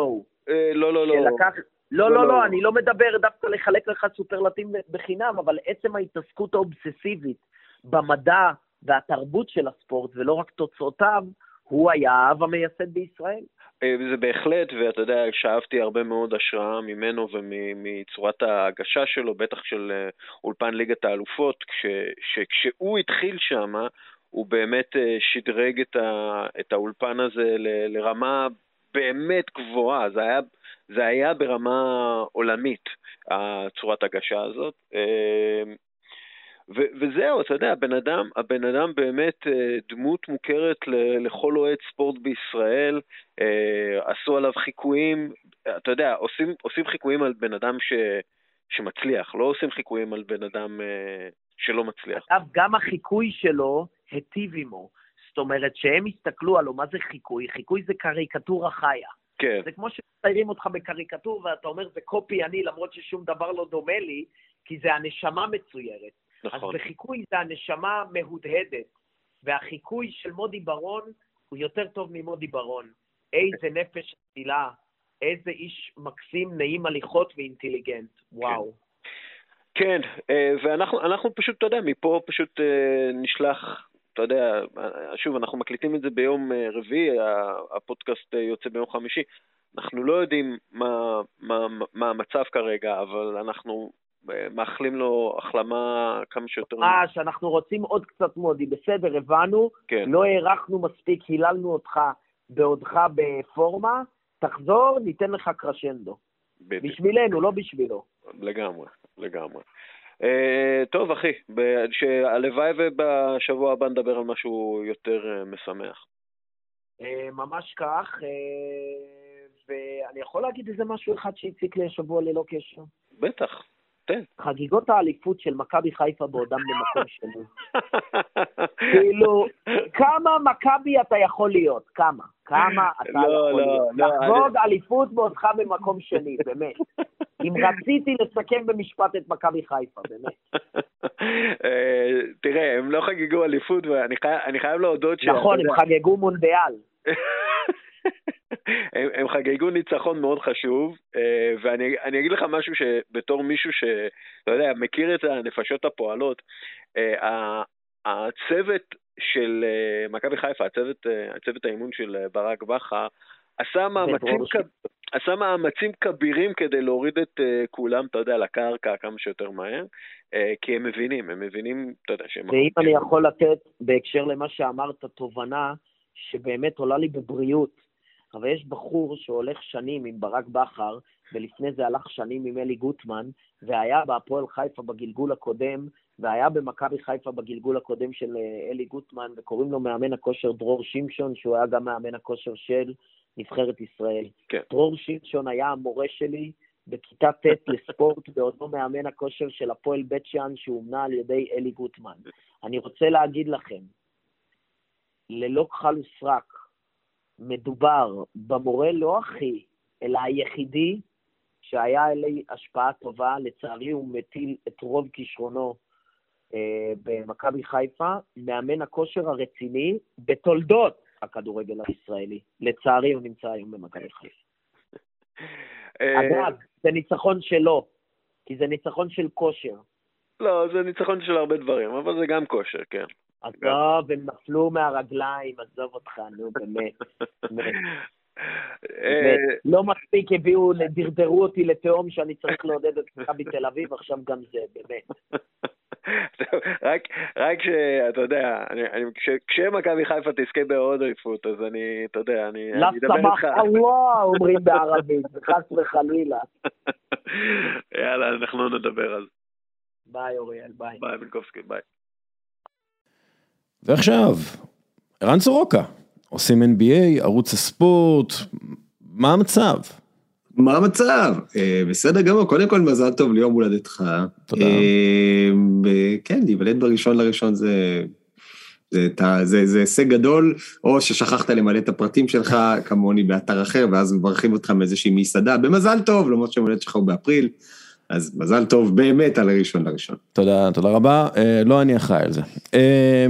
לא, לא, לא. שלקח, לא, לא, לא, לא, אני לא מדבר דווקא לחלק לך סופרלטים בחינם, אבל עצם ההתעסקות האובססיבית במדע והתרבות של הספורט, ולא רק תוצאותיו, הוא היה האב המייסד בישראל. אה, זה בהחלט, ואתה יודע, שאבתי הרבה מאוד השראה ממנו ומצורת ההגשה שלו, בטח של אה, אולפן ליגת האלופות, כש, שכשהוא התחיל שם, הוא באמת אה, שדרג את, ה, את האולפן הזה ל, לרמה באמת גבוהה, זה היה זה היה ברמה עולמית, הצורת הגשה הזאת. אמ, ו- וזהו, אתה יודע, הבן אדם, הבן אדם באמת אה, דמות מוכרת לכל אוהד ספורט בישראל, אה, עשו עליו חיקויים, אתה יודע, עושים, עושים חיקויים על בן אדם ש, שמצליח, לא עושים חיקויים על בן אדם אה, שלא מצליח. אגב, גם החיקוי שלו היטיב עמו. זאת אומרת, שהם הסתכלו עלו, מה זה חיקוי? חיקוי זה קריקטורה חיה. כן. זה כמו שמציירים אותך בקריקטור ואתה אומר זה קופי אני למרות ששום דבר לא דומה לי, כי זה הנשמה מצוירת. נכון. אז בחיקוי זה הנשמה מהודהדת, והחיקוי של מודי ברון הוא יותר טוב ממודי ברון. איזה נפש אצילה, איזה איש מקסים, נעים הליכות ואינטליגנט, וואו. כן, כן ואנחנו פשוט, אתה יודע, מפה פשוט אה, נשלח אתה יודע, שוב, אנחנו מקליטים את זה ביום אה, רביעי, הפודקאסט אה, יוצא ביום חמישי. אנחנו לא יודעים מה, מה, מה המצב כרגע, אבל אנחנו מאחלים לו החלמה כמה שיותר... אה, שאנחנו רוצים עוד קצת מודי, בסדר, הבנו, כן. לא הארכנו מספיק, היללנו אותך בעודך בפורמה, תחזור, ניתן לך קרשנדו. בדיוק. בשבילנו, לא בשבילו. לגמרי, לגמרי. אה, טוב אחי, שהלוואי ובשבוע הבא נדבר על משהו יותר אה, משמח. אה, ממש כך, ואני יכול להגיד איזה משהו אחד שהציק לי השבוע ללא קשר? בטח, תן. חגיגות האליפות של מכבי חיפה בעודם במקום שני. כאילו, כמה מכבי אתה יכול להיות? כמה? כמה אתה לא, יכול לא, להיות? לא, לחגוג אליפות בעודך במקום שני, באמת. אם רציתי לסכם במשפט את מכבי חיפה, באמת. אה, תראה, הם לא חגגו אליפות ואני חי- אני חייב להודות ש... נכון, הם חגגו מונדיאל. הם, הם חגגו ניצחון מאוד חשוב, אה, ואני אני אגיד לך משהו שבתור מישהו שאתה יודע, מכיר את הנפשות הפועלות, אה, הצוות של אה, מכבי חיפה, הצוות, הצוות האימון של ברק בכר, עשה מאמצים, ודרור כ- עשה מאמצים כבירים כדי להוריד את כולם, אתה יודע, לקרקע כמה שיותר מהר, כי הם מבינים, הם מבינים, אתה יודע, שהם... ואם אני יכול לתת, בהקשר למה שאמרת, תובנה שבאמת עולה לי בבריאות, אבל יש בחור שהולך שנים עם ברק בכר, ולפני זה הלך שנים עם אלי גוטמן, והיה בהפועל חיפה בגלגול הקודם, והיה במכבי חיפה בגלגול הקודם של אה, אלי גוטמן, וקוראים לו מאמן הכושר דרור שמשון, שהוא היה גם מאמן הכושר של נבחרת ישראל. כן. דרור שמשון היה המורה שלי בכיתה ט' לספורט, בעודו מאמן הכושר של הפועל בית שאן, שהומנה על ידי אלי גוטמן. אני רוצה להגיד לכם, ללא כחל וסרק, מדובר במורה לא הכי, אלא היחידי שהיה אלי השפעה טובה, לצערי הוא מטיל את רוב כישרונו אה, במכבי חיפה, מאמן הכושר הרציני בתולדות הכדורגל הישראלי. לצערי הוא נמצא היום במכבי חיפה. אה, אגב, זה ניצחון שלו, כי זה ניצחון של כושר. לא, זה ניצחון של הרבה דברים, אבל זה גם כושר, כן. עזוב, הם נפלו מהרגליים, עזוב אותך, נו, באמת. באמת. אה, באמת. לא מספיק הביאו, דרדרו אותי לתהום שאני צריך לעודד את מכבי תל אביב, עכשיו גם זה, באמת. רק, רק שאתה יודע, אני, אני, כש, כשמכבי חיפה תזכה בעוד אליפות, אז אני, אתה יודע, אני, לא אני אדבר סמך איתך. אללה, אומרים בערבית, חס וחלילה. יאללה, אנחנו נדבר על זה. ביי, אוריאל, ביי. ביי, מינקובסקי, ביי. ועכשיו, ערן סורוקה, עושים NBA, ערוץ הספורט, מה המצב? מה המצב? אה, בסדר גמור, קודם כל מזל טוב ליום הולדתך. תודה. אה, כן, להיוולד בראשון לראשון זה... זה, זה, זה, הישג גדול, או ששכחת למלא את הפרטים שלך כמוני באתר אחר, ואז מברכים אותך מאיזושהי מסעדה, במזל טוב, למרות שיום הולדת שלך הוא באפריל, אז מזל טוב באמת על הראשון לראשון. תודה, תודה רבה, אה, לא אני אחראי על זה. אה,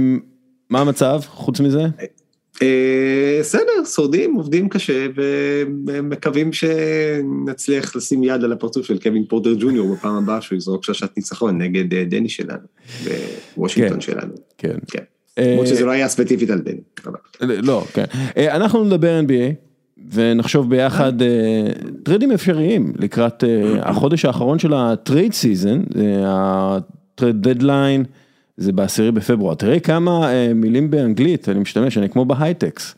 מה המצב, חוץ מזה? אה, בסדר, שורדים, עובדים קשה, ומקווים שנצליח לשים יד על הפרצוף של קווין פורטר ג'וניור בפעם הבאה שהוא יזרוק שלושת ניצחון נגד אה, דני שלנו, בוושינגטון כן. שלנו. כן. כן. אה, למרות שזה לא היה ספציפית על דני. לא, כן. אנחנו נדבר NBA ונחשוב ביחד טריידים אפשריים לקראת החודש האחרון של ה trade season, ה trade deadline זה בעשירי בפברואר. תראה כמה אה, מילים באנגלית אני משתמש, אני כמו בהייטקס.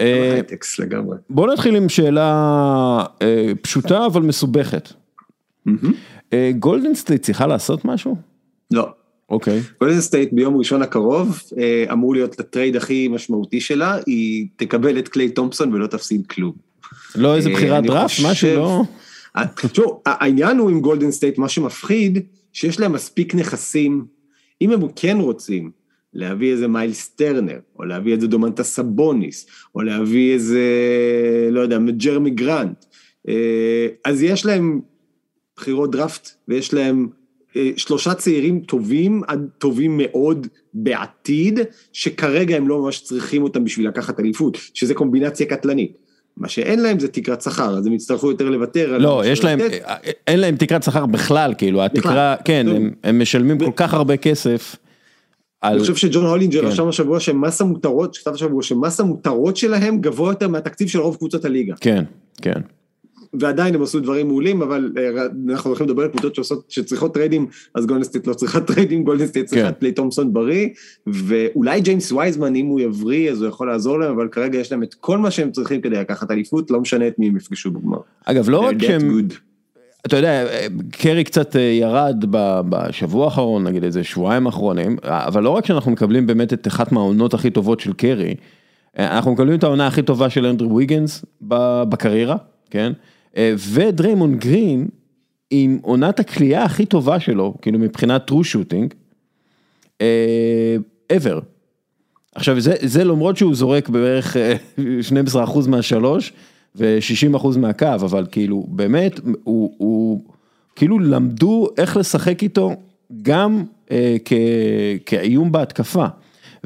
אה, הייטקס לגמרי. בוא נתחיל עם שאלה אה, פשוטה אבל מסובכת. אה, גולדן סטייט צריכה לעשות משהו? לא. אוקיי. גולדן סטייט ביום ראשון הקרוב אה, אמור להיות ה trade הכי משמעותי שלה, היא תקבל את קליי תומפסון ולא תפסיד כלום. לא איזה אה, בחירת דראפט, משהו לא? אה, תשמעו, העניין הוא עם גולדן סטייט, מה שמפחיד, שיש להם מספיק נכסים, אם הם כן רוצים להביא איזה מיילס טרנר, או להביא איזה דומנטאס סאבוניס, או להביא איזה, לא יודע, ג'רמי גרנט, אה, אז יש להם בחירות דראפט, ויש להם אה, שלושה צעירים טובים, עד טובים מאוד בעתיד, שכרגע הם לא ממש צריכים אותם בשביל לקחת אליפות, שזה קומבינציה קטלנית. מה שאין להם זה תקרת שכר, אז הם יצטרכו יותר לוותר. לא, יש להם, לתת. אין להם תקרת שכר בכלל, כאילו, התקרה, כן, הם- הם משלמים כל כך הרבה כסף. על- אני חושב שג'ון הולינג'ר כן. רשם השבוע שמס המותרות, כתב השבוע שמס המותרות שלהם גבוה יותר מהתקציב של רוב קבוצות הליגה. כן, כן. ועדיין הם עשו דברים מעולים, אבל אה, אנחנו הולכים לדבר על קבוצות שעושות, שצריכות טריידים, אז גולדן סטייט לא צריכה טריידים, גולדן סטייט צריכה כן. את קליי תומפסון בריא, ואולי ג'יימס וייזמן, אם הוא יבריא, אז הוא יכול לעזור להם, אבל כרגע יש להם את כל מה שהם צריכים כדי לקחת אליפות, לא משנה את מי הם יפגשו בגמר. אגב, לא רק שהם, good. אתה יודע, קרי קצת אה, ירד בשבוע האחרון, נגיד איזה שבועיים האחרונים, אבל לא רק שאנחנו מקבלים באמת את אחת מהעונות הכי טובות של קרי, אה, אנחנו מקבלים את העונה הכי טובה של אנדרו ויגנס בקריירה, כן? אה, ודריימון גרין עם עונת הקליעה הכי טובה שלו, כאילו מבחינת true shooting, אה, ever. עכשיו זה, זה למרות שהוא זורק בערך אה, 12% מהשלוש ו-60% מהקו, אבל כאילו באמת, הוא, הוא כאילו למדו איך לשחק איתו גם אה, כ, כאיום בהתקפה.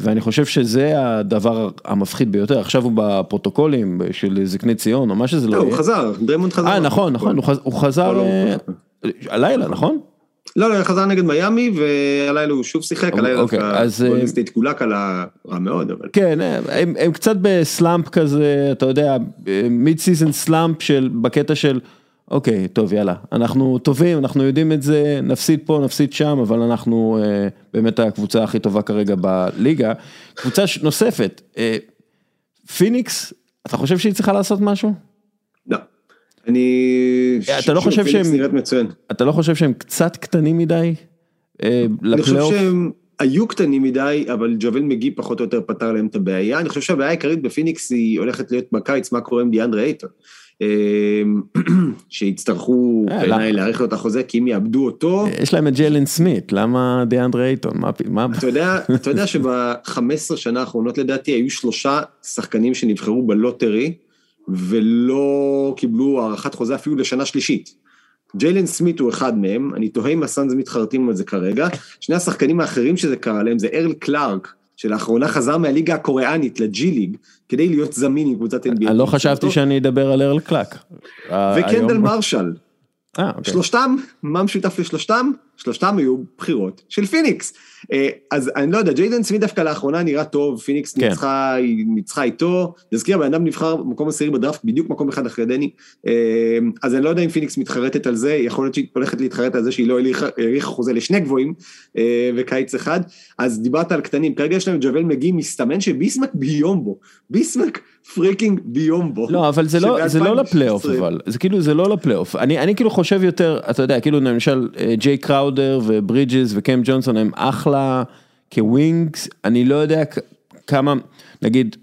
ואני חושב שזה הדבר המפחיד ביותר, עכשיו הוא בפרוטוקולים של זקני ציון או מה שזה לא לא, הוא יהיה. חזר, דריימונד חזר. אה נכון, נכון, הוא חזר לא, אה, הלילה, נכון? לא, לא, חזר נגד מיאמי, והלילה הוא שוב שיחק, הלילה אוקיי, דווקא אה, גולדן סטייט כולה קלעה רע מאוד, אבל... כן, הם, הם קצת ב slump כזה, אתה יודע, מיד season slump של, בקטע של, אוקיי, טוב, יאללה, אנחנו טובים, אנחנו יודעים את זה, נפסיד פה, נפסיד שם, אבל אנחנו אה, באמת הקבוצה הכי טובה כרגע בליגה. קבוצה ש- נוספת, אה, פיניקס, אתה חושב שהיא צריכה לעשות משהו? לא. אני... אתה לא חושב פיניקס שהם- נראית מצוין. אתה לא חושב שהם קצת קטנים מדי? אה, אני חושב? שהם היו קטנים מדי, אבל ג'וויל מגי פחות או יותר פתר להם את הבעיה. אני חושב שהבעיה העיקרית בפיניקס היא הולכת להיות בקיץ, מה קורה עם דיאנדרי אייטון. אמ, שיצטרכו אה, בעיניי? להאריך לו את החוזה, כי אם יאבדו אותו, יש להם את ג'יילן סמית, למה דיאנדרה אייטון? אתה יודע שב-15 שנה האחרונות לדעתי היו שלושה שחקנים שנבחרו בלוטרי, ולא קיבלו הארכת חוזה אפילו לשנה שלישית. ג'יילן סמית הוא אחד מהם, אני תוהה אם הסאנז מתחרטים על זה כרגע. שני השחקנים האחרים שזה קרה להם זה ארל קלארק, שלאחרונה חזר מהליגה הקוריאנית לג'י ליג, כדי להיות זמין עם קבוצת NBA. אני לא חשבתי שאני אדבר על ארל קלאק. וקנדל מרשל, אה, אוקיי. שלושתם, מה משותף לשלושתם? שלושתם היו בחירות של פיניקס. אה, אז אני לא יודע, ג'יילן סמית דווקא לאחרונה נראה טוב, פיניקס כן. ניצחה, ניצחה איתו, נזכיר, הבן אדם נבחר במקום עשירי בדראפט, בדיוק מקום אחד אחרי דני, אה, אז אני לא יודע אם פיניקס מתחרטת על זה, יכול להיות שהיא הולכת להתחרט על זה שהיא לא האריכה- חוזה לשני גבוהים, אה, וקיץ אחד, אז דיברת על קטנים, כרגע יש להם את ג'וויל מגי, מסתמן שביסמק ביומבו, ביסמק freaking ביומבו. לא, אבל זה לא, זה לא לפלייאוף 2016 אבל, זה כאילו זה לא לפלייאוף. אני, אני כאילו חושב יותר, אתה יודע, כאילו למשל ג'יי קראודר וברידג'ס וקם ג'ונסון הם אחלה כ wings, אני לא יודע כמה, נגיד,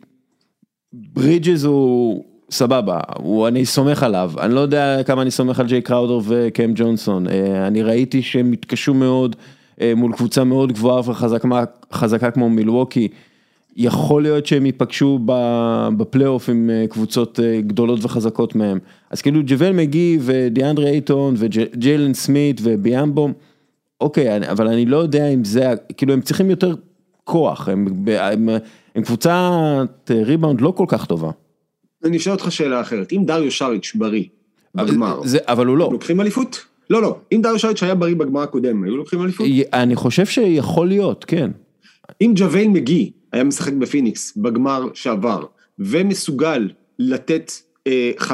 ברידג'ס הוא סבבה, הוא, אני סומך עליו, אני לא יודע כמה אני סומך על ג'יי קראודר וקם ג'ונסון, אה, אני ראיתי שהם התקשו מאוד אה, מול קבוצה מאוד גבוהה וחזקה חזקה כמו מילווקי. יכול להיות שהם ייפגשו בפלייאוף עם אה, קבוצות גדולות וחזקות מהם. אז כאילו ג'וול מגי ודיאנדרי אייטון וג'יילן סמית וביאמבו, אוקיי, אבל אני לא יודע אם זה, כאילו הם צריכים יותר כוח, הם, הם, הם קבוצת ריבאונד לא כל כך טובה. אני אשאל אותך שאלה אחרת, אם דריו שריץ' בריא בגמר, זה, אבל הוא לא. לוקחים אליפות? לא, לא, אם דריו שריץ' היה בריא בגמר הקודם, היו לוקחים אליפות? אני חושב שיכול להיות, כן. אם ג'וויל מגי היה משחק בפיניקס בגמר שעבר, ומסוגל לתת אה, 15-20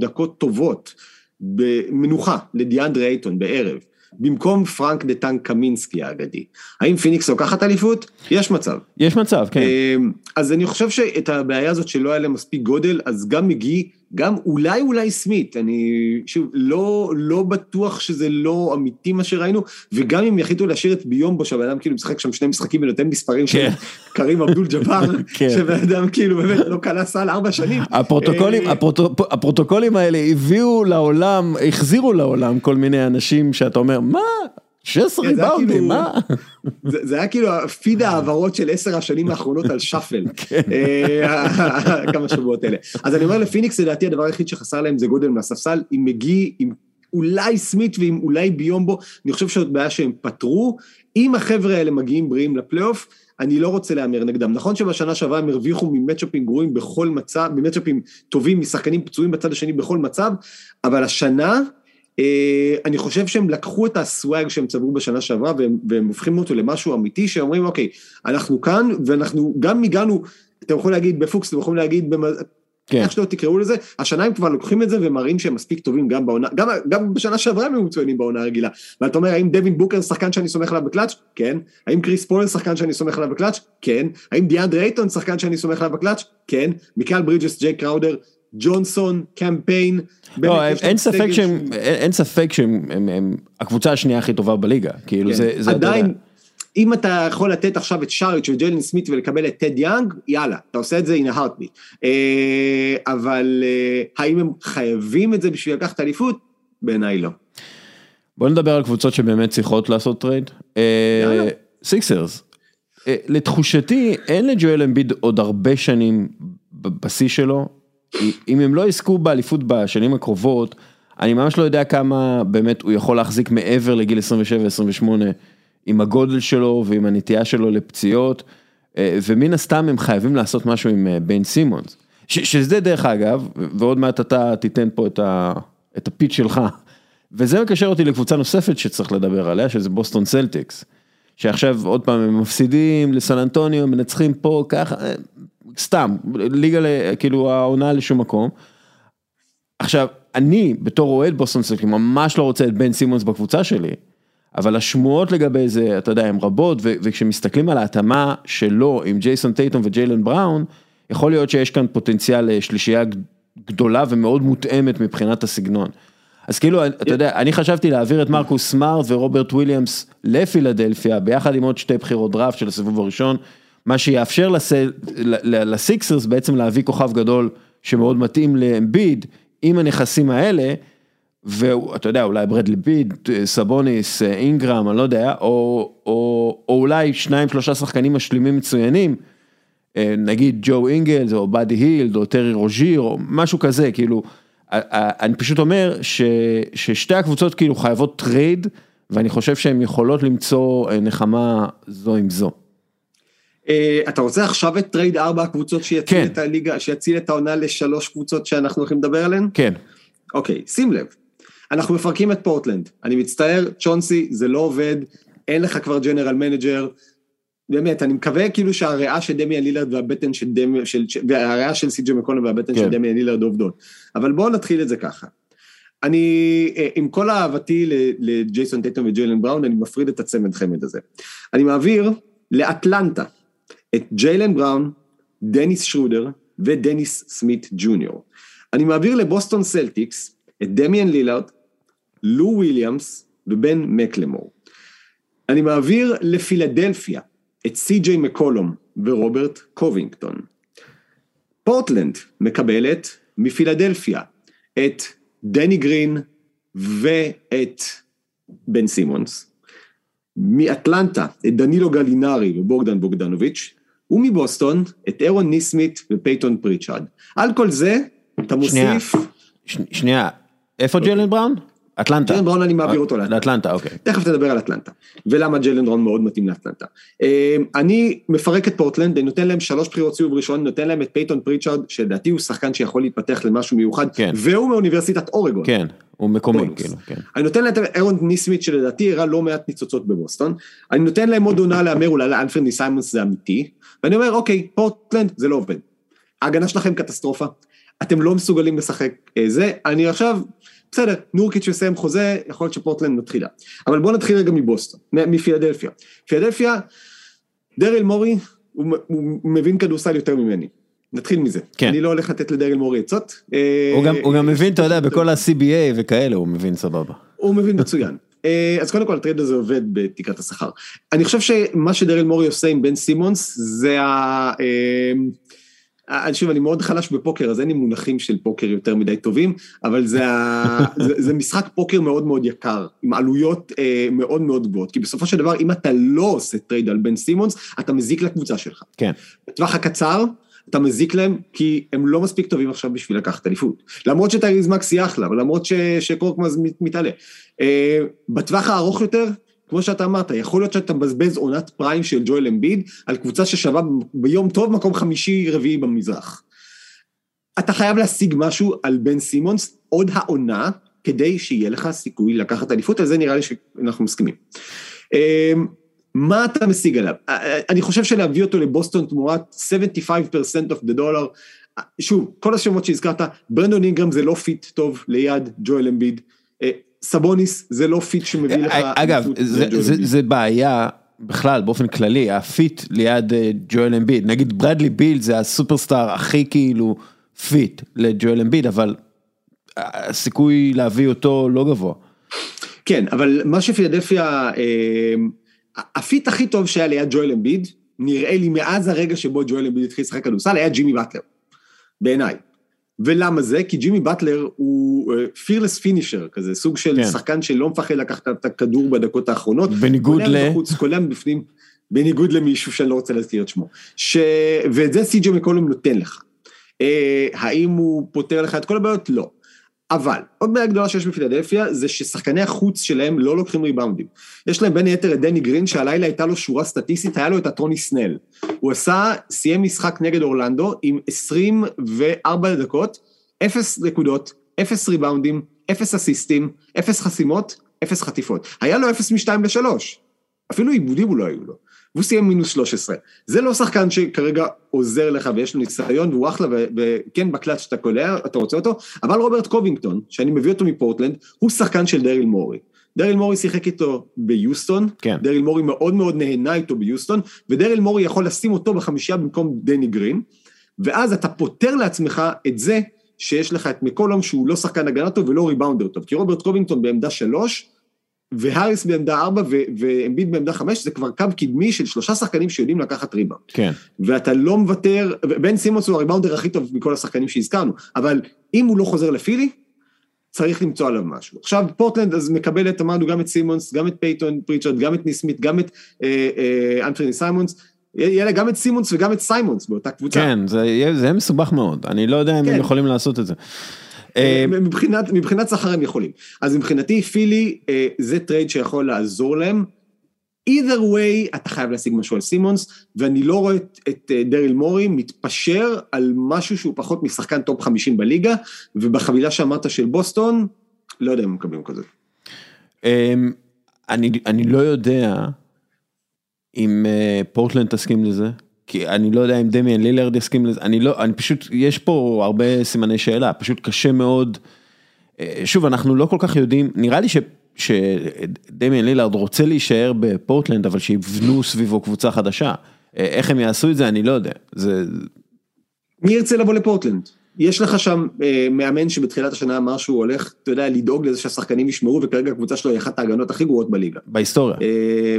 דקות טובות במנוחה לדיאנדרי אייטון בערב, במקום פרנק the tank קמינסקי האגדי, האם פיניקס לוקחת אליפות? יש מצב. יש מצב, כן. אמ, אז אני חושב שאת הבעיה הזאת שלא היה להם מספיק גודל, אז גם מגי, גם אולי אולי סמית, אני שוב, לא, לא בטוח שזה לא אמיתי מה שראינו, וגם אם יחליטו להשאיר את ביומבו, שהבן אדם כאילו משחק שם שני משחקים ונותן מספרים של כן. קרים אבדול ג'באר, כן. שבן אדם כאילו באמת לא קלע סל ארבע שנים. הפרוטוקולים, אה, הפרוטו, הפרוטוקולים האלה הביאו לעולם, החזירו לעולם כל מיני אנשים שאתה אומר, מה? 16 כן, זה היה ריבאונדים, כאילו- מה? זה, היה כאילו פיד ההעברות של עשר השנים האחרונות על שאפל, כן. אה, כמה שבועות אלה. אז אני אומר לפיניקס, לדעתי הדבר היחיד שחסר להם זה גודל מהספסל, עם מגי, עם אולי סמית ועם אולי ביומבו, אני חושב שזאת בעיה שהם פתרו. אם החבר'ה האלה מגיעים בריאים לפלייאוף, אני לא רוצה להמר נגדם. נכון שבשנה שעברה הם הרוויחו ממצ'אפים גרועים בכל מצב, ממצ'אפים טובים, משחקנים פצועים בצד השני בכל מצב, אבל השנה, אני חושב שהם לקחו את הסוואג שהם צברו בשנה שעברה והם, והם הופכים אותו למשהו אמיתי, שאומרים אוקיי, אנחנו כאן ואנחנו גם הגענו, אתם יכולים להגיד בפוקס, אתם יכולים להגיד, כן. איך שלא תקראו לזה, השנה הם כבר לוקחים את זה ומראים שהם מספיק טובים גם בעונה, גם, גם בשנה שעברה הם היו מצוינים בעונה הרגילה. ואתה אומר, האם דווין בוקר שחקן שאני סומך עליו בקלאץ'? כן. האם קריס פול שחקן שאני סומך עליו בקלאץ'? כן. האם דיאנדרי אייטון שחקן שאני סומך עליו בקלאץ'? כן. מיקל ברידג'ס, ג'יי קראודר, ג'ונסון, קמפיין. לא, אין ספק שהם, אין ספק שהם הם- הם הקבוצה השנייה הכי טובה בליגה, כאילו כן. זה, זה. עדיין, אם אתה יכול לתת עכשיו את שריץ' וג'יילן סמית ולקבל את ת'אד יאנג, יאללה, אתה עושה את זה in a heartbeat. אה, אבל אה, האם הם חייבים את זה בשביל לקחת אליפות? בעיניי לא. בוא נדבר על קבוצות שבאמת צריכות לעשות טרייד. סיקסרס, אה, לתחושתי אין לג'ואל אמביד עוד הרבה שנים בשיא שלו. אם הם לא יזכו באליפות בשנים הקרובות, אני ממש לא יודע כמה באמת הוא יכול להחזיק מעבר לגיל 27-28 עם הגודל שלו ועם הנטייה שלו לפציעות, אה, ומן הסתם הם חייבים לעשות משהו עם אה, בן סימונס. שזה דרך אגב, ועוד מעט אתה תיתן פה את, ה, את ה pitch שלך, וזה מקשר אותי לקבוצה נוספת שצריך לדבר עליה, שזה בוסטון סלטיקס. שעכשיו עוד פעם הם מפסידים לסן אנטוניו, מנצחים פה ככה, אה, סתם, ליגה, כאילו העונה לשום מקום. עכשיו, אני בתור אוהד בוסטון סלטיקס ממש לא רוצה את בן סימונס בקבוצה שלי, אבל השמועות לגבי זה, אתה יודע, הן רבות, ו- וכשמסתכלים על ההתאמה שלו עם ג'ייסון טייטום וג'יילן בראון, יכול להיות שיש כאן פוטנציאל לשלישייה ג- גדולה ומאוד מותאמת מבחינת הסגנון. אז כאילו, אתה יודע, אני חשבתי להעביר את מרקוס סמארט ורוברט וויליאמס לפילדלפיה, ביחד עם עוד שתי בחירות דראפט של הסיבוב הראשון, מה שיאפשר לסיקסרס בעצם להביא כוכב גדול שמאוד מתאים לאמביד, עם הנכסים האלה, ואתה יודע, אולי ברדלי ביל, סבוניס, אינגרם, אני לא יודע, או, או, או אולי שניים שלושה שחקנים משלימים מצוינים, אה, נגיד ג'ו אינגלס או באדי הילד או טרי רוז'יר או משהו כזה, כאילו, אני פשוט אומר ש, ששתי הקבוצות כאילו חייבות טרייד, ואני חושב שהן יכולות למצוא אה, נחמה זו עם זו. אה, אתה רוצה עכשיו את טרייד ארבע הקבוצות שיציל כן. את הליגה, שיציל את העונה לשלוש קבוצות שאנחנו הולכים לדבר עליהן? כן, אוקיי, שים לב, אנחנו מפרקים את פורטלנד, אני מצטער, צ'ונסי, זה לא עובד, אין לך כבר general manager, באמת, אני מקווה כאילו שהריאה של דמיאן לילרד והבטן של דמיאן, והריאה של סי.ג'יי מקולום והבטן כן. של דמיאן לילרד עובדות, אבל בואו נתחיל את זה ככה. אני, אה, עם כל אהבתי לג'ייסון טייטום וג'יילן בראון, אני מפריד את הצמד חמד הזה. אני מעביר לאטלנטה את ג'יילן בראון, דניס שרודר ודניס סמית ג'וניור. אני מעביר לבוסטון סלטיקס את דמיאן לילרד, לו וויליאמס ובן מקלמור. אני מעביר לפילדלפיה את סי.ג'יי מקולום ורוברט קובינגטון. פורטלנד מקבלת מפילדלפיה את דני גרין ואת בן סימונס. מאטלנטה את דנילו גלינרי ובוגדן בוגדנוביץ', ומבוסטון את אהרון ניסמית ופייתון פריצ'ארד. על כל זה אתה שנייה. מוסיף, ש, שנייה, איפה ג'יילן בראון? אטלנטה. ג'יילן בראון אני מעביר אותו לאטלנטה. לאטלנטה, אוקיי. תכף תדבר על אטלנטה, ולמה ג'יילן בראון מאוד מתאים לאטלנטה. אה, אני מפרק את פורטלנד, אני נותן להם שלוש בחירות סיבוב ראשון, נותן להם את פייתון פריצ'ארד, שלדעתי הוא שחקן שיכול להתפתח למשהו מיוחד, כן. והוא מאוניברסיטת אורגון. כן, הוא מקומי, בונוס. כאילו, כן. אני נותן להם את אהרון ניסמית שלדעתי הראה לא מעט ניצוצות בבוסטון, אני נותן להם עוד עונה להמר אולי לאנפרני סיימונס זה אמיתי, ואני אומר אוקיי, פורטלנד זה לא עובד. ההגנה שלכם קטסטרופה, אתם לא מסוגלים לשחק אה, זה, אני עכשיו, בסדר, נורקיץ' יסיים חוזה, יכול להיות שפורטלנד מתחילה. אבל בואו נתחיל רגע מבוסטון, מפילדלפיה. פילדלפיה, דריל מורי, הוא, הוא מבין כדורסל יותר ממני. נתחיל מזה. כן. אני לא הולך לתת לדריל מורי עצות. אה, הוא גם- הוא גם מבין, אתה יודע, בכל ה-CBA וכאלה, הוא מבין סבבה. הוא מבין מצוין. אה, אז קודם כל הטרייד הזה עובד בתקרת השכר. אני חושב שמה שדריל מורי עושה עם בן סימונס זה ה... אה, שוב, אני מאוד חלש בפוקר, אז אין לי מונחים של פוקר יותר מדי טובים, אבל זה. זה, זה משחק פוקר מאוד מאוד יקר, עם עלויות אה, מאוד מאוד גבוהות, כי בסופו של דבר, אם אתה לא עושה טרייד על בן סימונס, אתה מזיק לקבוצה שלך. כן. בטווח הקצר, אתה מזיק להם, כי הם לא מספיק טובים עכשיו בשביל לקחת אליפות. למרות שטייריז מקסי אחלה, ולמרות ש- שקורקמאז מת- מתעלה. אה, בטווח הארוך יותר, כמו שאתה אמרת, יכול להיות שאתה מבזבז עונת פריים של ג'ואל אמביד, על קבוצה ששווה ביום טוב מקום חמישי רביעי במזרח. אתה חייב להשיג משהו על בן סימונס, עוד העונה, כדי שיהיה לך סיכוי לקחת אליפות, על זה נראה לי שאנחנו מסכימים. אה, מה אתה משיג עליו? אה, אני חושב שלהביא אותו לבוסטון תמורת 75% of the dollar, שוב, כל השמות שהזכרת, ברנדון אינגרם זה לא fit טוב ליד ג'ואל אמביד, אה, סבוניס זה לא fit שמביא לך... אגב, אליפות זה- בעיה בכלל באופן כללי, ה fit ליד אה, ג'ואל אמביד, נגיד ברדלי ביל זה הסופרסטאר הכי כאילו fit לג'ואל אמביד, אבל הסיכוי להביא אותו לא גבוה. כן, אבל מה שפילדלפיה, אה, ה fit הכי טוב שהיה ליד ג'ואל אמביד, נראה לי מאז הרגע שבו ג'ואל אמביד התחיל לשחק כדורסל, היה ג'ימי באטלר, בעיניי. ולמה זה? כי ג'ימי באטלר הוא fearless finisher כזה, סוג של כן. שחקן שלא מפחד לקחת את הכדור בדקות האחרונות. בניגוד ל- מבחוץ, קולע מבפנים, בניגוד למישהו שאני לא רוצה להזכיר את שמו. ש... ואת זה סי.ג'י מקולום נותן לך. אה, האם הוא פותר לך את כל הבעיות? לא. אבל, עוד בעיה גדולה שיש בפילדלפיה, זה ששחקני החוץ שלהם לא לוקחים ריבאונדים. יש להם בין היתר את דני גרין, שהלילה הייתה לו שורה סטטיסטית, היה לו את הטוני סנל. הוא עשה, סיים משחק נגד אורלנדו עם 24 דקות, 0 נקודות, 0 ריבאונדים, 0 אסיסטים, 0 חסימות, 0 חטיפות. היה לו 0 מ-2 ל-3. אפילו עיבודים הוא לא היו לו. והוא סיים מינוס 13. זה לא שחקן שכרגע עוזר לך ויש לו ניסיון והוא אחלה וכן בקלאץ' שאתה קולע, אתה רוצה אותו, אבל רוברט קובינגטון, שאני מביא אותו מפורטלנד, הוא שחקן של דריל מורי. דריל מורי שיחק איתו ביוסטון, כן. דריל מורי מאוד מאוד נהנה איתו ביוסטון, ודריל מורי יכול לשים אותו בחמישייה במקום דני גרין, ואז אתה פותר לעצמך את זה שיש לך את מקולום שהוא לא שחקן הגנה טוב ולא ריבאונדר טוב, כי רוברט קובינגטון בעמדה שלוש, והאריס בעמדה ארבע ו- ואמביד בעמדה חמש, זה כבר קו קדמי של שלושה שחקנים שיודעים לקחת ריבאונד. כן. ואתה לא מוותר, בן סימונס הוא הריבאונדר הכי טוב מכל השחקנים שהזכרנו, אבל אם הוא לא חוזר לפילי, צריך למצוא עליו משהו. עכשיו פורטלנד אז מקבלת, אמרנו, גם את סימונס, גם את פייתון פריצ'רד, גם את ניסמית, גם את אה, אה, אנפרני סיימונס, יהיה לה גם את סימונס וגם את סיימונס באותה קבוצה. כן, זה יהיה מסובך מאוד, אני לא יודע אם הם כן. יכולים לעשות את זה. אה, מבחינת, מבחינת שכר הם יכולים. אז מבחינתי פילי אה, זה טרייד שיכול לעזור להם. either way אתה חייב להשיג משהו על סימונס, ואני לא רואה את, את אה, דריל מורי מתפשר על משהו שהוא פחות משחקן טופ 50 בליגה, ובחבילה שאמרת של בוסטון, לא יודע אם הם מקבלים כזה. אמ, אני, אני לא יודע אם פורטלנד תסכים לזה, כי אני לא יודע אם דמיאן לילארד יסכים לזה, אני לא, אני פשוט, יש פה הרבה סימני שאלה, פשוט קשה מאוד. אה, שוב, אנחנו לא כל כך יודעים, נראה לי ש... שדמיאן לילארד רוצה להישאר בפורטלנד, אבל שיבנו סביבו קבוצה חדשה. אה, איך הם יעשו את זה, אני לא יודע. זה... מי ירצה לבוא לפורטלנד? יש לך שם אה, מאמן שבתחילת השנה אמר שהוא הולך, אתה יודע, לדאוג לזה שהשחקנים ישמרו, וכרגע הקבוצה שלו היא אחת ההגנות הכי גרועות בליגה. בהיסטוריה. אה,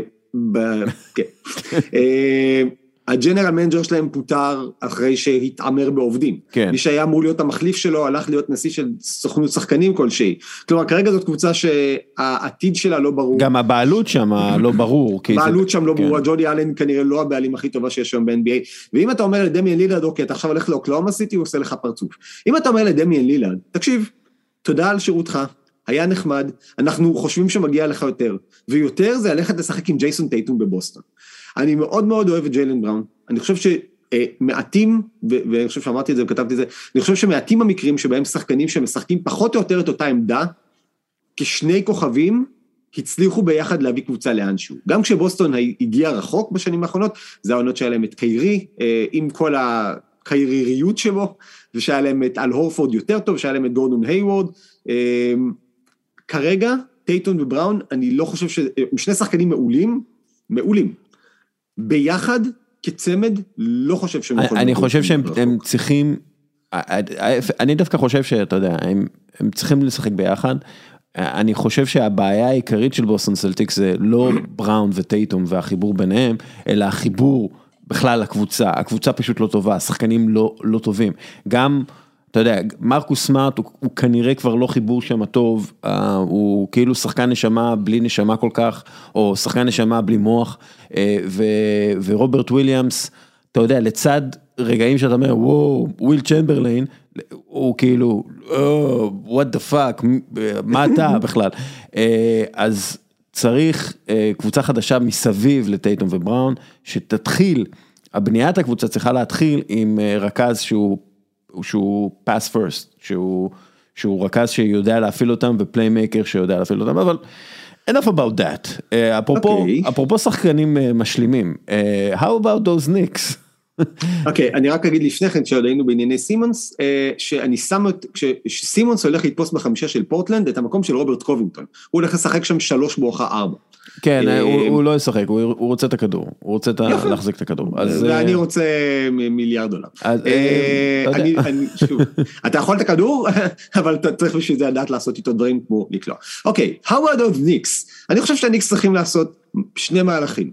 ב- כן. אה, ה general manager שלהם פוטר אחרי שהתעמר בעובדים. כן. מי שהיה אמור להיות המחליף שלו הלך להיות נשיא של סוכנות שחקנים כלשהי. כלומר, כרגע זאת קבוצה שהעתיד שלה לא ברור. גם הבעלות שם לא ברור. כי זה- שם לא כן. ברורה, ג'ודי אלן כנראה לא הבעלים הכי טובה שיש היום ב-NBA. ואם אתה אומר לדמיאן לילארד, אוקיי, אתה עכשיו הולך לאוקלאומה סיטי, הוא עושה לך פרצוף. אם אתה אומר לדמיאן לילארד, תקשיב, תודה על שירותך, היה נחמד, אנחנו חושבים שמגיע לך יותר. ויותר זה ללכת לשחק עם ג'ייסון טייטום בבוסטון. אני מאוד מאוד אוהב את ג'יילן בראון, אני חושב שמעטים, ואני חושב שאמרתי את זה וכתבתי את זה, אני חושב שמעטים המקרים שבהם שחקנים שמשחקים פחות או יותר את אותה עמדה, כשני כוכבים, הצליחו ביחד להביא קבוצה לאנשהו. גם כשבוסטון הגיעה רחוק בשנים האחרונות, זה העונות שהיה להם את קיירי, אה, עם כל הקייריריות שבו, ושהיה להם את אל הורפורד יותר טוב, שהיה להם את גורדון היוורד. אה, כרגע, טייטון ובראון, אני לא חושב ש... הם שני שחקנים מעולים, מעולים. ביחד, כצמד, לא חושב שהם יכולים... אני חושב שהם צריכים, אני דווקא חושב שאתה יודע, הם, הם צריכים לשחק ביחד. אני חושב שהבעיה העיקרית של בוסטון סלטיקס זה לא בראון וטייטום והחיבור ביניהם, אלא החיבור בכלל לקבוצה, הקבוצה פשוט לא טובה, השחקנים לא, לא טובים. גם, אתה יודע, מרקוס סמארט הוא, הוא כנראה כבר לא חיבור שם טוב, uh, הוא כאילו שחקן נשמה בלי נשמה כל כך, או שחקן נשמה בלי מוח, אה, ו, ורוברט וויליאמס, אתה יודע, לצד רגעים שאתה אומר, וואו, וויל צ'מברליין, הוא כאילו, what the fuck, מה אתה בכלל? אה, אז צריך אה, קבוצה חדשה מסביב לטייטום ובראון, שתתחיל, הבניית הקבוצה צריכה להתחיל עם אה, רכז שהוא, שהוא pass first, שהוא, שהוא רכז שיודע להפעיל אותם ו playmaker שיודע להפעיל אותם, אבל enough about that. אה, אפרופו, אוקיי. אפרופו שחקנים אה, משלימים, אה, how about those Knicks? אוקיי, אני רק אגיד לפני כן, כשעוד היינו בענייני סימונס, שאני שם את, כשסימונס הולך לתפוס בחמישה של פורטלנד, את המקום של רוברט קובינגטון. הוא הולך לשחק שם שלוש בואכה ארבע. כן, אה, הוא הוא לא ישחק, הוא הוא רוצה את הכדור, הוא רוצה את ה-. להחזיק את הכדור. אז, ואני אה, רוצה מיליארד דולר. אז, אה. אני, אני, שוב, אתה יכול את הכדור, אבל אתה צריך בשביל זה לדעת לעשות איתו דברים כמו לקלוע. אוקיי, how about those Knicks? אני חושב שהניקס צריכים לעשות שני מהלכים.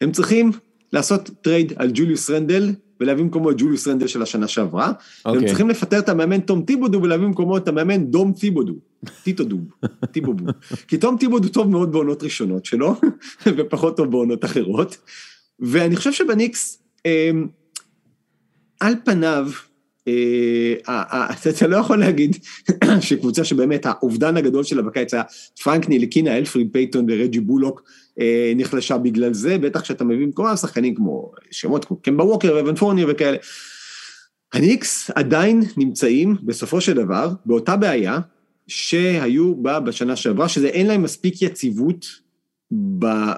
הם צריכים לעשות טרייד על ג'וליוס רנדל, ולהביא במקומו את ג'וליוס רנדל של השנה שעברה, והם אוקיי. צריכים לפטר את המאמן תום טיבודו ולהביא במקומו את המאמן תום טיבודו, טיטודו, טיבובו. כי תום טיבודו טוב מאוד בעונות ראשונות שלו, ופחות טוב בעונות אחרות. ואני חושב שבניקס, אמ, על פניו, אה, אה, אה, אתה- לא יכול להגיד שקבוצה שבאמת האובדן הגדול שלה בקיץ היה פרנק נטיליקינה, אלפריד פייתון ורג'י בולוק אה, נחלשה בגלל זה, בטח כשאתה מביא במקומם שחקנים כמו שמות כמו קמבה ווקר ואבן פורניר וכאלה. הניקס עדיין נמצאים בסופו של דבר באותה בעיה שהיו בה בשנה שעברה, שזה אין להם מספיק יציבות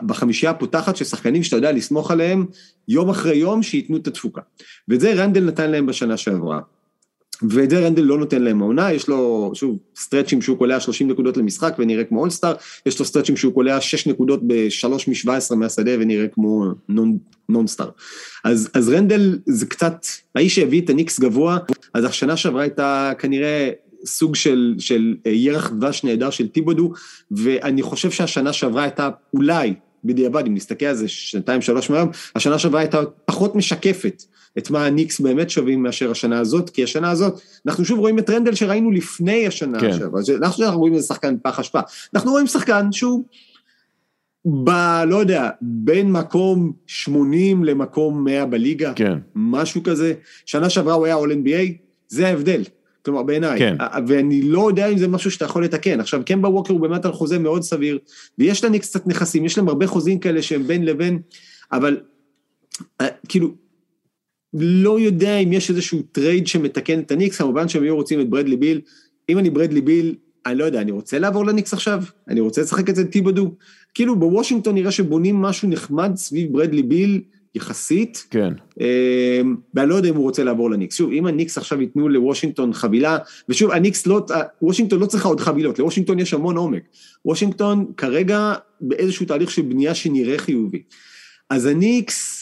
בחמישייה הפותחת של שחקנים שאתה יודע לסמוך עליהם יום אחרי יום שייתנו את התפוקה. ואת זה רנדל נתן להם בשנה שעברה. זה רנדל לא נותן להם העונה, יש לו, שוב, stretch ים שהוא קולע 30 נקודות למשחק ונראה כמו אולסטאר, יש לו stretch ים שהוא קולע 6 נקודות ב-3 מ-17 מהשדה ונראה כמו non, non-star. אז, אז רנדל זה קצת, האיש שהביא את הניקס גבוה, אז השנה שעברה הייתה כנראה סוג של, של אה, ירח דבש נהדר של טיבודו, ואני חושב שהשנה שעברה הייתה אולי, בדיעבד, אם נסתכל על זה שנתיים שלוש מהיום, השנה שעברה הייתה פחות משקפת את מה הניקס באמת שווים מאשר השנה הזאת, כי השנה הזאת, אנחנו שוב רואים את רנדל שראינו לפני השנה כן. שעברה, אנחנו אנחנו רואים איזה שחקן פח אשפה, אנחנו רואים שחקן שהוא, ב... לא יודע, בין מקום 80 למקום 100 בליגה, כן. משהו כזה, שנה שעברה הוא היה All NBA, זה ההבדל. כלומר בעיניי, כן. ואני לא יודע אם זה משהו שאתה יכול לתקן. עכשיו, קמבה ווקר הוא באמת על חוזה מאוד סביר, ויש לניקס קצת נכסים, יש להם הרבה חוזים כאלה שהם בין לבין, אבל כאילו, לא יודע אם יש איזשהו טרייד שמתקן את הניקס, כמובן שהם היו רוצים את ברדלי ביל, אם אני ברדלי ביל, אני לא יודע, אני רוצה לעבור לניקס עכשיו? אני רוצה לשחק אצל טיבודו? כאילו בוושינגטון נראה שבונים משהו נחמד סביב ברדלי ביל, יחסית, כן. אמ, ואני לא יודע אם הוא רוצה לעבור לניקס. שוב, אם הניקס עכשיו ייתנו לוושינגטון חבילה, ושוב, הניקס לא, וושינגטון לא צריכה עוד חבילות, לוושינגטון יש המון עומק. וושינגטון כרגע באיזשהו תהליך של בנייה שנראה חיובי. אז הניקס,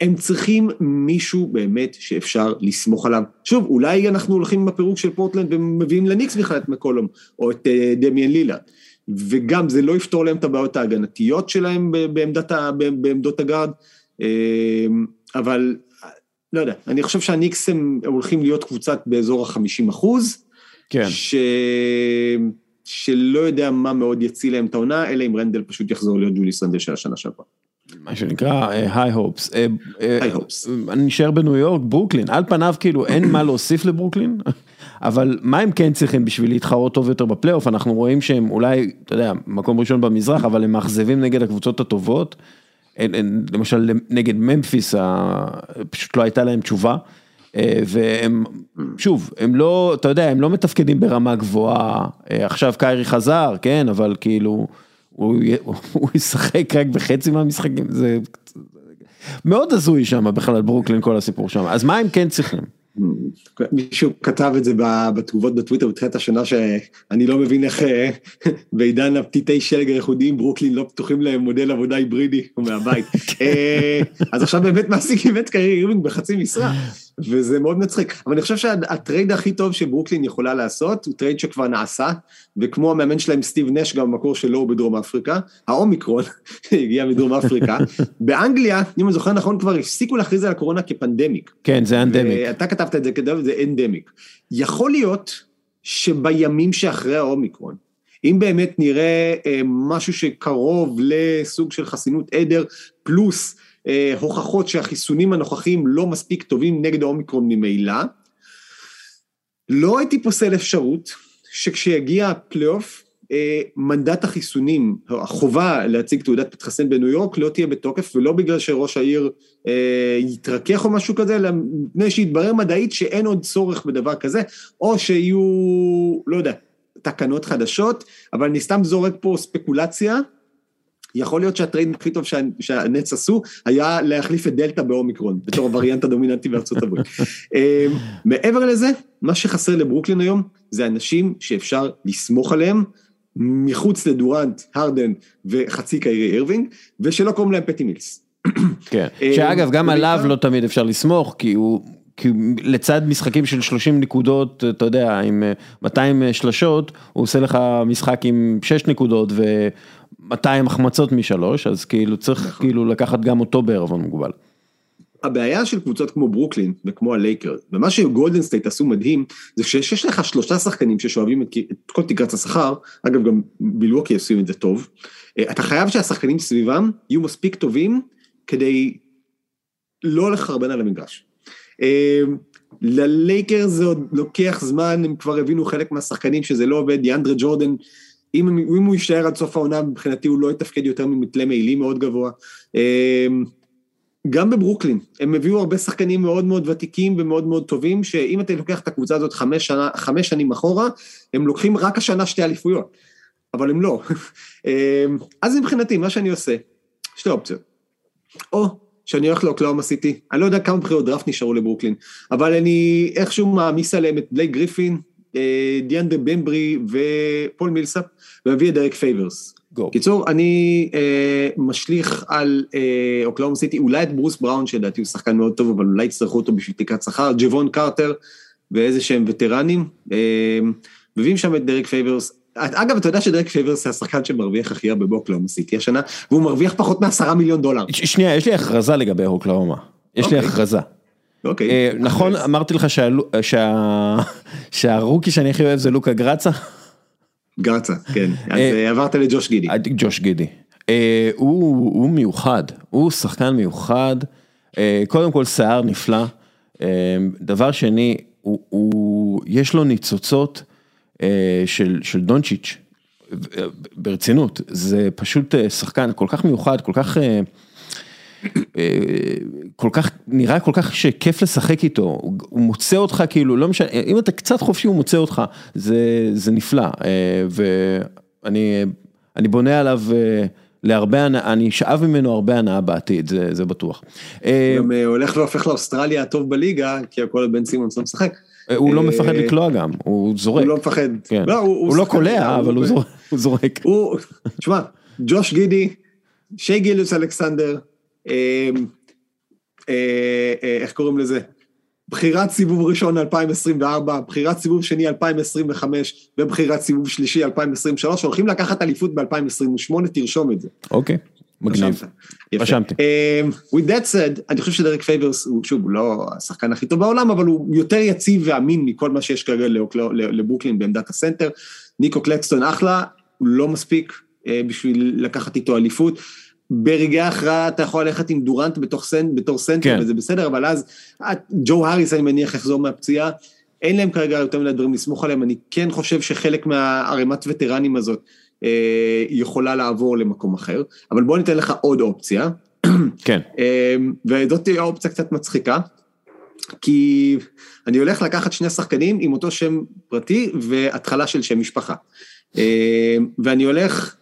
הם צריכים מישהו באמת שאפשר לסמוך עליו. שוב, אולי אנחנו הולכים בפירוק של פורטלנד ומביאים לניקס בכלל את מקולום, או את אה, דמיאן לילארד. וגם זה לא יפתור להם את הבעיות ההגנתיות שלהם בעמדת בעמדות הגארד, אבל לא יודע, אני חושב שהניקס הם הולכים להיות קבוצת באזור ה-50 אחוז, כן. ש... שלא יודע מה מאוד יציל להם את העונה, אלא אם רנדל פשוט יחזור להיות ג'וליס רנדל של השנה שעברה. מה שנקרא high hopes. High hopes. אני נשאר בניו יורק, ברוקלין, על פניו כאילו אין מה להוסיף לברוקלין, אבל מה הם כן צריכים בשביל להתחרות טוב יותר בפלייאוף, אנחנו רואים שהם אולי, אתה יודע, מקום ראשון במזרח, אבל הם מאכזבים נגד הקבוצות הטובות, למשל נגד ממפיס, פשוט לא הייתה להם תשובה. אה, והם, שוב, הם לא, אתה יודע, הם לא מתפקדים ברמה גבוהה, אה, עכשיו קיירי חזר, כן, אבל כאילו, הוא הוא ישחק רק בחצי מהמשחקים, זה מאוד הזוי שם בכלל ברוקלין כל הסיפור שם, אז מה הם כן צריכים? מישהו כתב את זה בתגובות בטוויטר בתחילת השנה שאני לא מבין איך אה, בעידן הפתיתי שלג הייחודיים ברוקלין לא פתוחים להם מודל עבודה היברידי מהבית. אה, אז עכשיו באמת מעסיקים את קרי אירווינג בחצי משרה וזה מאוד מצחיק. אבל אני חושב שהטרייד הכי טוב שברוקלין יכולה לעשות הוא טרייד שכבר נעשה וכמו המאמן שלהם סטיב נש גם במקור שלו הוא בדרום אפריקה, האומיקרון הגיע מדרום אפריקה. באנגליה, אם אני זוכר נכון, כבר הפסיקו להכריז על הקורונה כפנדמיק. כן, זה אנדמיק. אתה כתבת את זה כדאי, זה אנדמיק. יכול להיות שבימים שאחרי האומיקרון, אם באמת נראה אה, משהו שקרוב לסוג של חסינות עדר, פלוס הוכחות שהחיסונים הנוכחיים לא מספיק טובים נגד האומיקרון ממילא, לא הייתי פוסל אפשרות שכשיגיע הפלייאוף, אה, מנדט החיסונים, החובה להציג תעודת מתחסן בניו יורק לא תהיה בתוקף, ולא בגלל שראש העיר אה, יתרכך או משהו כזה, אלא מפני שיתברר מדעית שאין עוד צורך בדבר כזה, או שיהיו, לא יודע, תקנות חדשות, אבל אני סתם זורק פה ספקולציה, יכול להיות שהטרייד הכי טוב שה- שהנטס עשו, היה להחליף את דלתא באומיקרון, בתור הווריאנט הדומיננטי בארצות הברית. אה, מעבר לזה, מה שחסר לברוקלין היום, זה אנשים שאפשר לסמוך עליהם, מחוץ לדורנט, הרדן וחצי קיירי אירווינג, ושלא קוראים להם פטי מילס. כן. אה, שאגב, גם עליו לא תמיד אפשר לסמוך, כי הוא... כי לצד משחקים של 30 נקודות, אתה יודע, עם אה, 200 שלשות, הוא עושה לך משחק עם 6 נקודות ו-200 החמצות משלוש, אז כאילו צריך כאילו לקחת גם אותו בערבון מוגבל. הבעיה של קבוצות כמו ברוקלין וכמו הלייקרס, ומה שגולדן סטייט עשו מדהים, זה שיש לך שלושה שחקנים ששואבים את, את כל תקרת השכר, אגב גם בילווקי עושים את זה טוב, אה, אתה חייב שהשחקנים סביבם יהיו מספיק טובים כדי לא לחרבן על המגרש. אה, ללייקר זה עוד לוקח זמן, הם כבר הבינו חלק מהשחקנים שזה לא עובד, דיאנדרה ג'ורדן, אם, אם הוא יישאר עד סוף העונה, מבחינתי הוא לא יתפקד יותר ממתלה מעילי מאוד גבוה. אה, גם בברוקלין, הם הביאו הרבה שחקנים מאוד מאוד ותיקים ומאוד מאוד טובים, שאם אתה לוקח את הקבוצה הזאת חמש, שנה, חמש שנים אחורה, הם לוקחים רק השנה שתי אליפויות, אבל הם לא. אמ, אז מבחינתי, מה שאני עושה, שתי אופציות. או שאני הולך לאוקלהומה סיטי, אני לא יודע כמה בחירות דראפט נשארו לברוקלין, אבל אני איכשהו מעמיס עליהם את בלייק גריפין, אה, דיאנדרה במברי ופול מילסאפ, ומביא את דריק פייבורס. קיצור, אני אה, משליך על אה, אוקלהומה סיטי, אולי את ברוס בראון, שלדעתי הוא שחקן מאוד טוב, אבל אולי יצטרכו אותו בשביל תקרת שכר, ג'בון קרטר ואיזה שהם וטרנים, אה, מביאים שם את דריק פייבורס. אגב, אתה יודע שדריק פייבורס זה השחקן שמרוויח הכי הרבה באוקלהומה סיטי השנה, והוא מרוויח פחות מעשרה מיליון דולר. ש- שנייה, יש לי הכרזה לגבי אוקלהומה. יש לי אוקיי. הכרזה. אוקיי. אה, נכון, אמרתי לך שהרוקי שאני הכי אוהב זה לוקה גרצה? גרצה, כן. אז אה, אה, עברת לג'וש גידי. ג'וש גידי. אה, הוא הוא מיוחד, הוא שחקן מיוחד, אה, קודם כל שיער נפלא, אה, דבר שני, הוא- הוא- יש לו ניצוצות אה, של של דונצ'יץ', אה, ברצינות, זה פשוט אה, שחקן כל כך מיוחד, כל כך... אה, כל כך, נראה כל כך שכיף לשחק איתו, הוא הוא מוצא אותך כאילו, לא משנה, אם אתה קצת חופשי הוא מוצא אותך, זה, זה נפלא, אה, ואני אני בונה עליו אה, להרבה הנאה, אני שאב ממנו הרבה הנאה בעתיד, זה, זה בטוח. גם הולך והופך לאוסטרליה הטוב בליגה, כי הכל בן סימונס לא משחק. הוא לא מפחד לקלוע גם, הוא זורק. הוא לא מפחד. כן. לא, הוא לא שחקן קולע, נהדר, אבל הוא זורק- הוא זורק. הוא, תשמע, ג'וש גידי, שי גילוס אלכסנדר, איך קוראים לזה? בחירת סיבוב ראשון 2024, בחירת סיבוב שני 2025 ובחירת סיבוב שלישי 2023, הולכים לקחת אליפות ב-2028, תרשום את זה. אוקיי, מגניב. רשמתי. Um, with that said, אני חושב שדריק פייבורס הוא, שוב, הוא לא השחקן הכי טוב בעולם, אבל הוא יותר יציב ואמין מכל מה שיש כרגע לאוקלה- לברוקלין בעמדת הסנטר. ניק קלקסטון אחלה, הוא לא מספיק אה, בשביל לקחת איתו אליפות. ברגעי ההכרעה אתה יכול ללכת עם דורנט בתוך סנ, בתור סנטר, כן. וזה בסדר, אבל אז אה, ג'ו האריס, אני מניח, יחזור מהפציעה. אין להם כרגע יותר מדי דברים לסמוך עליהם, אני כן חושב שחלק מהערימת וטרנים הזאת אה, יכולה לעבור למקום אחר, אבל בוא ניתן לך עוד אופציה, כן, אה, וזאת תהיה אופציה קצת מצחיקה, כי אני הולך לקחת שני שחקנים עם אותו שם פרטי והתחלה של שם משפחה. אה, ואני הולך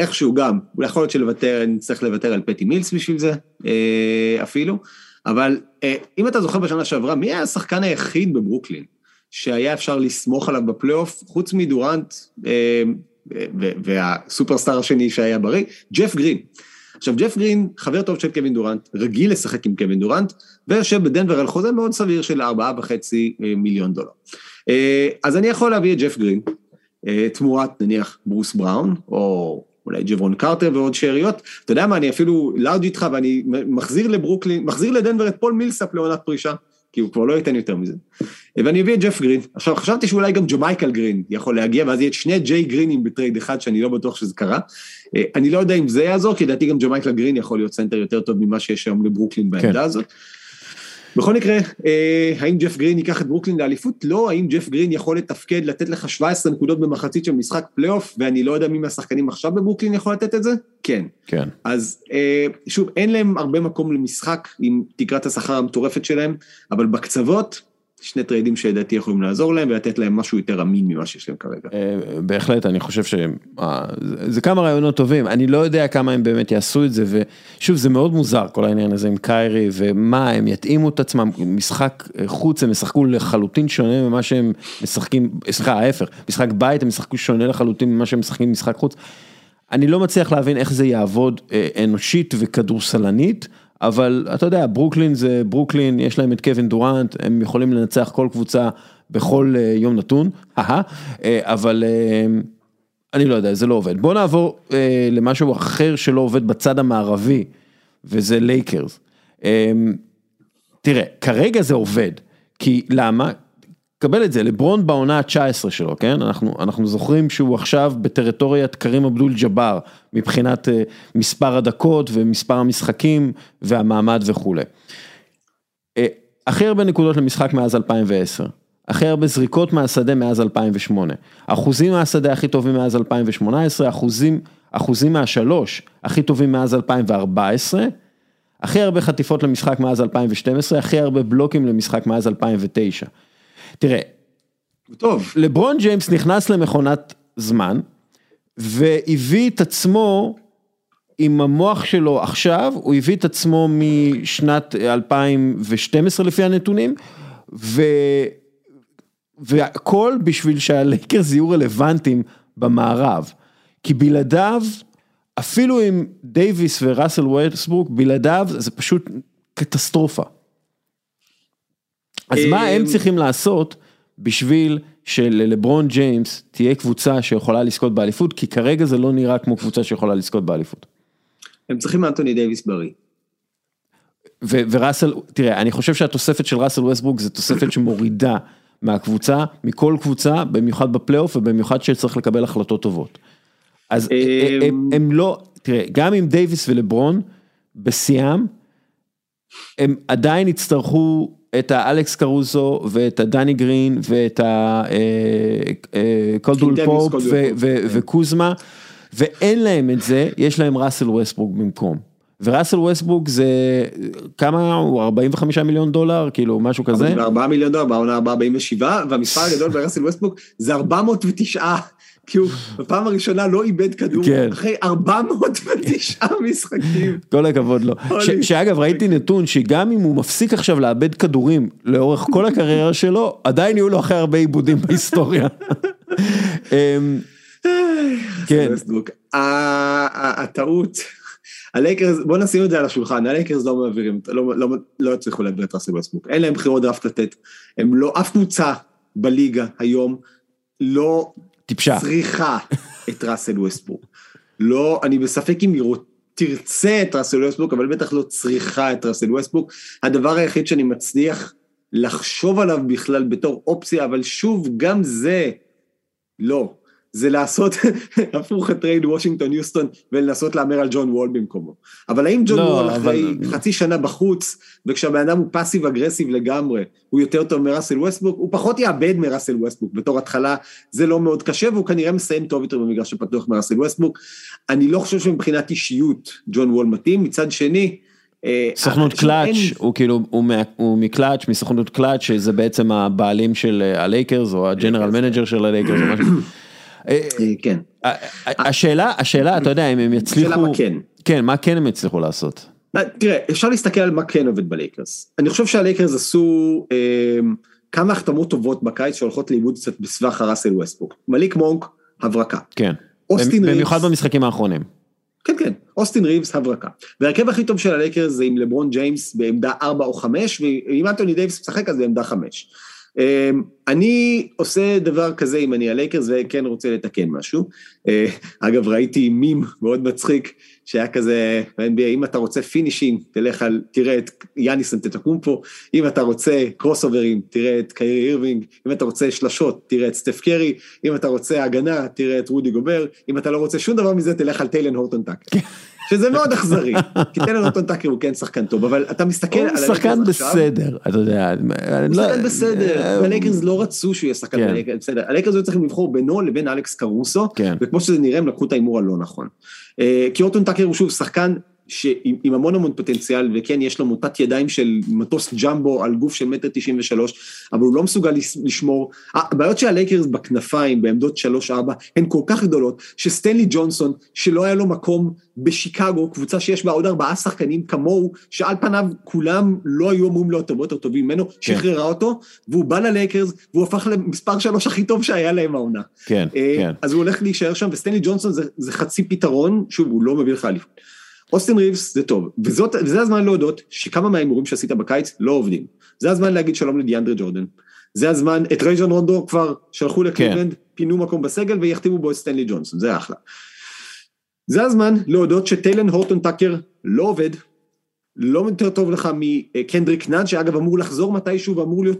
איכשהו גם, יכול להיות שלוותר, נצטרך לוותר על פטי מילס בשביל זה, אה, אפילו, אבל אה, אם אתה זוכר בשנה שעברה, מי היה השחקן היחיד בברוקלין שהיה אפשר לסמוך עליו בפלייאוף, חוץ מדורנט אה, והסופרסטאר השני שהיה בריא, ג'ף גרין. עכשיו, ג'ף גרין, חבר טוב של קווין דורנט, רגיל לשחק עם קווין דורנט, ויושב בדנבר על חוזה מאוד סביר של 4.5 מיליון דולר. אז אני יכול להביא את ג'ף גרין, תמורת נניח ברוס בראון, או אולי ג'בון קרטר ועוד שאריות. אתה יודע מה, אני אפילו לארג' איתך ואני מחזיר לברוקלין, מחזיר לדנבר את פול מילסאפ לעונת פרישה, כי הוא כבר לא ייתן יותר מזה. ואני אביא את ג'ף גרין. עכשיו, חשבתי שאולי גם ג'מייקל גרין יכול להגיע, ואז יהיה שני ג'יי גרינים בטרייד אחד, שאני לא בטוח שזה קרה. אה, אני לא יודע אם זה יעזור, כי לדעתי גם ג'מייקל גרין יכול להיות סנטר יותר טוב ממה שיש היום לברוקלין בעמדה הזאת. בכל מקרה, אה, האם ג'ף גרין ייקח את ברוקלין לאליפות? לא, האם ג'ף גרין יכול לתפקד, לתת לך 17 נקודות במחצית של משחק פלייאוף, ואני לא יודע מי מהשחקנים עכשיו בברוקלין יכול לתת את זה? כן. כן. אז אה, שוב, אין להם הרבה מקום למשחק עם תקרת השכר המטורפת שלהם, אבל בקצוות, שני טריידים שלדעתי יכולים לעזור להם ולתת להם משהו יותר אמין ממה שיש להם כרגע. אה, בהחלט, אני חושב שזה כמה רעיונות טובים, אני לא יודע כמה הם באמת יעשו את זה, ושוב, זה מאוד מוזר כל העניין הזה עם קיירי, ומה, הם יתאימו את עצמם, משחק חוץ הם ישחקו לחלוטין שונה ממה שהם משחקים, סליחה, ההפך, משחק בית הם ישחקו שונה לחלוטין ממה שהם משחקים במשחק חוץ. אני לא מצליח להבין איך זה יעבוד אה, אנושית וכדורסלנית. אבל אתה יודע, ברוקלין זה ברוקלין, יש להם את קווין דורנט, הם יכולים לנצח כל קבוצה בכל אה, יום נתון, אה, אבל אני לא יודע, זה לא עובד. בוא נעבור למשהו אחר שלא עובד בצד המערבי, וזה לייקרס. תראה, כרגע זה עובד, כי למה? קבל את זה, לברון בעונה ה-19 שלו, כן? אנחנו, אנחנו זוכרים שהוא עכשיו בטריטוריית קרים אבדול ג'אבר, מבחינת uh, מספר הדקות ומספר המשחקים והמעמד וכולי. Uh, הכי הרבה נקודות למשחק מאז 2010, הכי הרבה זריקות מהשדה מאז 2008, אחוזים מהשדה הכי טובים מאז 2018, אחוזים, אחוזים מהשלוש הכי טובים מאז 2014, הכי הרבה חטיפות למשחק מאז 2012, הכי הרבה בלוקים למשחק מאז 2009. תראה, טוב. לברון ג'יימס נכנס למכונת זמן, והביא את עצמו עם המוח שלו עכשיו, הוא הביא את עצמו משנת 2012 לפי הנתונים, ו... והכל בשביל שהלייקרס יהיו רלוונטיים במערב. כי בלעדיו, אפילו עם דייוויס וראסל ווסטברוק, בלעדיו זה פשוט קטסטרופה. אז מה הם אמ, צריכים לעשות בשביל שללברון ג'יימס תהיה קבוצה שיכולה לזכות באליפות, כי כרגע זה לא נראה כמו קבוצה שיכולה לזכות באליפות. הם צריכים אנטוני דייוויס בריא. וראסל, תראה, אני חושב שהתוספת של ראסל ווסטברוק זה תוספת שמורידה מהקבוצה, מכל קבוצה, במיוחד בפלייאוף ובמיוחד שצריך לקבל החלטות טובות. אז הם, הם, הם לא, תראה, גם עם דייוויס ולברון, בשיאם, הם עדיין יצטרכו את האלכס קרוסו ואת הדני גרין ואת הקולדוול אה, אה, פופ כן. וקוזמה ואין להם את זה, יש להם ראסל ווסטברוק במקום. וראסל ווסטברוק זה כמה הוא 45 מיליון דולר כאילו משהו כזה. 4 מיליון דולר בעונה 47 והמספר הגדול בראסל ווסטברוק זה 409 כי הוא בפעם הראשונה לא איבד כדור, כן. אחרי 409 משחקים. כל הכבוד לו. שאגב ראיתי נתון שגם אם הוא מפסיק עכשיו לאבד כדורים לאורך כל הקריירה שלו, עדיין יהיו לו הכי הרבה איבודים בהיסטוריה. אמ, כן. הטעות. הלייקרס, בוא נשים את זה על השולחן, הלייקרס לא מעבירים, לא, לא, לא הצליחו להעביר את ראסל ווסטברוק, אין להם בחירות דראפט לתת, הם לא, אף קבוצה בליגה היום לא טיפשה. צריכה את ראסל ווסטברוק. לא, אני בספק אם היא תרצה את ראסל ווסטברוק, אבל בטח לא צריכה את ראסל ווסטברוק. הדבר היחיד שאני מצליח לחשוב עליו בכלל בתור אופציה, אבל שוב, גם זה לא. זה לעשות הפוך את טרייד וושינגטון יוסטון ולנסות להמר על ג'ון וול במקומו. אבל האם ג'ון לא, וול אחרי אבל... חצי שנה בחוץ, וכשהבן אדם הוא passive aggressive לגמרי, הוא יותר טוב מראסל ווסטברוק, הוא פחות יאבד מראסל ווסטברוק בתור התחלה, זה לא מאוד קשה, והוא כנראה מסיים טוב יותר במגרש הפתוח מראסל ווסטברוק. אני לא חושב שמבחינת אישיות ג'ון וול מתאים, מצד שני, אה, סוכנות קלאץ', הוא כאילו, הוא מקלאץ', מסוכנות קלאץ', שזה בעצם הבעלים של אה, הלייקרס, או ה general manager של הלייקרס. אה, כן. השאלה, השאלה, אתה יודע, אם הם יצליחו... השאלה מה כן. כן, מה כן הם יצליחו לעשות? תראה, אפשר להסתכל על מה כן עובד בלייקרס. אני חושב שהלייקרס עשו אה, כמה החתמות טובות בקיץ שהולכות לאיבוד קצת בסבך הראסל ווסטברוק. מליק מונק, הברקה. כן. אוסטין ריבס. במיוחד במשחקים האחרונים. כן, כן, אוסטין ריבס, הברקה. והרכב הכי טוב של הלייקרס זה עם לברון ג'יימס בעמדה 4 או 5, ואם אנטוני דייוויס משחק אז בעמדה 5. אמ, אני עושה דבר כזה אם אני הלייקרס וכן רוצה לתקן משהו. אה, אגב, ראיתי מים מאוד מצחיק שהיה כזה ב-NBA, אם אתה רוצה פינישים, תלך על, תראה את יאניס אנטטקומפו, אם אתה רוצה קרוס אוברים, תראה את קיירי אירווינג, אם אתה רוצה שלשות, תראה את סטף קרי, אם אתה רוצה הגנה, תראה את רודי גובר, אם אתה לא רוצה שום דבר מזה, תלך על טיילן הורטון טאקר. שזה מאוד אכזרי, כי טיילן הורטון טאקר הוא כן שחקן טוב, אבל אתה מסתכל על. הוא שחקן בסדר, אתה יודע. הוא לא- שחקן בסדר, אה, הלייקרס לא רצו שהוא יהיה שחקן כן. בסדר. הלייקרס היו צריכים לבחור בינו לבין אלכס קרוסו, כן. וכמו שזה נראה הם לקחו את ההימור הלא נכון. אה, כי אורטון טאקר הוא שוב שחקן שעם עם המון המון פוטנציאל, וכן, יש לו מוטת ידיים של מטוס ג'מבו על גוף של מטר תשעים ושלוש, אבל הוא לא מסוגל לשמור. הבעיות של הלייקרס בכנפיים, בעמדות שלוש-ארבע, הן כל כך גדולות, שסטנלי ג'ונסון, שלא היה לו מקום בשיקגו, קבוצה שיש בה עוד ארבעה שחקנים כמוהו, שעל פניו כולם לא היו אמורים להיות הרבה יותר טובים ממנו, שחררה אותו, והוא בא ללייקרס, והוא הפך למספר שלוש הכי טוב שהיה להם העונה. כן, אה, כן. אז הוא הולך להישאר שם, וסטנלי ג'ונסון זה, זה חצי פתרון, שוב, הוא לא מביא לך אליפות. אוסטין ריבס זה טוב, וזאת, וזה הזמן להודות שכמה מההימורים שעשית בקיץ לא עובדים. זה הזמן להגיד שלום לדיאנדרה ג'ורדן. זה הזמן, את רייג'ון רונדו כבר שלחו לקליבלנד, פינו מקום בסגל והחתימו בו את סטנלי ג'ונסון, זה אחלה. זה הזמן להודות שטיילן הורטון טאקר לא עובד, לא יותר טוב לך מקנדריק נאן, שאגב אמור לחזור מתישהו ואמור להיות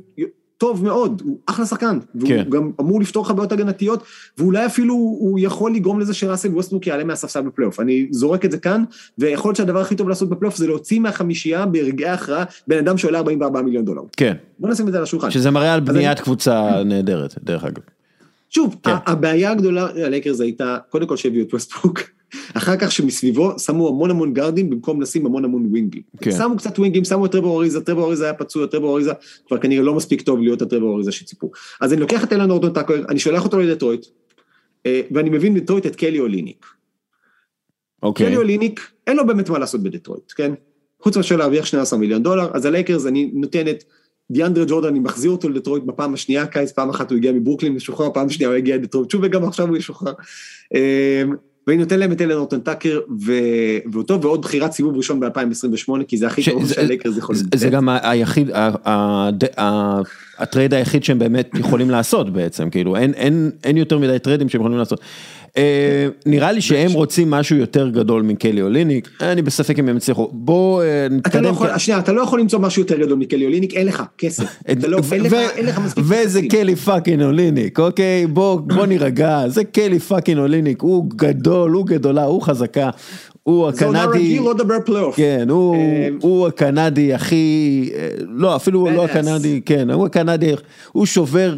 טוב מאוד, הוא אחלה שחקן, והוא כן. גם אמור לפתור לך בעיות הגנתיות, ואולי אפילו הוא יכול לגרום לזה שראסל ווסטברוק יעלה מהספסל בפלייאוף. אני זורק את זה כאן, ויכול להיות שהדבר הכי טוב לעשות בפלייאוף זה להוציא מהחמישייה ברגעי ההכרעה בן אדם שעולה 44 מיליון דולר. כן, בוא נשים את זה על השולחן. שזה מראה על בניית אני- קבוצה נהדרת, דרך אגב. שוב, כן. הבעיה הגדולה ללייקרס הייתה, קודם כל שהביאו את ווסטברוק, אחר כך שמסביבו שמו המון המון גארדים במקום לשים המון המון ווינגים. כן. שמו קצת ווינגים, שמו את טרבור אריזה, טרבור אריזה היה פצוע, טרבור אריזה כבר כנראה לא מספיק טוב להיות הטרבור אריזה שציפו. אז אני לוקח את טיילן הורטון טאקר, אני שולח אותו לדטרויט, אה, ואני מביא בדטרויט את קלי אוליניק. אוקיי. קלי אוליניק, אין לו באמת מה לעשות בדטרויט, כן? חוץ מאשר להרוויח 12 מיליון דולר, אז הלייקרס אני נותן את דיאנדרה ג'ורדן, אני מחזיר אותו לדטרויט בפעם השנייה הקיץ, פעם אחת הוא הגיע מברוקלין משוחרר, פעם שנייה הוא הגיע לדטרויט שוב וגם עכשיו הוא ישוחרר. אמ, ואני נותן להם את טיילן הורטון טאקר ואותו ועוד בחירת סיבוב ראשון ב-2028, כי זה הכי זה- שהלייקרס יכולים. זה גם היחיד, הטרייד היחיד שהם באמת יכולים לעשות בעצם, כאילו אין- אין אין יותר מדי טריידים שהם יכולים לעשות. אה, נראה לי שהם רוצים משהו יותר גדול מקלי אוליניק, אני בספק אם הם יצליחו. בוא אה, לא נתקדם. שנייה, אתה לא יכול למצוא משהו יותר גדול מקלי אוליניק, אין לך כסף. לא- אין לך- מספיק וזה. קלי fucking אוליניק, אוקיי? בוא נירגע, זה קלי fucking אוליניק, הוא גדול, הוא גדולה, הוא חזקה, הוא זה עונה הקנדי. רגיל, לא דבר פלייאוף. כן, הוא, אה, הוא הקנדי הכי, לא, אפילו לא. הקנדי, כן, הוא הקנדי, הוא שובר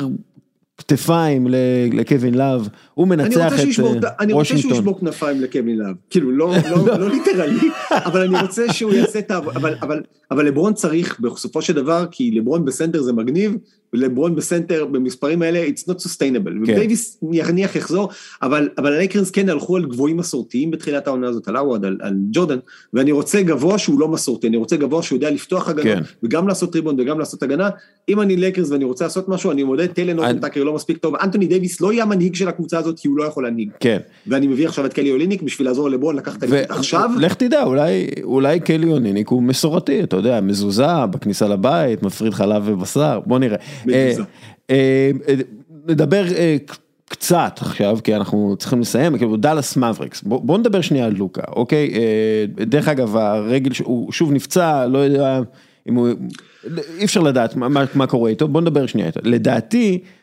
כתפיים לקווין לאב, הוא מנצח את שישבור, אה, אני רוצה שהוא וושינגטון. ישבור כנפיים לקווין לאב, כאילו לא, לא, לא ליטרלי, אבל אני רוצה שהוא יעשה את העבודה, אבל, אבל, אבל לברון צריך בסופו של דבר, כי לברון בסנטר זה מגניב, ולברון בסנטר במספרים האלה, it's not sustainable, כן. ודייוויס נניח יחזור, אבל, אבל הלייקרס כן הלכו על גבוהים מסורתיים בתחילת העונה הזאת, על עווד, על, על ג'ורדן, ואני רוצה גבוה שהוא לא מסורתי, אני רוצה גבוה שהוא יודע לפתוח הגנה, כן. וגם לעשות ריבון וגם לעשות הגנה, אם אני לייקרס ואני רוצה לעשות משהו, אני אורטון אני- טאקר לא מספיק טוב, אנטוני דייוויס לא יהיה המנהיג של הקבוצה הזאת, כי הוא לא יכול להנהיג. כן, ואני מביא עכשיו את קלי אוליניק בשביל לעזור לברון לקחת אליפות עכשיו. לך תדע, אולי, אולי קלי אוניניק הוא מסורתי, אתה יודע, מזוזה בכניסה לבית, מפריד חלב ובשר, בוא נראה. מזוזה. אה, אה, אה, נדבר אה, קצת עכשיו, כי אנחנו צריכים לסיים, כאילו דאלאס מבריקס, בוא, בוא נדבר שנייה על לוקה, אוקיי? אה, דרך אגב, הרגל, הוא שוב נפצע, לא יודע אם הוא, אי אפשר לדעת מה, מה, מה קורה איתו, בוא נדבר שנייה איתו. לדעתי, ו-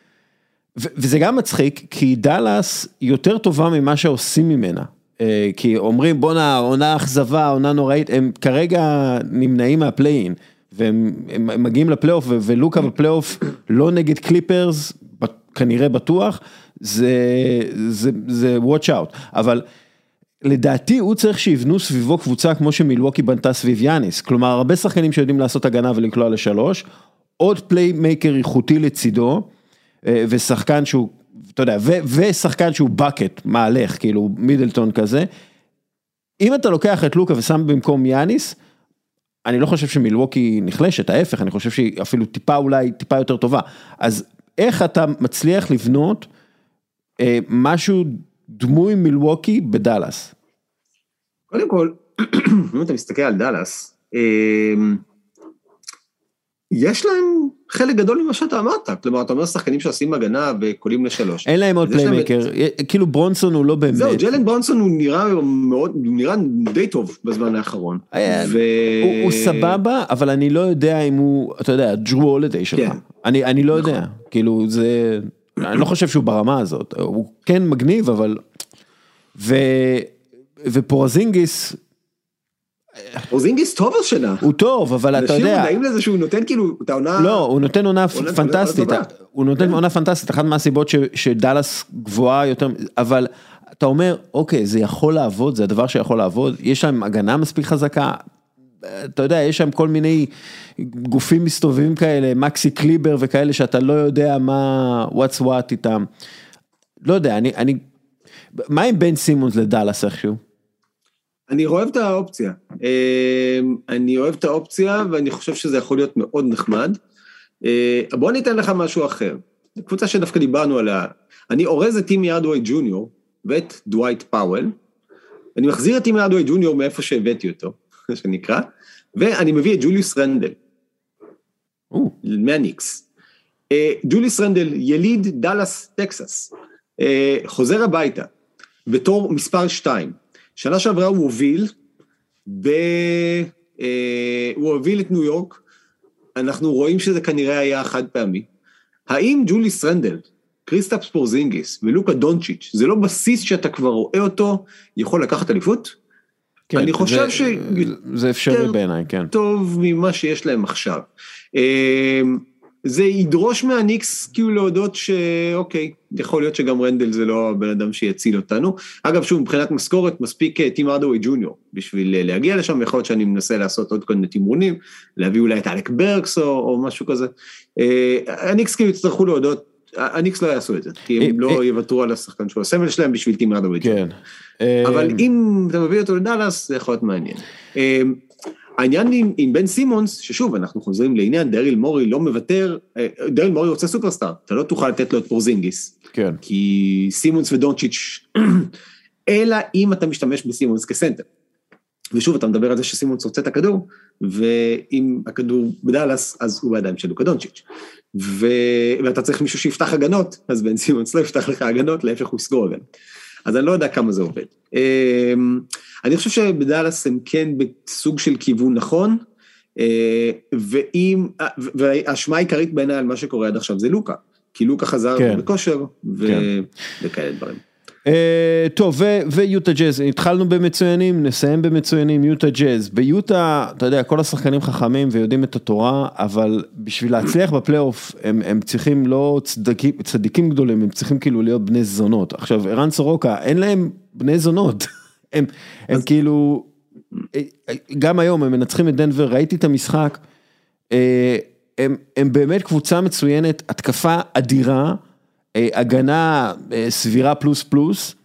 וזה גם מצחיק, כי דאלאס יותר טובה ממה שעושים ממנה. אה, כי אומרים בואנה, עונה אכזבה, עונה נוראית, הם כרגע נמנעים מהפליין, והם הם, מגיעים לפלייאוף, ולוקה בפלייאוף לא נגד קליפרס, כנראה בטוח, זה, זה, זה watch out, אבל לדעתי הוא צריך שיבנו סביבו קבוצה כמו שמילווקי בנתה סביב יאניס, כלומר הרבה שחקנים שיודעים לעשות הגנה ולקלוע לשלוש, עוד playmaker איכותי לצידו, ושחקן שהוא, אתה יודע, ו- ושחקן שהוא bucket, מהלך, כאילו מידלטון כזה. אם אתה לוקח את לוקה ושם במקום יאניס, אני לא חושב שמילווקי נחלשת, ההפך, אני חושב שהיא אפילו טיפה אולי טיפה יותר טובה. אז איך אתה מצליח לבנות אה, משהו דמוי מילווקי בדאלאס? קודם כל, אם אתה מסתכל על דאלאס, אמ, יש להם חלק גדול ממה שאתה אמרת, כלומר אתה אומר שחקנים שעושים הגנה וקולעים לשלוש. אין להם עוד playmaker, כאילו ברונסון הוא לא באמת. זהו, ג'לן ברונסון הוא נראה מאוד, הוא נראה די טוב בזמן האחרון. היה- ו- הוא, הוא סבבה, אבל אני לא יודע אם הוא, אתה יודע, ג'רו הולדיי שלך. כן. אני, אני לא יודע, כאילו זה, אני לא חושב שהוא ברמה הזאת, הוא כן מגניב, אבל... ו... ופורזינגיס אורזינגיס טוב השנה. הוא טוב, אבל אתה אנשים יודע, מודעים לזה שהוא נותן כאילו את העונה... לא, הוא נותן עונה פנטסטית. הוא נותן עונה פנטסטית, אחת מהסיבות שדאלאס גבוהה יותר, אבל אתה אומר, אוקיי, זה יכול לעבוד, זה הדבר שיכול לעבוד, יש להם הגנה מספיק חזקה, אתה יודע, יש שם כל מיני גופים מסתובבים כאלה, מקסי קליבר וכאלה, שאתה לא יודע מה, what's what איתם. לא יודע, אני, אני, מה עם בן סימונס לדאלאס איכשהו? אני אוהב את האופציה. אמ, אני אוהב את האופציה ואני חושב שזה יכול להיות מאוד נחמד. אה, בוא ניתן לך משהו אחר. קבוצה שדווקא דיברנו עליה. אני אורז את טימי הארדווי ג'וניור ואת דווייט פאוול. אני מחזיר את טימי הארדווי ג'וניור מאיפה שהבאתי אותו, מה שנקרא, ואני מביא את ג'וליוס רנדל. מהניקס. אה, ג'וליוס רנדל, יליד דאלאס, טקסס. אה, חוזר הביתה בתור מספר 2. שנה שעברה הוא הוביל, ב... אה, הוא הוביל את ניו יורק, אנחנו רואים שזה כנראה היה חד פעמי. האם ג'וליוס רנדל, קריסטאפס פורזינגיס ולוקה דונצ'יץ', זה לא בסיס שאתה כבר רואה אותו, יכול לקחת אליפות? כן, אני חושב זה, ש... זה אפשרי בעיניי, כן. טוב ממה שיש להם עכשיו. אה, זה ידרוש מהניקס כאילו להודות שאוקיי, יכול להיות שגם רנדל זה לא הבן אדם שיציל אותנו. אגב, שוב, מבחינת משכורת, מספיק אה, טים הארדווי ג'וניור בשביל אה, להגיע לשם, יכול להיות שאני מנסה לעשות עוד כל מיני תמרונים, להביא אולי את אלק ברקס או, או משהו כזה. אה, הניקס כאילו יצטרכו להודות, הניקס לא יעשו את זה, כי הם לא יוותרו על השחקן שהוא הסמל שלהם בשביל טים הארדווי ג'וניור. כן. אבל אם אתה מביא אותו לדאלאס, זה יכול להיות מעניין. העניין עם, עם בן סימונס, ששוב, אנחנו חוזרים לעניין, דריל מורי לא מוותר, דריל מורי רוצה סופרסטאר, אתה לא תוכל לתת לו את פורזינגיס. כן. כי סימונס ודונצ'יץ', אלא אם אתה משתמש בסימונס כסנטר. ושוב, אתה מדבר על זה שסימונס רוצה את הכדור, ואם הכדור בדאלאס, אז הוא בידיים של לוקה דונצ'יץ'. ו... ואתה צריך מישהו שיפתח הגנות, אז בן סימונס לא יפתח לך הגנות, להפך הוא יסגור הגנות. אז אני לא יודע כמה זה עובד. אני חושב שבדאלאס הם כן בסוג של כיוון נכון, ואם, והאשמה העיקרית בעיניי על מה שקורה עד עכשיו זה לוקה, כי לוקה חזר כן. בכושר, ו... כן. וכאלה דברים. Uh, טוב, ויוטה ג'אז, התחלנו במצוינים, נסיים במצוינים, יוטה ג'אז. ביוטה, אתה יודע, כל השחקנים חכמים ויודעים את התורה, אבל בשביל להצליח בפלייאוף, הם, הם צריכים לא צדקים, צדיקים גדולים, הם צריכים כאילו להיות בני זונות. עכשיו, ערן סורוקה, אין להם בני זונות. הם, הם כאילו, גם היום הם מנצחים את דנבר, ראיתי את המשחק, אה, הם, הם באמת קבוצה מצוינת, התקפה אדירה. הגנה סבירה פלוס פלוס,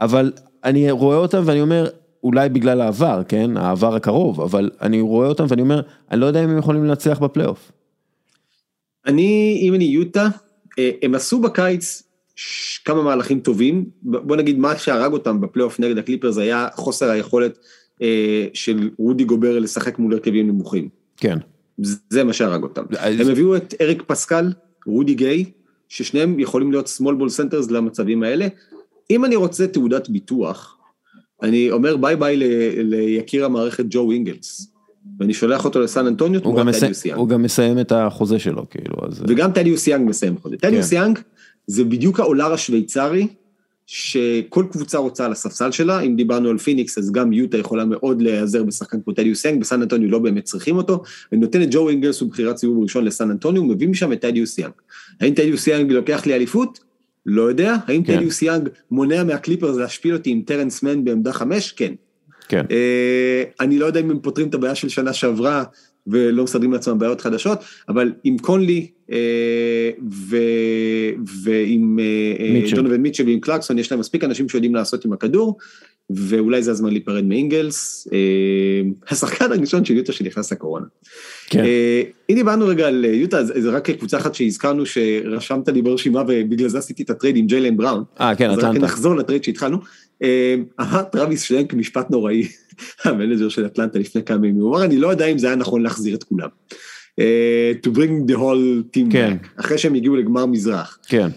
אבל אני רואה אותם ואני אומר, אולי בגלל העבר, כן, העבר הקרוב, אבל אני רואה אותם ואני אומר, אני לא יודע אם הם יכולים לנצח בפלייאוף. אני, אם אני יוטה, הם עשו בקיץ כמה מהלכים טובים, בוא נגיד מה שהרג אותם בפלייאוף נגד הקליפרס היה חוסר היכולת של רודי גובר לשחק מול הרכבים נמוכים. כן. זה מה שהרג אותם. הם הביאו את אריק פסקל, רודי גיי, ששניהם יכולים להיות small ball centers למצבים האלה. אם אני רוצה תעודת ביטוח, אני אומר ביי ביי ליקיר המערכת ג'ו אינגלס, ואני שולח אותו לסן אנטוניו תמורת טדיוס יאנג. הוא גם מסיים את החוזה שלו, כאילו, אז... וגם טדיוס יאנג מסיים חוזה. טדיוס יאנג זה בדיוק האולר השוויצרי, שכל קבוצה רוצה על הספסל שלה, אם דיברנו על פיניקס, אז גם יוטה יכולה מאוד להיעזר בשחקן כמו טדיוס יאנג, בסן אנטוניו לא באמת צריכים אותו, ונותן את ג'ו אינגלס ובחירת סיבוב ראשון לסן אנטוניו, מביא משם את טדיוס יאנג. האם טדיוס יאנג לוקח לי אליפות? לא יודע. האם כן. טדיוס יאנג מונע מהקליפרס להשפיל אותי עם טרנס מן בעמדה חמש? כן. כן. אה, אני לא יודע אם הם פותרים את הבעיה של שנה שעברה, ולא מסדרים לעצמם בעיות חדשות, אבל עם קונלי אה, ו... ועם אה, דונובן מיטשל ועם קלרקסון, יש להם מספיק אנשים שיודעים לעשות עם הכדור, ואולי זה הזמן להיפרד מאינגלס, אה, השחקן הראשון של יוטה שנכנס לקורונה. כן. אם דיברנו רגע על יוטה, זה רק קבוצה אחת שהזכרנו שרשמת לי ברשימה ובגלל זה עשיתי את הטרייד עם ג'יילן בראון. אה, כן, אז רק נחזור לטרייד שהתחלנו. אמר טרוויס שלנק משפט נוראי, ה manager של אטלנטה לפני כמה ימים, הוא אמר אני לא יודע אם זה היה נכון להחזיר את כולם. to bring the whole team כן. back, אחרי שהם הגיעו לגמר מזרח. כן.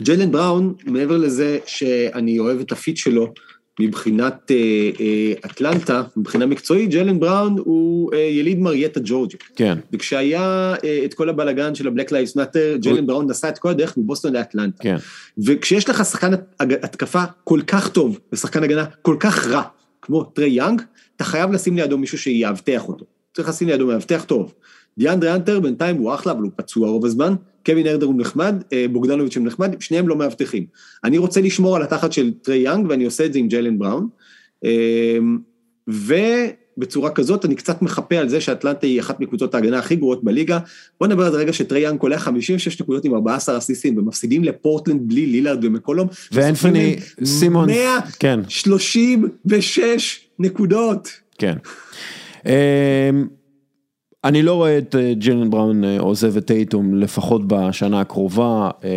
ג'יילן בראון, מעבר לזה שאני אוהב את הפיט שלו מבחינת אטלנטה, מבחינה מקצועית, ג'יילן בראון הוא יליד מרייטה ג'ורג'יה. כן. וכשהיה את כל הבלגן של ה-Black Lives Matter, ג'יילן בראון נסע את כל הדרך מבוסטון לאטלנטה. כן. וכשיש לך שחקן התקפה כל כך טוב ושחקן הגנה כל כך רע, כמו טרי יאנג, אתה חייב לשים לידו מישהו שיאבטח אותו. צריך לשים לידו מאבטח טוב. דיאנדרה האנטר בינתיים הוא אחלה, אבל הוא פצוע רוב הזמן, קווין הרטר הוא נחמד, אה, בוגדנוביץ' הוא נחמד, שניהם לא מאבטחים. אני רוצה לשמור על התחת של טרי יאנג, ואני עושה את זה עם ג'יילן בראון. אה, ובצורה כזאת אני קצת מחפה על זה שאטלנטה היא אחת מקבוצות ההגנה הכי גרועות בליגה. בוא נדבר על זה רגע שטרי יאנג קולע 56 נקודות עם 14 אסיסטים, ומפסידים לפורטלנד בלי לילארד ומקולום. ואנפני סימונס, כן. 136 נקודות. כן. אני לא רואה את אה, ג'ילן בראון אה, עוזב את טייטום לפחות בשנה הקרובה, אה,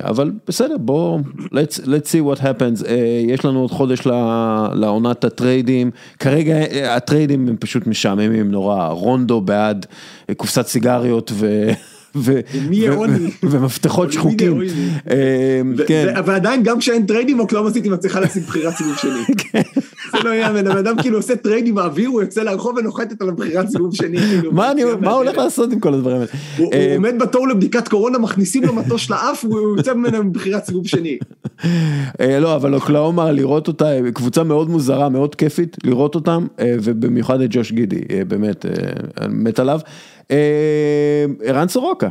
אבל בסדר, בוא, let's, let's see what happens, יש לנו עוד חודש לעונת הטריידים, כרגע הטריידים הם פשוט משעממים נורא, רונדו בעד קופסת סיגריות ו... ומפתחות שחוקים. אמ, כן. ועדיין גם כשאין טריידים אוקלהומה סיטי מצליחה לשים בחירת סיבוב שני. כן. זה לא יאמן, הבן אדם כאילו עושה טריידים באוויר, הוא יוצא לרחוב ונוחתת על הבחירת סיבוב שני. כאילו. מה הוא הולך לעשות עם כל הדברים האלה? הוא אמ, עומד בתור לבדיקת קורונה, מכניסים לו מטוש לאף, והוא יוצא ממנה עם בחירת סיבוב שני. אה, לא, אבל אוקלהומה, לראות אותה, קבוצה מאוד מוזרה, מאוד כיפית, לראות אותם, אה, ובמיוחד את ג'וש גידי, אה, באמת, מת עליו. אה, ערן סורוקה.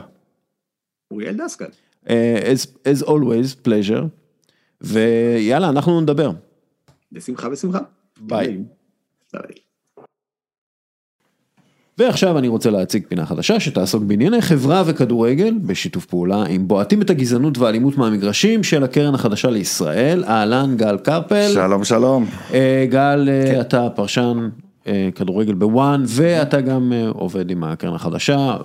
אוריאל דסקל. אה, as, as always, pleasure. ויאללה, אנחנו נדבר. בשמחה, בשמחה. ביי. ועכשיו אני רוצה להציג פינה חדשה שתעסוק בענייני חברה וכדורגל בשיתוף פעולה עם בועטים את הגזענות והאלימות מהמגרשים של הקרן החדשה לישראל, אהלן גל קרפל. שלום שלום. אה, גל, כן. אתה פרשן כדורגל בוואן, ואתה גם אה, עובד עם הקרן החדשה,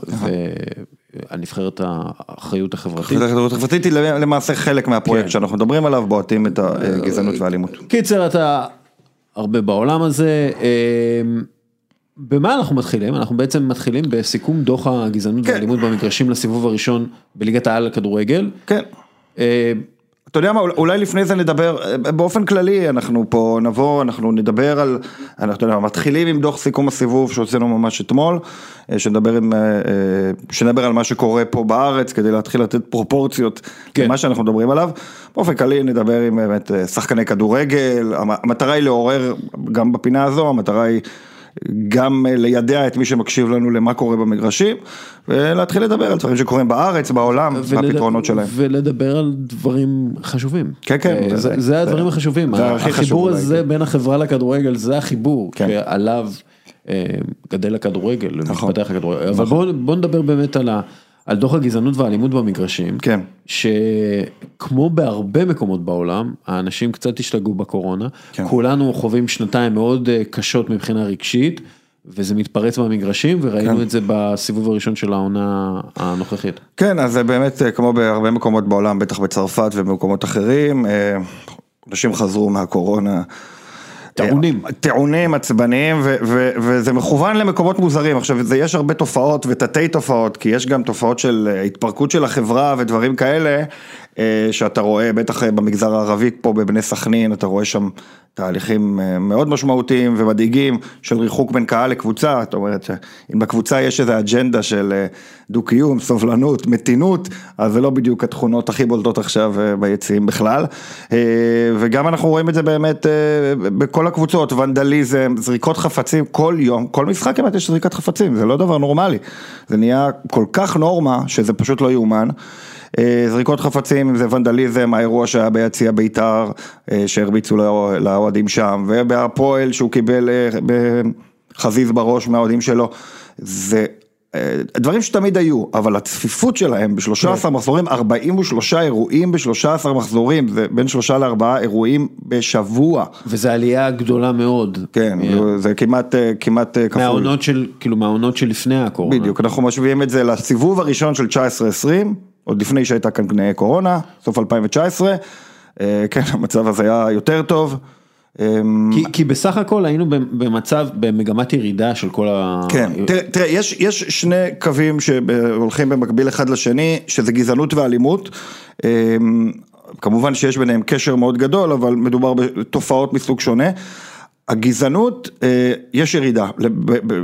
והנבחרת האחריות החברתית. האחריות החברתית היא למעשה חלק מהפרויקט כן. שאנחנו מדברים עליו, בועטים את הגזענות והאלימות. קיצר, אתה הרבה בעולם הזה. אה, במה אנחנו מתחילים? אנחנו בעצם מתחילים בסיכום דוח הגזענות כן. והאלימות במגרשים לסיבוב הראשון בליגת העל לכדורגל. כן. אתה יודע מה, אולי לפני זה נדבר, באופן כללי אנחנו פה נבוא, אנחנו נדבר על, אנחנו יודע, מתחילים עם דוח סיכום הסיבוב שהוצאנו ממש אתמול, אה, שנדבר, עם, אה, אה, שנדבר על מה שקורה פה בארץ כדי להתחיל לתת פרופורציות כן. למה שאנחנו מדברים עליו. באופן כללי נדבר עם באמת שחקני כדורגל, המטרה היא לעורר, גם בפינה הזו, המטרה היא גם לידע את מי שמקשיב לנו למה קורה במגרשים, ולהתחיל לדבר על דברים שקורים בארץ, בעולם, והפתרונות שלהם. ולדבר על דברים חשובים. כן, כן. אה, זה, זה הדברים החשובים. החיבור הזה בין החברה לכדורגל, זה החיבור, כן. שעליו אה, גדל הכדורגל, נכון. מתפתח הכדורגל. אבל נכון. בוא נדבר באמת על ה... על דוח הגזענות והאלימות במגרשים, כן. שכמו בהרבה מקומות בעולם, האנשים קצת השתגעו בקורונה, כן. כולנו חווים שנתיים מאוד אה, קשות מבחינה רגשית, וזה מתפרץ במגרשים, וראינו כן. את זה בסיבוב הראשון של העונה הנוכחית. כן, אז זה באמת אה, כמו בהרבה מקומות בעולם, בטח בצרפת ובמקומות אחרים, אה, אנשים חזרו מהקורונה. טעונים. טעונים, עצבניים, וזה מכוון למקומות מוזרים. עכשיו, יש הרבה תופעות ותתי תופעות, כי יש גם תופעות של אה, התפרקות של החברה ודברים כאלה, אה, שאתה רואה, בטח אה, במגזר הערבי פה בבני סכנין, אתה רואה שם תהליכים מאוד משמעותיים ומדאיגים של ריחוק בין קהל לקבוצה, זאת אומרת שאם בקבוצה יש איזו אג'נדה של דו-קיום, סובלנות, מתינות, אז זה לא בדיוק התכונות הכי בולטות עכשיו ביציעים בכלל. וגם אנחנו רואים את זה באמת בכל הקבוצות, ונדליזם, זריקות חפצים, כל יום, כל משחק כמעט יש זריקת חפצים, זה לא דבר נורמלי. זה נהיה כל כך נורמה שזה פשוט לא יאומן. אה, זריקות חפצים זה ונדליזם, האירוע שהיה ביציע בית"ר, אה, שהרביצו לאוהדים שם, ובהפועל שהוא קיבל אה, חזיז בראש מהאוהדים שלו, זה דברים שתמיד היו, אבל הצפיפות שלהם ב-13 כן. מחזורים, 43 אירועים ב-13 מחזורים, זה בין 3 ל-4 אירועים בשבוע. וזו עלייה גדולה מאוד. כן, זה כמעט, כמעט כפול. מהעונות של, כאילו מהעונות שלפני הקורונה. בדיוק, אנחנו משווים את זה לסיבוב הראשון של 19-20. עוד לפני שהייתה כאן קורונה, סוף 2019, אה, כן, המצב הזה היה יותר טוב. אמ, כי, כי בסך הכל היינו במצב, במגמת ירידה של כל ה... כן, תראה, תראה יש, יש שני קווים שהולכים במקביל אחד לשני, שזה גזענות ואלימות. אמ, כמובן שיש ביניהם קשר מאוד גדול, אבל מדובר בתופעות מסוג שונה. הגזענות, אה, יש ירידה,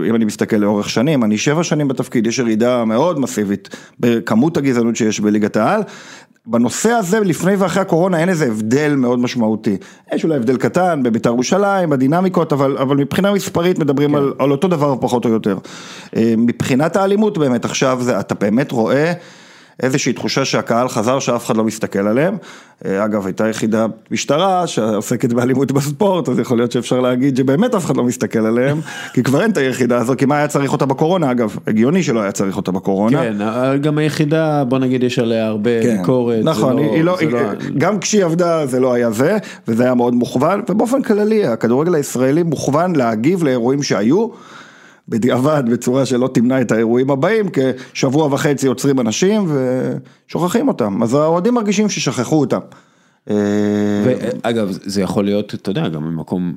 אם אני מסתכל לאורך שנים, אני שבע שנים בתפקיד, יש ירידה מאוד מסיבית בכמות הגזענות שיש בליגת העל. בנושא הזה, לפני ואחרי הקורונה, אין איזה הבדל מאוד משמעותי. יש אולי הבדל קטן בבית"ר ירושלים, בדינמיקות, אבל, אבל מבחינה מספרית מדברים כן. על, על אותו דבר פחות או יותר. אה, מבחינת האלימות באמת, עכשיו זה, אתה באמת רואה... איזושהי תחושה שהקהל חזר שאף אחד לא מסתכל עליהם. אה, אגב, הייתה יחידה משטרה שעוסקת באלימות בספורט, אז יכול להיות שאפשר להגיד שבאמת אף אחד לא מסתכל עליהם, כי כבר אין את היחידה הזו, כי מה היה צריך אותה בקורונה, אגב, הגיוני שלא היה צריך אותה בקורונה. כן, גם היחידה, בוא נגיד, יש עליה הרבה כן, ביקורת. נכון, זה היא לא, זה היא, גם כשהיא עבדה זה לא היה זה, וזה היה מאוד מוכוון, ובאופן כללי הכדורגל הישראלי מוכוון להגיב לאירועים שהיו. בדיעבד, בצורה שלא תמנע את האירועים הבאים, כשבוע וחצי עוצרים אנשים ושוכחים אותם, אז האוהדים מרגישים ששכחו אותם. אה, ואגב, זה יכול להיות, אתה יודע, גם ממקום,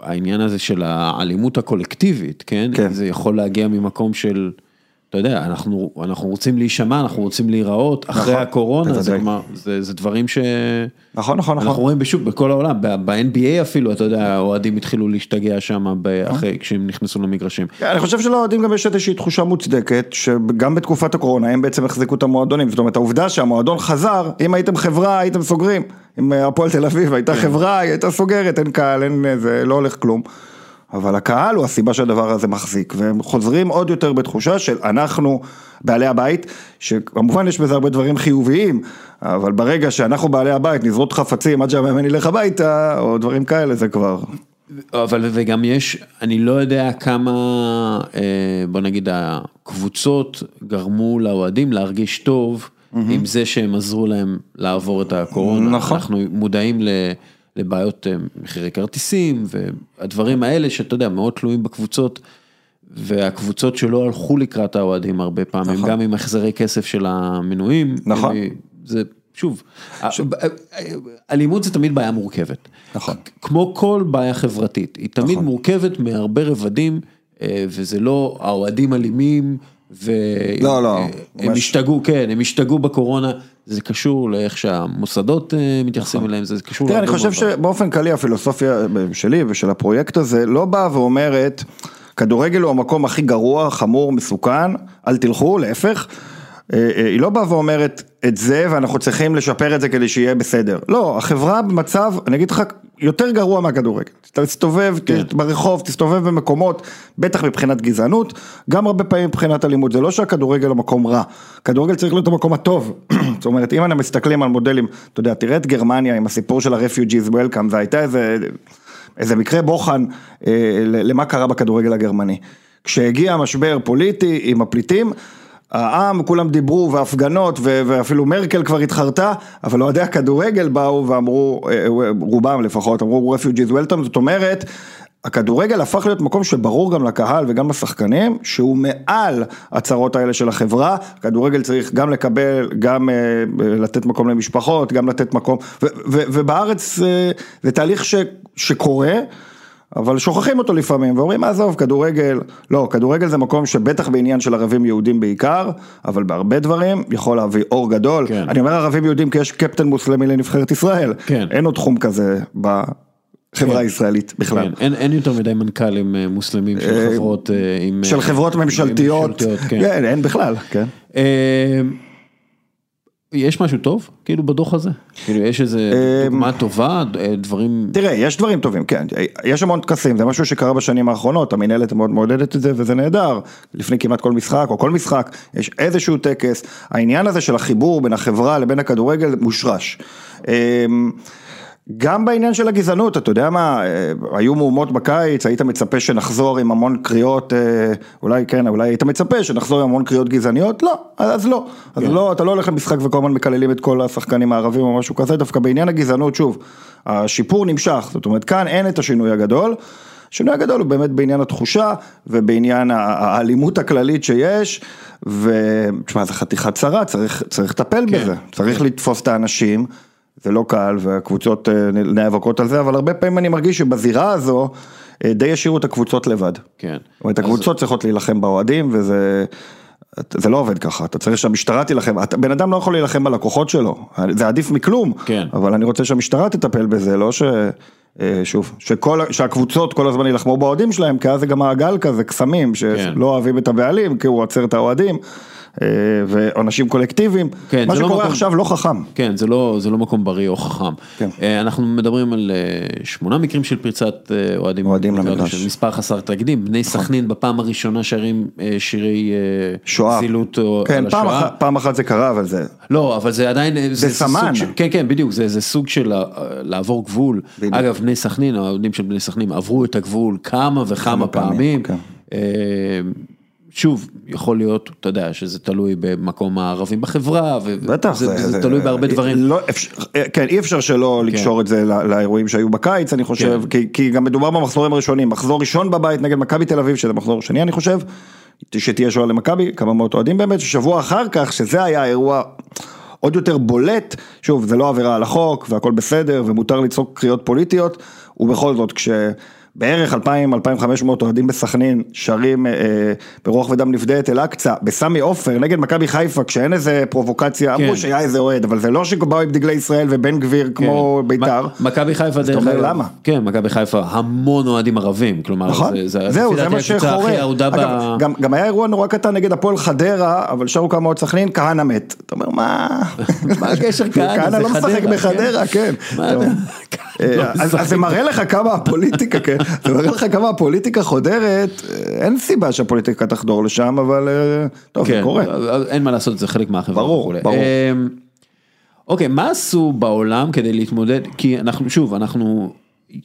העניין הזה של האלימות הקולקטיבית, כן? כן. זה יכול להגיע ממקום של, אתה יודע, אנחנו, אנחנו רוצים להישמע, אנחנו רוצים להיראות, אחרי נכון, הקורונה, זה. כלומר, זה, זה דברים ש... נכון, נכון, אנחנו נכון. רואים בשוק, בכל העולם, ב-NBA אפילו, אתה יודע, האוהדים התחילו להשתגע שם, ב- אחרי, כשהם נכנסו למגרשים. כן, אני חושב שלאוהדים גם יש איזושהי תחושה מוצדקת, שגם בתקופת הקורונה הם בעצם החזיקו את המועדונים, זאת אומרת העובדה שהמועדון חזר, אם הייתם חברה הייתם סוגרים, אם הפועל תל אביב הייתה חברה היא הייתה סוגרת, אין קהל, אין זה, לא הולך כלום. אבל הקהל הוא הסיבה שהדבר הזה מחזיק, והם חוזרים עוד יותר בתחושה של אנחנו בעלי הבית, שכמובן יש בזה הרבה דברים חיוביים, אבל ברגע שאנחנו בעלי הבית נזרוק חפצים עד שהמאמן ילך הביתה, או דברים כאלה, זה כבר... אבל וגם יש, אני לא יודע כמה, אה, בוא נגיד, הקבוצות גרמו לאוהדים להרגיש טוב עם זה שהם עזרו להם לעבור את הקורונה. נכון. אנחנו מודעים ל- לבעיות אה, מחירי כרטיסים והדברים האלה שאתה יודע, מאוד תלויים בקבוצות. והקבוצות שלא הלכו לקראת האוהדים הרבה פעמים, נכון. גם עם החזרי כסף של המנויים. נכון. זה, שוב, אלימות זה תמיד בעיה מורכבת. נכון. כמו כל בעיה חברתית, היא תמיד נכון. מורכבת מהרבה רבדים, אה, וזה לא האוהדים אלימים, והם לא, לא, הם ממש. השתגעו, כן, הם השתגעו בקורונה, זה קשור לאיך שהמוסדות אה, מתייחסים אליהם, זה קשור תראה, אני חושב. שבאופן כללי הפילוסופיה שלי ושל הפרויקט הזה לא באה ואומרת, כדורגל הוא המקום הכי גרוע, חמור, מסוכן, אל תלכו, להפך. אה, אה, היא לא באה ואומרת את זה ואנחנו צריכים לשפר את זה כדי שיהיה בסדר. לא, החברה במצב, אני אגיד לך, יותר גרוע מהכדורגל. תסתובב כן. ברחוב, תסתובב במקומות, בטח מבחינת גזענות, גם הרבה פעמים מבחינת אלימות. זה לא שהכדורגל הוא מקום רע, כדורגל צריך להיות המקום הטוב. זאת אומרת, אם אנחנו מסתכלים על מודלים, אתה יודע, תראה את גרמניה עם הסיפור של ה-refugees welcome, זה הייתה איזה, איזה מקרה בוחן אה, למה קרה בכדורגל הגרמני. כשהגיע המשבר פוליטי עם הפליטים, העם, כולם דיברו והפגנות ואפילו מרקל כבר התחרתה, אבל אוהדי הכדורגל באו ואמרו, אה, רובם לפחות, אמרו refugees welcome, זאת אומרת, הכדורגל הפך להיות מקום שברור גם לקהל וגם לשחקנים, שהוא מעל הצהרות האלה של החברה, כדורגל צריך גם לקבל, גם אה, לתת מקום למשפחות, גם לתת מקום, ובארץ אה, זה תהליך שקורה. אבל שוכחים אותו לפעמים ואומרים עזוב כדורגל, לא כדורגל זה מקום שבטח בעניין של ערבים יהודים בעיקר, אבל בהרבה דברים יכול להביא אור גדול, כן. אני אומר ערבים יהודים כי יש קפטן מוסלמי לנבחרת ישראל, כן. אין עוד תחום כזה בחברה הישראלית בכלל. כן, אין, אין יותר מדי מנכ"לים אה, מוסלמים של אה, חברות, אה, עם... של חברות עם ממשלתיות, ממשלתיות, כן. כן, אין בכלל, כן. יש משהו טוב, כאילו, בדוח הזה? כאילו, יש איזה דוגמה טובה, אה, דברים... תראה, יש דברים טובים, כן, יש המון טקסים, זה משהו שקרה בשנים האחרונות, המינהלת מאוד מעודדת את זה וזה נהדר, לפני כמעט כל משחק או כל משחק, יש איזשהו טקס, העניין הזה של החיבור בין החברה לבין הכדורגל מושרש. גם בעניין של הגזענות, אתה יודע מה, אה, היו מהומות בקיץ, היית מצפה שנחזור עם המון קריאות, אה, אולי כן, אולי היית מצפה שנחזור עם המון קריאות גזעניות? לא, אז לא. אז לא, אתה לא הולך למשחק וכל הזמן מקללים את כל השחקנים הערבים או משהו כזה, דווקא בעניין הגזענות, שוב, השיפור נמשך, זאת אומרת, כאן אין את השינוי הגדול. השינוי הגדול הוא באמת בעניין התחושה ובעניין האלימות הכללית שיש, ותשמע, זו חתיכת צרה, צריך, צריך לטפל כן. בזה, צריך לתפוס את האנשים. זה לא קל והקבוצות אה, נאבקות על זה, אבל הרבה פעמים אני מרגיש שבזירה הזו אה, די השאירו את הקבוצות לבד. כן. זאת אומרת, אז- הקבוצות צריכות להילחם באוהדים וזה... זה לא עובד ככה, אתה צריך שהמשטרה תילחם, בן אדם לא יכול להילחם בלקוחות שלו, זה עדיף מכלום, כן. אבל אני רוצה שהמשטרה תטפל בזה, לא ש... אה, שוב, שכל, שהקבוצות כל הזמן יילחמו באוהדים שלהם, כי אז זה גם מעגל כזה, קסמים, כן. שלא אוהבים את הבעלים, כי הוא עוצר את האוהדים, ועונשים קולקטיביים, כן, מה זה לא שקורה מקום- עכשיו לא חכם. כן, זה לא, זה לא מקום בריא או חכם. כן. אה, אנחנו מדברים על אה, שמונה מקרים של פריצת אה, אוהדים. אוהדים למגרש. של מספר חסר תקדים, בני סכנין בפעם הראשונה שרים אה, שירי אה, שואה. זילות כן, על פעם השואה. אחת, פעם אחת זה קרה, אבל זה... לא, אבל זה עדיין, אה, זה סמן. של- כן, כן, בדיוק, זה, זה סוג של אה, לעבור גבול. בדיוק. אגב, בני סכנין, האוהדים של בני סכנין עברו את הגבול כמה וכמה פעמים, פעמים. כן. אה, שוב, יכול להיות, אתה יודע, שזה תלוי במקום הערבים בחברה, בטח, זה, זה, תלוי בהרבה דברים. לא, אפשר, כן, אי אפשר שלא לקשור את זה לא- לאירועים שהיו בקיץ, אני חושב, כן. כי, כי גם מדובר במחזורים הראשונים, מחזור ראשון בבית נגד מכבי תל אביב, שזה מחזור שני אני חושב, שתהיה שואה למכבי, כמה מאות אוהדים באמת, ששבוע אחר כך, שזה היה אירוע עוד יותר בולט, שוב, זה לא עבירה על החוק, והכל בסדר, ומותר לצעוק קריאות פוליטיות, ובכל זאת, כש... בערך 2,000-2,500 אוהדים בסכנין שרים אה, ברוח ודם נפדה את אל-אקצא, בסמי עופר נגד מכבי חיפה, כשאין איזה פרובוקציה, כן. אמרו שהיה איזה אוהד, אבל זה לא שבאו עם דגלי ישראל ובן גביר כמו כן. בית"ר. מ- מכבי חיפה דרך אומר אגב, למה? כן, מכבי חיפה המון אוהדים ערבים, כלומר, נכון, זה, זה, זהו, זה מה שחורה. אהודה ב... אגב, גם- גם היה אירוע נורא קטן נגד הפועל חדרה, אבל שרו כמה עוד סכנין, כהנא מת. אתה אומר, מה? מה הקשר כהנא? כהנא זה לא משחק חדרה, בחדרה, כן. אה, לא אז זה מראה לך כמה הפוליטיקה, כן, זה מראה לך כמה הפוליטיקה חודרת, אה, אין סיבה שהפוליטיקה תחדור לשם, אבל אה, טוב, זה כן, קורה. אין מה לעשות, זה חלק מהחברה. ברור. ברור. אמ, אוקיי, מה עשו בעולם כדי להתמודד, כי אנחנו, שוב, אנחנו,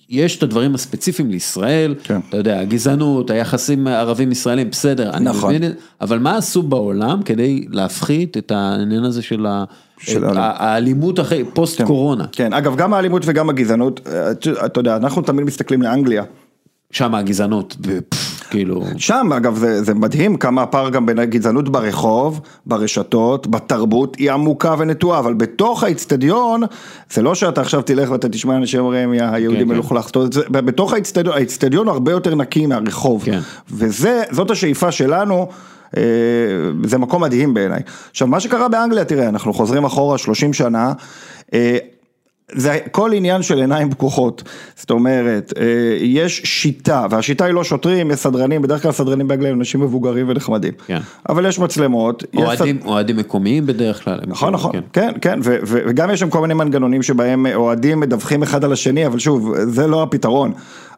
יש את הדברים הספציפיים לישראל, כן. אתה יודע, הגזענות, היחסים ערבים ישראלים, בסדר, אני נכון. מבין, את- אבל מה עשו בעולם כדי להפחית את העניין הזה של ה- האלימות. אחרי, פוסט קורונה, כן, אגב, גם האלימות וגם הגזענות, אה, אתה יודע, אנחנו תמיד מסתכלים לאנגליה. שם הגזענות, כאילו, שם אגב זה, זה מדהים כמה הפער גם בין הגזענות ברחוב, ברשתות, בתרבות, היא עמוקה ונטועה, אבל בתוך האיצטדיון, זה לא שאתה עכשיו תלך ואתה תשמע אנשים אומרים, יא היהודי כן. מלוכלך, זאת אומרת, זה- בתוך האיצטדיון, האיצטדיון הרבה יותר נקי מהרחוב, כן. וזה, זאת השאיפה שלנו. אה, זה מקום מדהים בעיניי. עכשיו מה שקרה באנגליה, תראה, אנחנו חוזרים אחורה 30 שנה, אה, זה הכל עניין של עיניים פקוחות, זאת אומרת, אה, יש שיטה, והשיטה היא לא שוטרים, יש סדרנים, בדרך כלל סדרנים באנגליה הם אנשים מבוגרים ונחמדים, כן. אבל יש מצלמות, יש אוהדים, אוהדים מקומיים בדרך כלל, נכון, נכון, כן. כן, כן, ו- ו- וגם יש שם כל מיני מנגנונים שבהם אוהדים מדווחים אחד על השני, אבל שוב, זה לא הפתרון.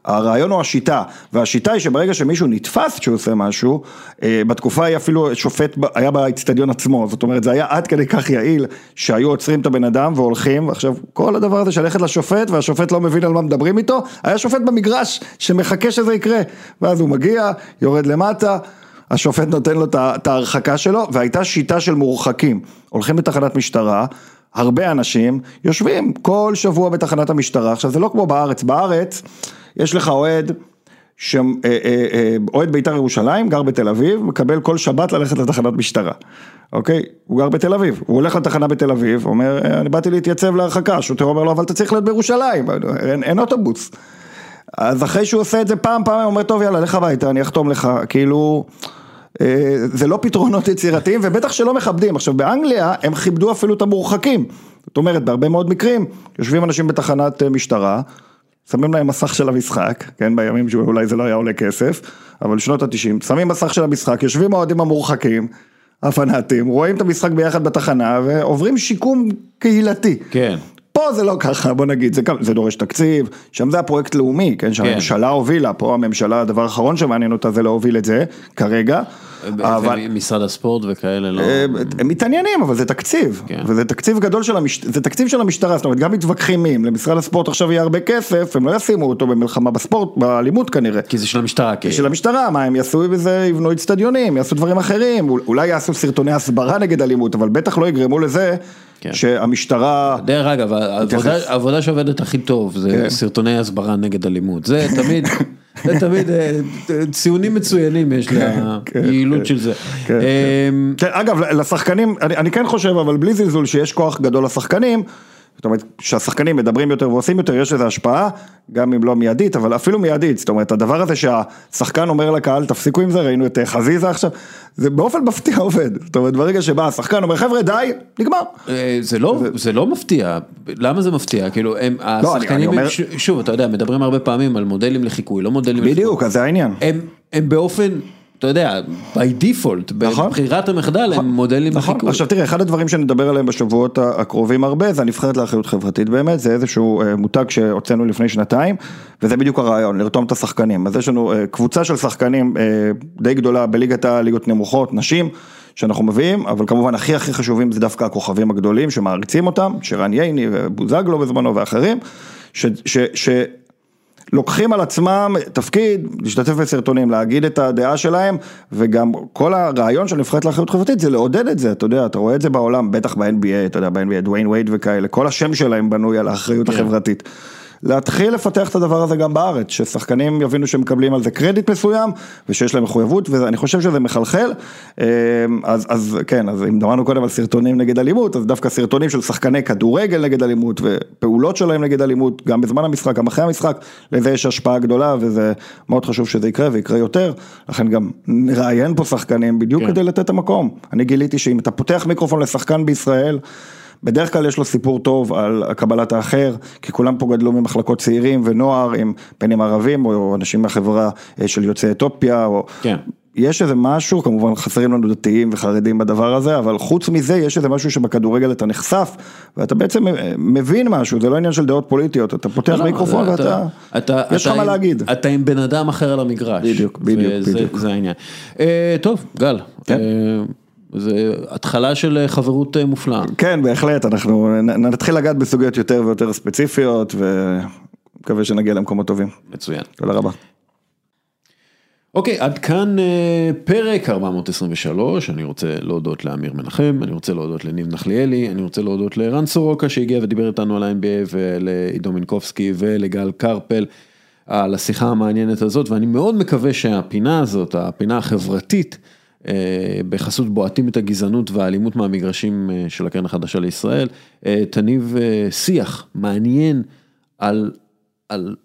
הרעיון הוא השיטה, והשיטה היא שברגע שמישהו נתפס כשהוא עושה משהו, אה, בתקופה היא אפילו שופט היה באצטדיון עצמו, זאת אומרת זה היה עד כדי כך יעיל, שהיו עוצרים את הבן אדם והולכים, ועכשיו כל הדבר הזה של ללכת לשופט, והשופט לא מבין על מה מדברים איתו, היה שופט במגרש שמחכה שזה יקרה, ואז הוא מגיע, יורד למטה, השופט נותן לו את ההרחקה שלו, והייתה שיטה של מורחקים. הולכים לתחנת משטרה, הרבה אנשים יושבים כל שבוע בתחנת המשטרה. עכשיו זה לא כמו בארץ, בארץ יש לך אוהד, אה, אה, אה, אוהד בית"ר ירושלים, גר בתל אביב, מקבל כל שבת ללכת לתחנת משטרה. אוקיי? הוא גר בתל אביב, הוא הולך לתחנה בתל אביב, אומר, "אה, אני באתי להתייצב להרחקה, השוטר אומר לו, אבל אתה צריך להיות בירושלים, אין, אין אוטובוס. אז אחרי שהוא עושה את זה פעם, פעם, הוא אומר, טוב, יאללה, לך הביתה, אני אחתום לך, כאילו, זה לא פתרונות יצירתיים, ובטח שלא מכבדים. עכשיו, באנגליה, הם כיבדו אפילו את המורחקים. זאת אומרת, בהרבה מאוד מקרים, יושבים אנשים בתחנת משטרה, שמים להם מסך של המשחק, כן, בימים שאולי זה לא היה עולה כסף, אבל שנות התשעים, שמים מסך של המשחק, יושבים האוהדים המורחקים, הפנאטים, רואים את המשחק ביחד בתחנה, ועוברים שיקום קהילתי. כן. פה זה לא ככה, בוא נגיד, זה, זה דורש תקציב, שם זה הפרויקט לאומי, כן, שהממשלה הובילה, פה הממשלה, הדבר האחרון שמעניין אותה זה להוביל את זה, כרגע, אבל... משרד הספורט וכאלה לא... אה, הם מתעניינים, אבל זה תקציב, כן. וזה תקציב גדול של המשטרה, זה תקציב של המשטרה, זאת אומרת, גם מתווכחים אם למשרד הספורט עכשיו יהיה הרבה כסף, הם לא ישימו אותו במלחמה בספורט, באלימות כנראה. כי זה של המשטרה, כאילו. של המשטרה, מה הם יעשו בזה, יבנו אצטדיונים, יעשו דברים אחרים, אול- אולי יעשו סרטוני הסברה נגד אלימות, אבל בטח לא יגרמו לזה כן. שהמשטרה... דרך אגב, העבודה שעובדת הכי טוב זה כן. סרטוני הסברה נגד אלימות. זה תמיד, זה תמיד אה, ציונים מצוינים יש ליעילות של זה. כן, אמ, כן, אגב, לשחקנים, אני כן חושב, אבל בלי זלזול, שיש כוח גדול לשחקנים, זאת אומרת, כשהשחקנים מדברים יותר ועושים יותר, יש לזה השפעה, גם אם לא מיידית, אבל אפילו מיידית, זאת אומרת, הדבר הזה שהשחקן אומר לקהל, תפסיקו עם זה, ראינו את אה, חזיזה עכשיו, זה באופן מפתיע עובד, זאת אומרת, ברגע שבא השחקן אומר, חבר'ה, די, נגמר. אה, זה לא, זה לא מפתיע, למה זה מפתיע? כאילו, הם, לא, אני השחקנים, אומר- ש- שוב, אתה יודע, מדברים הרבה פעמים על מודלים לחיקוי, לא מודלים לחיקוי. בדיוק, אז זה העניין. הם, הם באופן אתה יודע, by default, נכון. בבחירת המחדל הם מודלים נכון, לחיקוי. עכשיו תראה, אחד הדברים שנדבר עליהם בשבועות הקרובים הרבה, זה הנבחרת לאחריות חברתית באמת, זה איזשהו אה, מותג שהוצאנו לפני שנתיים, וזה בדיוק הרעיון, לרתום את השחקנים. אז יש לנו אה, קבוצה של שחקנים אה, די גדולה בליגת הליגות נמוכות, נשים, שאנחנו מביאים, אבל כמובן הכי הכי חשובים זה דווקא הכוכבים הגדולים שמעריצים אותם, שרן ייני ובוזגלו בזמנו ואחרים, ש... ש, ש לוקחים על עצמם תפקיד, להשתתף בסרטונים, להגיד את הדעה שלהם, וגם כל הרעיון של נבחרת לאחריות חברתית זה לעודד את זה, אתה יודע, אתה רואה את זה בעולם, בטח ב-NBA, אתה יודע, ב-NBA, דוויין וייד וכאלה, כל השם שלהם בנוי על האחריות החברתית. להתחיל לפתח את הדבר הזה גם בארץ, ששחקנים יבינו שהם מקבלים על זה קרדיט מסוים, ושיש להם מחויבות, ואני חושב שזה מחלחל, אה, אז, אז כן, אז אם דברנו קודם על סרטונים נגד אלימות, אז דווקא סרטונים של שחקני כדורגל נגד אלימות, ופעולות שלהם נגד אלימות, גם בזמן המשחק, גם אחרי המשחק, לזה יש השפעה גדולה, וזה מאוד חשוב שזה יקרה, ויקרה יותר, לכן גם נראיין פה שחקנים בדיוק כן. כדי לתת את המקום. אני גיליתי שאם אתה פותח מיקרופון לשחקן בישראל, בדרך כלל יש לו סיפור טוב על קבלת האחר, כי כולם פה גדלו ממחלקות צעירים ונוער, עם בין אם ערבים או אנשים מהחברה אה, של יוצאי אתיופיה, או... כן. יש איזה משהו, כמובן חסרים לנו דתיים וחרדים בדבר הזה, אבל חוץ מזה יש איזה משהו שבכדורגל אתה נחשף, ואתה בעצם אה, מבין משהו, זה לא עניין של דעות פוליטיות, אתה פותח לא, מיקרופון אתה- ואתה, אתה- יש לך מה להגיד. אתה עם בן אדם אחר על המגרש. בדיוק, בדיוק, וזה- בדיוק. זה העניין. אה, טוב, גל. כן. אה, זה התחלה של אה, חברות אה, מופלאה. כן, בהחלט, אנחנו נתחיל לגעת בסוגיות יותר ויותר ספציפיות, ומקווה שנגיע למקומות טובים. מצוין. תודה רבה. אוקיי, עד כאן אה, פרק 423, אני רוצה להודות לאמיר מנחם, אני רוצה להודות לניב נחליאלי, אני רוצה להודות לערן סורוקה שהגיע ודיבר איתנו על ה-NBA ולעידו מינקובסקי ולגל קרפל על השיחה המעניינת הזאת, ואני מאוד מקווה שהפינה הזאת, הפינה החברתית, בחסות בועטים את הגזענות והאלימות מהמגרשים אה, של הקרן החדשה לישראל, אה, תניב אה, שיח מעניין על, על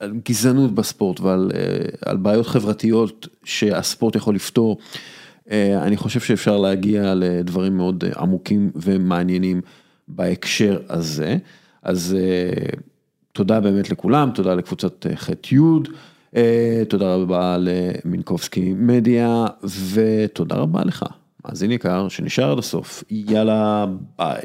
על גזענות בספורט ועל אה, על בעיות חברתיות שהספורט יכול לפתור. אה, אני חושב שאפשר להגיע לדברים מאוד אה, עמוקים ומעניינים בהקשר הזה. אז אה, תודה באמת לכולם, תודה לקבוצת אה, ח' י', אה, תודה רבה למינקובסקי מדיה, ותודה רבה לך, מאזין יקר, שנשאר עד הסוף. יאללה, ביי.